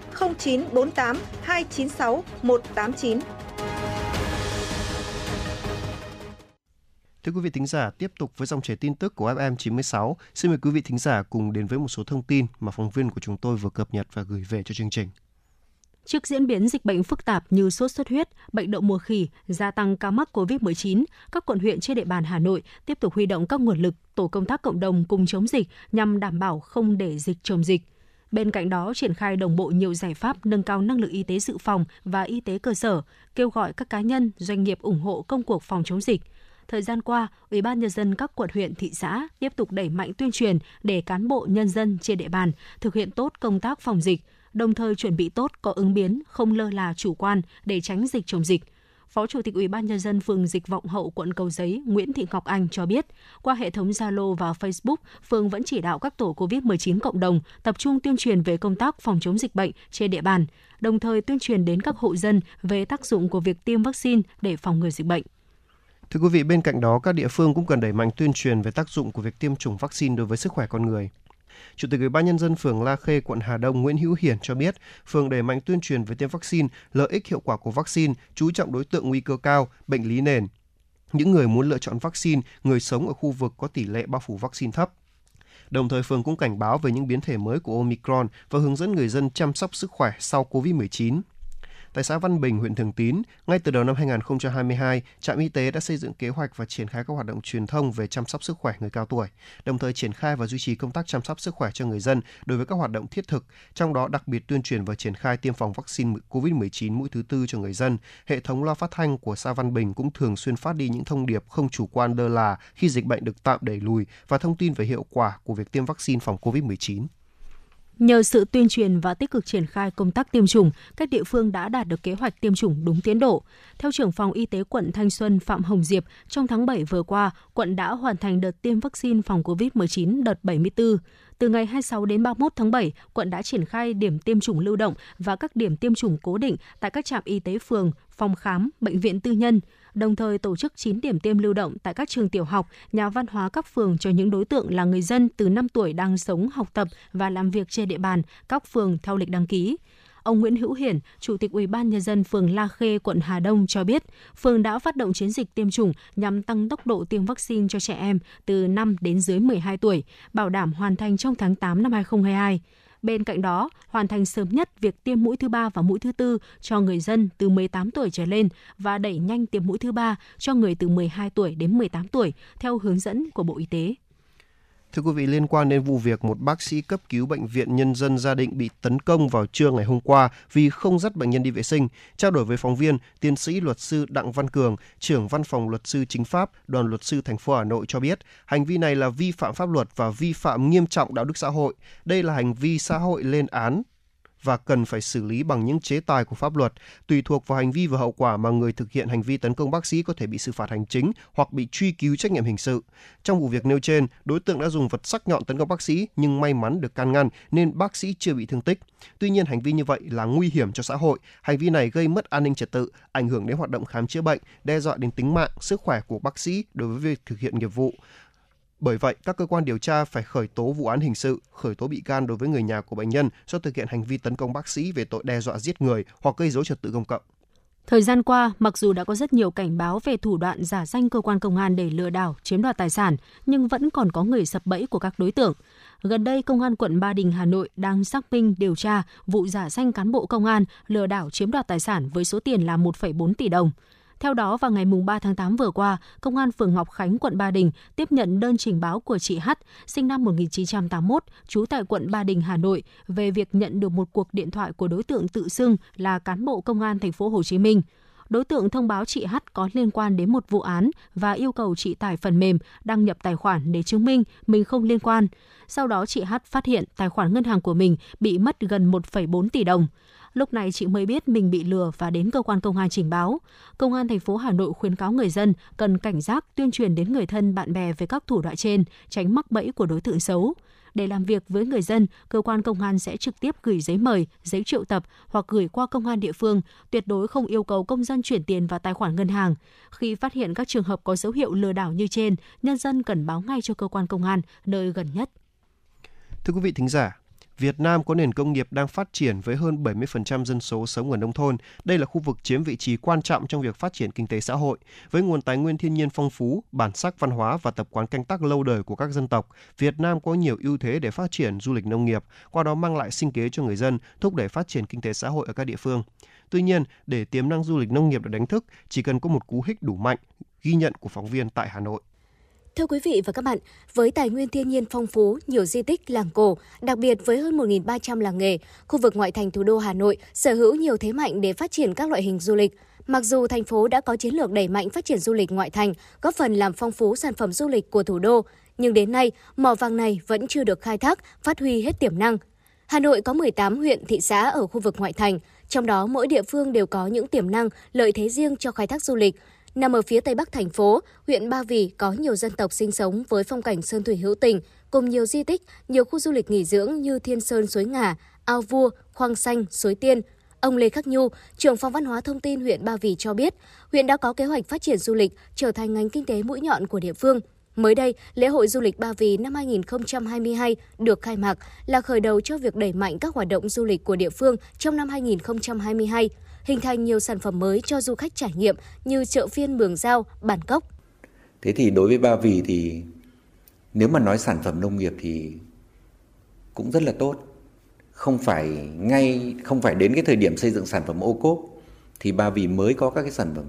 0948 296 189. Thưa quý vị thính giả, tiếp tục với dòng chảy tin tức của FM 96, xin mời quý vị thính giả cùng đến với một số thông tin mà phóng viên của chúng tôi vừa cập nhật và gửi về cho chương trình. Trước diễn biến dịch bệnh phức tạp như sốt xuất huyết, bệnh đậu mùa khỉ, gia tăng ca mắc COVID-19, các quận huyện trên địa bàn Hà Nội tiếp tục huy động các nguồn lực, tổ công tác cộng đồng cùng chống dịch nhằm đảm bảo không để dịch trồng dịch. Bên cạnh đó, triển khai đồng bộ nhiều giải pháp nâng cao năng lực y tế dự phòng và y tế cơ sở, kêu gọi các cá nhân, doanh nghiệp ủng hộ công cuộc phòng chống dịch. Thời gian qua, Ủy ban nhân dân các quận huyện, thị xã tiếp tục đẩy mạnh tuyên truyền để cán bộ nhân dân trên địa bàn thực hiện tốt công tác phòng dịch, đồng thời chuẩn bị tốt có ứng biến, không lơ là chủ quan để tránh dịch chồng dịch. Phó Chủ tịch Ủy ban nhân dân phường Dịch Vọng Hậu quận Cầu Giấy Nguyễn Thị Ngọc Anh cho biết, qua hệ thống Zalo và Facebook, phường vẫn chỉ đạo các tổ COVID-19 cộng đồng tập trung tuyên truyền về công tác phòng chống dịch bệnh trên địa bàn, đồng thời tuyên truyền đến các hộ dân về tác dụng của việc tiêm vaccine để phòng ngừa dịch bệnh. Thưa quý vị, bên cạnh đó, các địa phương cũng cần đẩy mạnh tuyên truyền về tác dụng của việc tiêm chủng vaccine đối với sức khỏe con người. Chủ tịch Ủy ban nhân dân phường La Khê, quận Hà Đông Nguyễn Hữu Hiển cho biết, phường đẩy mạnh tuyên truyền về tiêm vaccine, lợi ích hiệu quả của vaccine, chú trọng đối tượng nguy cơ cao, bệnh lý nền, những người muốn lựa chọn vaccine, người sống ở khu vực có tỷ lệ bao phủ vaccine thấp. Đồng thời phường cũng cảnh báo về những biến thể mới của Omicron và hướng dẫn người dân chăm sóc sức khỏe sau COVID-19 tại xã Văn Bình, huyện Thường Tín, ngay từ đầu năm 2022, trạm y tế đã xây dựng kế hoạch và triển khai các hoạt động truyền thông về chăm sóc sức khỏe người cao tuổi, đồng thời triển khai và duy trì công tác chăm sóc sức khỏe cho người dân đối với các hoạt động thiết thực, trong đó đặc biệt tuyên truyền và triển khai tiêm phòng vaccine COVID-19 mũi thứ tư cho người dân. Hệ thống loa phát thanh của xã Văn Bình cũng thường xuyên phát đi những thông điệp không chủ quan lơ là khi dịch bệnh được tạm đẩy lùi và thông tin về hiệu quả của việc tiêm vaccine phòng COVID-19. Nhờ sự tuyên truyền và tích cực triển khai công tác tiêm chủng, các địa phương đã đạt được kế hoạch tiêm chủng đúng tiến độ. Theo trưởng phòng y tế quận Thanh Xuân Phạm Hồng Diệp, trong tháng 7 vừa qua, quận đã hoàn thành đợt tiêm vaccine phòng COVID-19 đợt 74. Từ ngày 26 đến 31 tháng 7, quận đã triển khai điểm tiêm chủng lưu động và các điểm tiêm chủng cố định tại các trạm y tế phường, phòng khám, bệnh viện tư nhân đồng thời tổ chức 9 điểm tiêm lưu động tại các trường tiểu học, nhà văn hóa các phường cho những đối tượng là người dân từ 5 tuổi đang sống, học tập và làm việc trên địa bàn các phường theo lịch đăng ký. Ông Nguyễn Hữu Hiển, Chủ tịch Ủy ban nhân dân phường La Khê, quận Hà Đông cho biết, phường đã phát động chiến dịch tiêm chủng nhằm tăng tốc độ tiêm vaccine cho trẻ em từ 5 đến dưới 12 tuổi, bảo đảm hoàn thành trong tháng 8 năm 2022. Bên cạnh đó, hoàn thành sớm nhất việc tiêm mũi thứ ba và mũi thứ tư cho người dân từ 18 tuổi trở lên và đẩy nhanh tiêm mũi thứ ba cho người từ 12 tuổi đến 18 tuổi theo hướng dẫn của Bộ Y tế. Thưa quý vị, liên quan đến vụ việc một bác sĩ cấp cứu bệnh viện nhân dân gia định bị tấn công vào trưa ngày hôm qua vì không dắt bệnh nhân đi vệ sinh, trao đổi với phóng viên, tiến sĩ luật sư Đặng Văn Cường, trưởng văn phòng luật sư chính pháp, đoàn luật sư thành phố Hà Nội cho biết, hành vi này là vi phạm pháp luật và vi phạm nghiêm trọng đạo đức xã hội. Đây là hành vi xã hội lên án và cần phải xử lý bằng những chế tài của pháp luật. Tùy thuộc vào hành vi và hậu quả mà người thực hiện hành vi tấn công bác sĩ có thể bị xử phạt hành chính hoặc bị truy cứu trách nhiệm hình sự. Trong vụ việc nêu trên, đối tượng đã dùng vật sắc nhọn tấn công bác sĩ nhưng may mắn được can ngăn nên bác sĩ chưa bị thương tích. Tuy nhiên hành vi như vậy là nguy hiểm cho xã hội. Hành vi này gây mất an ninh trật tự, ảnh hưởng đến hoạt động khám chữa bệnh, đe dọa đến tính mạng, sức khỏe của bác sĩ đối với việc thực hiện nghiệp vụ. Bởi vậy, các cơ quan điều tra phải khởi tố vụ án hình sự, khởi tố bị can đối với người nhà của bệnh nhân do thực hiện hành vi tấn công bác sĩ về tội đe dọa giết người hoặc gây dối trật tự công cộng. Thời gian qua, mặc dù đã có rất nhiều cảnh báo về thủ đoạn giả danh cơ quan công an để lừa đảo, chiếm đoạt tài sản, nhưng vẫn còn có người sập bẫy của các đối tượng. Gần đây, Công an quận Ba Đình, Hà Nội đang xác minh điều tra vụ giả danh cán bộ công an lừa đảo chiếm đoạt tài sản với số tiền là 1,4 tỷ đồng. Theo đó, vào ngày 3 tháng 8 vừa qua, Công an phường Ngọc Khánh, quận Ba Đình tiếp nhận đơn trình báo của chị H, sinh năm 1981, trú tại quận Ba Đình, Hà Nội, về việc nhận được một cuộc điện thoại của đối tượng tự xưng là cán bộ công an thành phố Hồ Chí Minh. Đối tượng thông báo chị H có liên quan đến một vụ án và yêu cầu chị tải phần mềm đăng nhập tài khoản để chứng minh mình không liên quan. Sau đó chị H phát hiện tài khoản ngân hàng của mình bị mất gần 1,4 tỷ đồng. Lúc này chị mới biết mình bị lừa và đến cơ quan công an trình báo. Công an thành phố Hà Nội khuyến cáo người dân cần cảnh giác tuyên truyền đến người thân bạn bè về các thủ đoạn trên, tránh mắc bẫy của đối tượng xấu. Để làm việc với người dân, cơ quan công an sẽ trực tiếp gửi giấy mời, giấy triệu tập hoặc gửi qua công an địa phương, tuyệt đối không yêu cầu công dân chuyển tiền vào tài khoản ngân hàng. Khi phát hiện các trường hợp có dấu hiệu lừa đảo như trên, nhân dân cần báo ngay cho cơ quan công an nơi gần nhất. Thưa quý vị thính giả, Việt Nam có nền công nghiệp đang phát triển với hơn 70% dân số sống ở nông thôn. Đây là khu vực chiếm vị trí quan trọng trong việc phát triển kinh tế xã hội. Với nguồn tài nguyên thiên nhiên phong phú, bản sắc văn hóa và tập quán canh tác lâu đời của các dân tộc, Việt Nam có nhiều ưu thế để phát triển du lịch nông nghiệp, qua đó mang lại sinh kế cho người dân, thúc đẩy phát triển kinh tế xã hội ở các địa phương. Tuy nhiên, để tiềm năng du lịch nông nghiệp được đánh thức, chỉ cần có một cú hích đủ mạnh, ghi nhận của phóng viên tại Hà Nội. Thưa quý vị và các bạn, với tài nguyên thiên nhiên phong phú, nhiều di tích, làng cổ, đặc biệt với hơn 1.300 làng nghề, khu vực ngoại thành thủ đô Hà Nội sở hữu nhiều thế mạnh để phát triển các loại hình du lịch. Mặc dù thành phố đã có chiến lược đẩy mạnh phát triển du lịch ngoại thành, góp phần làm phong phú sản phẩm du lịch của thủ đô, nhưng đến nay, mỏ vàng này vẫn chưa được khai thác, phát huy hết tiềm năng. Hà Nội có 18 huyện, thị xã ở khu vực ngoại thành, trong đó mỗi địa phương đều có những tiềm năng, lợi thế riêng cho khai thác du lịch. Nằm ở phía tây bắc thành phố, huyện Ba Vì có nhiều dân tộc sinh sống với phong cảnh sơn thủy hữu tình, cùng nhiều di tích, nhiều khu du lịch nghỉ dưỡng như Thiên Sơn Suối Ngà, Ao Vua, Khoang Xanh, Suối Tiên. Ông Lê Khắc Nhu, trưởng phòng văn hóa thông tin huyện Ba Vì cho biết, huyện đã có kế hoạch phát triển du lịch trở thành ngành kinh tế mũi nhọn của địa phương. Mới đây, lễ hội du lịch Ba Vì năm 2022 được khai mạc là khởi đầu cho việc đẩy mạnh các hoạt động du lịch của địa phương trong năm 2022 hình thành nhiều sản phẩm mới cho du khách trải nghiệm như chợ phiên Mường Giao, Bản Cốc. Thế thì đối với Ba Vì thì nếu mà nói sản phẩm nông nghiệp thì cũng rất là tốt. Không phải ngay không phải đến cái thời điểm xây dựng sản phẩm ô cốp thì Ba Vì mới có các cái sản phẩm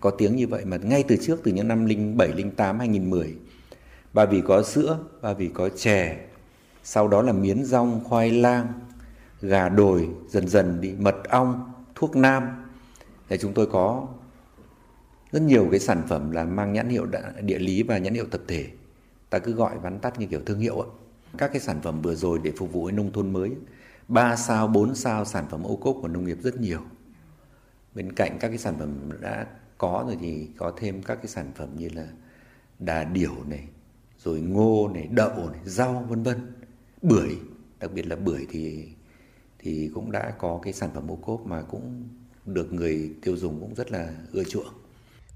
có tiếng như vậy mà ngay từ trước từ những năm 07, 08, 2010 Ba Vì có sữa, Ba Vì có chè, sau đó là miến rong, khoai lang, gà đồi, dần dần đi mật ong, thuốc nam. Thì chúng tôi có rất nhiều cái sản phẩm là mang nhãn hiệu địa lý và nhãn hiệu tập thể. Ta cứ gọi vắn tắt như kiểu thương hiệu ấy. các cái sản phẩm vừa rồi để phục vụ nông thôn mới 3 sao 4 sao sản phẩm ô cốp của nông nghiệp rất nhiều. Bên cạnh các cái sản phẩm đã có rồi thì có thêm các cái sản phẩm như là đà điểu này, rồi ngô này, đậu này, rau, vân vân. Bưởi, đặc biệt là bưởi thì thì cũng đã có cái sản phẩm ô cốp mà cũng được người tiêu dùng cũng rất là ưa chuộng.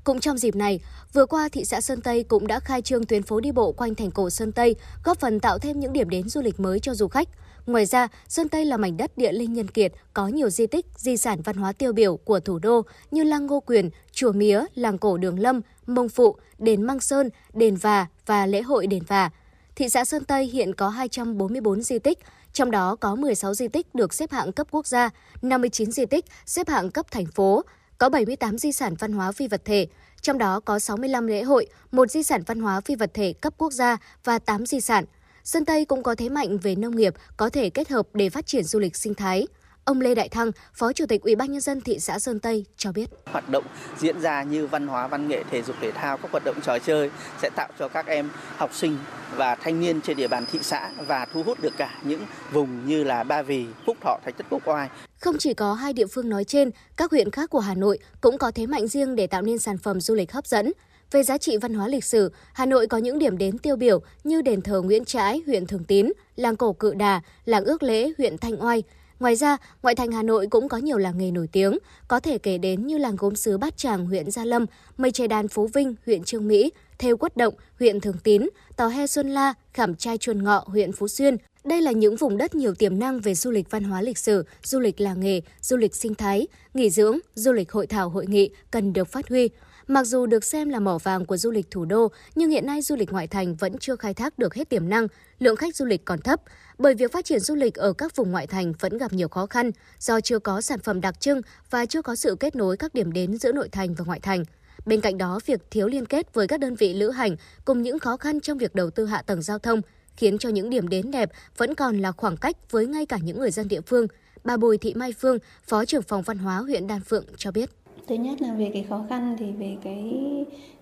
Cũng trong dịp này, vừa qua thị xã Sơn Tây cũng đã khai trương tuyến phố đi bộ quanh thành cổ Sơn Tây, góp phần tạo thêm những điểm đến du lịch mới cho du khách. Ngoài ra, Sơn Tây là mảnh đất địa linh nhân kiệt, có nhiều di tích, di sản văn hóa tiêu biểu của thủ đô như lăng Ngô Quyền, chùa Mía, làng cổ Đường Lâm, Mông Phụ, đền Măng Sơn, đền Và và lễ hội đền Và. Thị xã Sơn Tây hiện có 244 di tích, trong đó có 16 di tích được xếp hạng cấp quốc gia, 59 di tích xếp hạng cấp thành phố, có 78 di sản văn hóa phi vật thể, trong đó có 65 lễ hội, một di sản văn hóa phi vật thể cấp quốc gia và 8 di sản. Sơn Tây cũng có thế mạnh về nông nghiệp, có thể kết hợp để phát triển du lịch sinh thái. Ông Lê Đại Thăng, Phó Chủ tịch Ủy ban nhân dân thị xã Sơn Tây cho biết. Hoạt động diễn ra như văn hóa, văn nghệ, thể dục thể thao, các hoạt động trò chơi sẽ tạo cho các em học sinh và thanh niên trên địa bàn thị xã và thu hút được cả những vùng như là Ba Vì, Phúc Thọ, Thạch Thất Quốc Oai. Không chỉ có hai địa phương nói trên, các huyện khác của Hà Nội cũng có thế mạnh riêng để tạo nên sản phẩm du lịch hấp dẫn. Về giá trị văn hóa lịch sử, Hà Nội có những điểm đến tiêu biểu như đền thờ Nguyễn Trãi, huyện Thường Tín, làng cổ Cự Đà, làng ước lễ, huyện Thanh Oai, Ngoài ra, ngoại thành Hà Nội cũng có nhiều làng nghề nổi tiếng, có thể kể đến như làng gốm sứ Bát Tràng, huyện Gia Lâm, mây tre đan Phú Vinh, huyện Trương Mỹ, Thêu Quất Động, huyện Thường Tín, Tò He Xuân La, Khảm Trai Chuồn Ngọ, huyện Phú Xuyên. Đây là những vùng đất nhiều tiềm năng về du lịch văn hóa lịch sử, du lịch làng nghề, du lịch sinh thái, nghỉ dưỡng, du lịch hội thảo hội nghị cần được phát huy. Mặc dù được xem là mỏ vàng của du lịch thủ đô, nhưng hiện nay du lịch ngoại thành vẫn chưa khai thác được hết tiềm năng, lượng khách du lịch còn thấp. Bởi việc phát triển du lịch ở các vùng ngoại thành vẫn gặp nhiều khó khăn do chưa có sản phẩm đặc trưng và chưa có sự kết nối các điểm đến giữa nội thành và ngoại thành. Bên cạnh đó, việc thiếu liên kết với các đơn vị lữ hành cùng những khó khăn trong việc đầu tư hạ tầng giao thông khiến cho những điểm đến đẹp vẫn còn là khoảng cách với ngay cả những người dân địa phương. Bà Bùi Thị Mai Phương, Phó trưởng phòng văn hóa huyện Đan Phượng cho biết. Thứ nhất là về cái khó khăn thì về cái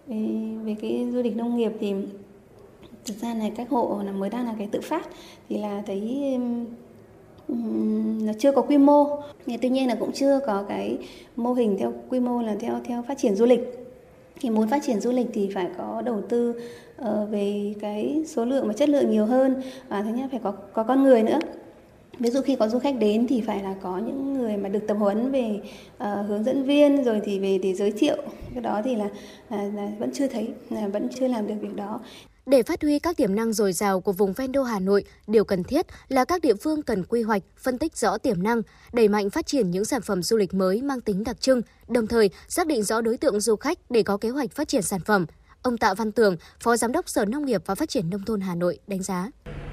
về, về cái du lịch nông nghiệp thì thực ra là các hộ là mới đang là cái tự phát thì là thấy nó chưa có quy mô. Thì tuy nhiên là cũng chưa có cái mô hình theo quy mô là theo theo phát triển du lịch. Thì muốn phát triển du lịch thì phải có đầu tư uh, về cái số lượng và chất lượng nhiều hơn và thứ nhất phải có có con người nữa ví dụ khi có du khách đến thì phải là có những người mà được tập huấn về uh, hướng dẫn viên rồi thì về để giới thiệu cái đó thì là, là, là vẫn chưa thấy là vẫn chưa làm được việc đó để phát huy các tiềm năng dồi dào của vùng ven đô Hà Nội, điều cần thiết là các địa phương cần quy hoạch, phân tích rõ tiềm năng, đẩy mạnh phát triển những sản phẩm du lịch mới mang tính đặc trưng, đồng thời xác định rõ đối tượng du khách để có kế hoạch phát triển sản phẩm. Ông Tạ Văn Tường, Phó Giám đốc Sở Nông nghiệp và Phát triển Nông thôn Hà Nội đánh giá.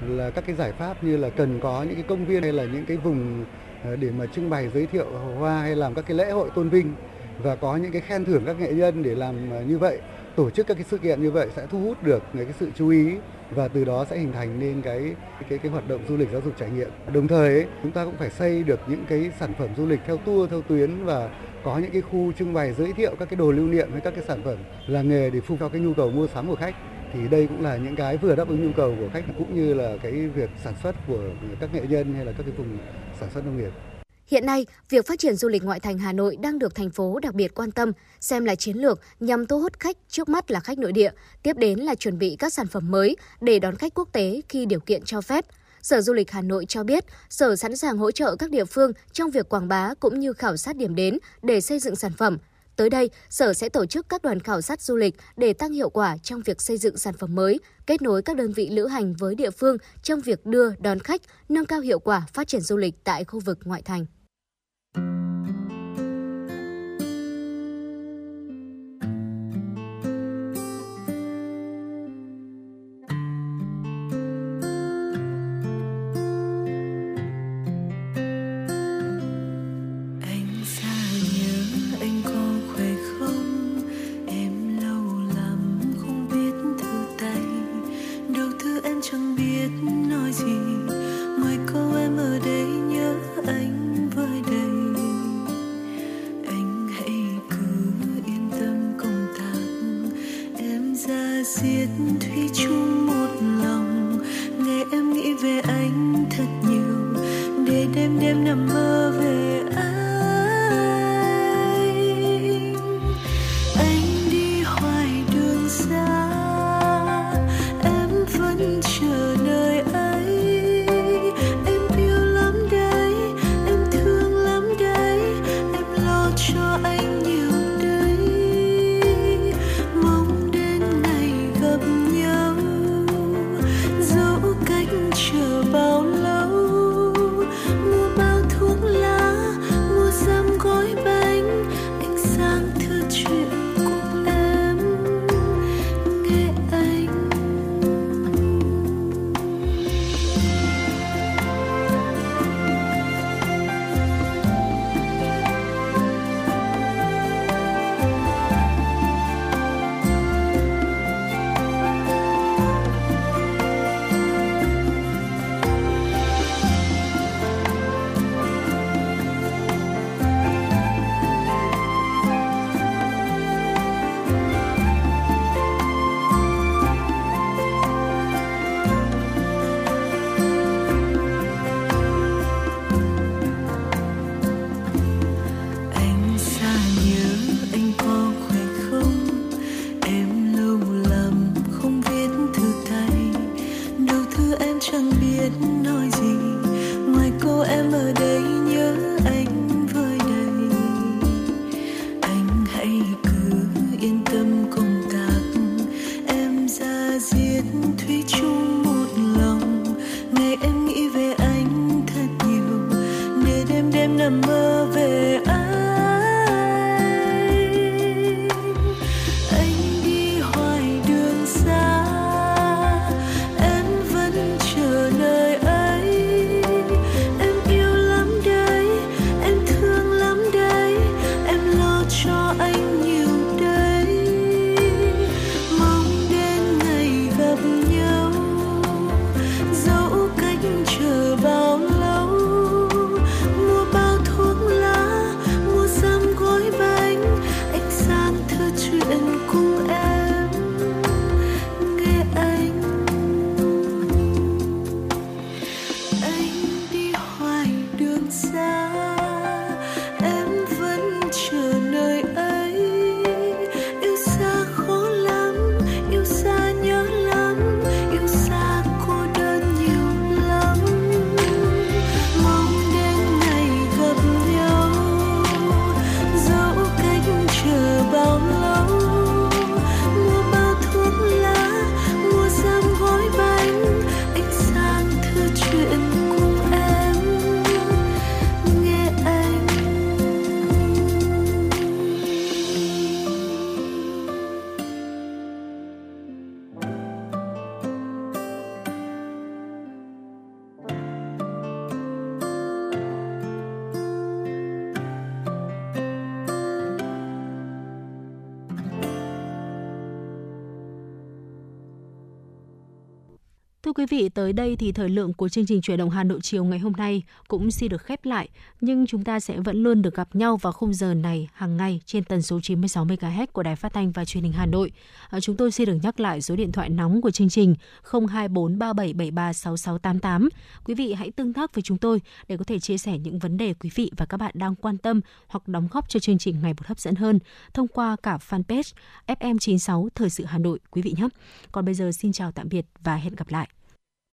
Là các cái giải pháp như là cần có những cái công viên hay là những cái vùng ờ, để mà trưng bày giới thiệu hoa hay làm các cái lễ hội tôn vinh và có những cái khen thưởng các nghệ nhân để làm ờ, như vậy tổ chức các cái sự kiện như vậy sẽ thu hút được cái sự chú ý và từ đó sẽ hình thành nên cái cái cái hoạt động du lịch giáo dục trải nghiệm. Đồng thời ấy, chúng ta cũng phải xây được những cái sản phẩm du lịch theo tour theo tuyến và có những cái khu trưng bày giới thiệu các cái đồ lưu niệm hay các cái sản phẩm làng nghề để phục vụ cái nhu cầu mua sắm của khách thì đây cũng là những cái vừa đáp ứng nhu cầu của khách cũng như là cái việc sản xuất của các nghệ nhân hay là các cái vùng sản xuất nông nghiệp. Hiện nay, việc phát triển du lịch ngoại thành Hà Nội đang được thành phố đặc biệt quan tâm, xem là chiến lược nhằm thu hút khách trước mắt là khách nội địa, tiếp đến là chuẩn bị các sản phẩm mới để đón khách quốc tế khi điều kiện cho phép. Sở Du lịch Hà Nội cho biết, Sở sẵn sàng hỗ trợ các địa phương trong việc quảng bá cũng như khảo sát điểm đến để xây dựng sản phẩm. Tới đây, Sở sẽ tổ chức các đoàn khảo sát du lịch để tăng hiệu quả trong việc xây dựng sản phẩm mới, kết nối các đơn vị lữ hành với địa phương trong việc đưa đón khách, nâng cao hiệu quả phát triển du lịch tại khu vực ngoại thành chẳng tới đây thì thời lượng của chương trình chuyển động Hà Nội chiều ngày hôm nay cũng xin được khép lại, nhưng chúng ta sẽ vẫn luôn được gặp nhau vào khung giờ này hàng ngày trên tần số 96 MHz của Đài Phát thanh và Truyền hình Hà Nội. À, chúng tôi xin được nhắc lại số điện thoại nóng của chương trình 02437736688. Quý vị hãy tương tác với chúng tôi để có thể chia sẻ những vấn đề quý vị và các bạn đang quan tâm hoặc đóng góp cho chương trình ngày một hấp dẫn hơn thông qua cả fanpage FM96 Thời sự Hà Nội quý vị nhé. Còn bây giờ xin chào tạm biệt và hẹn gặp lại.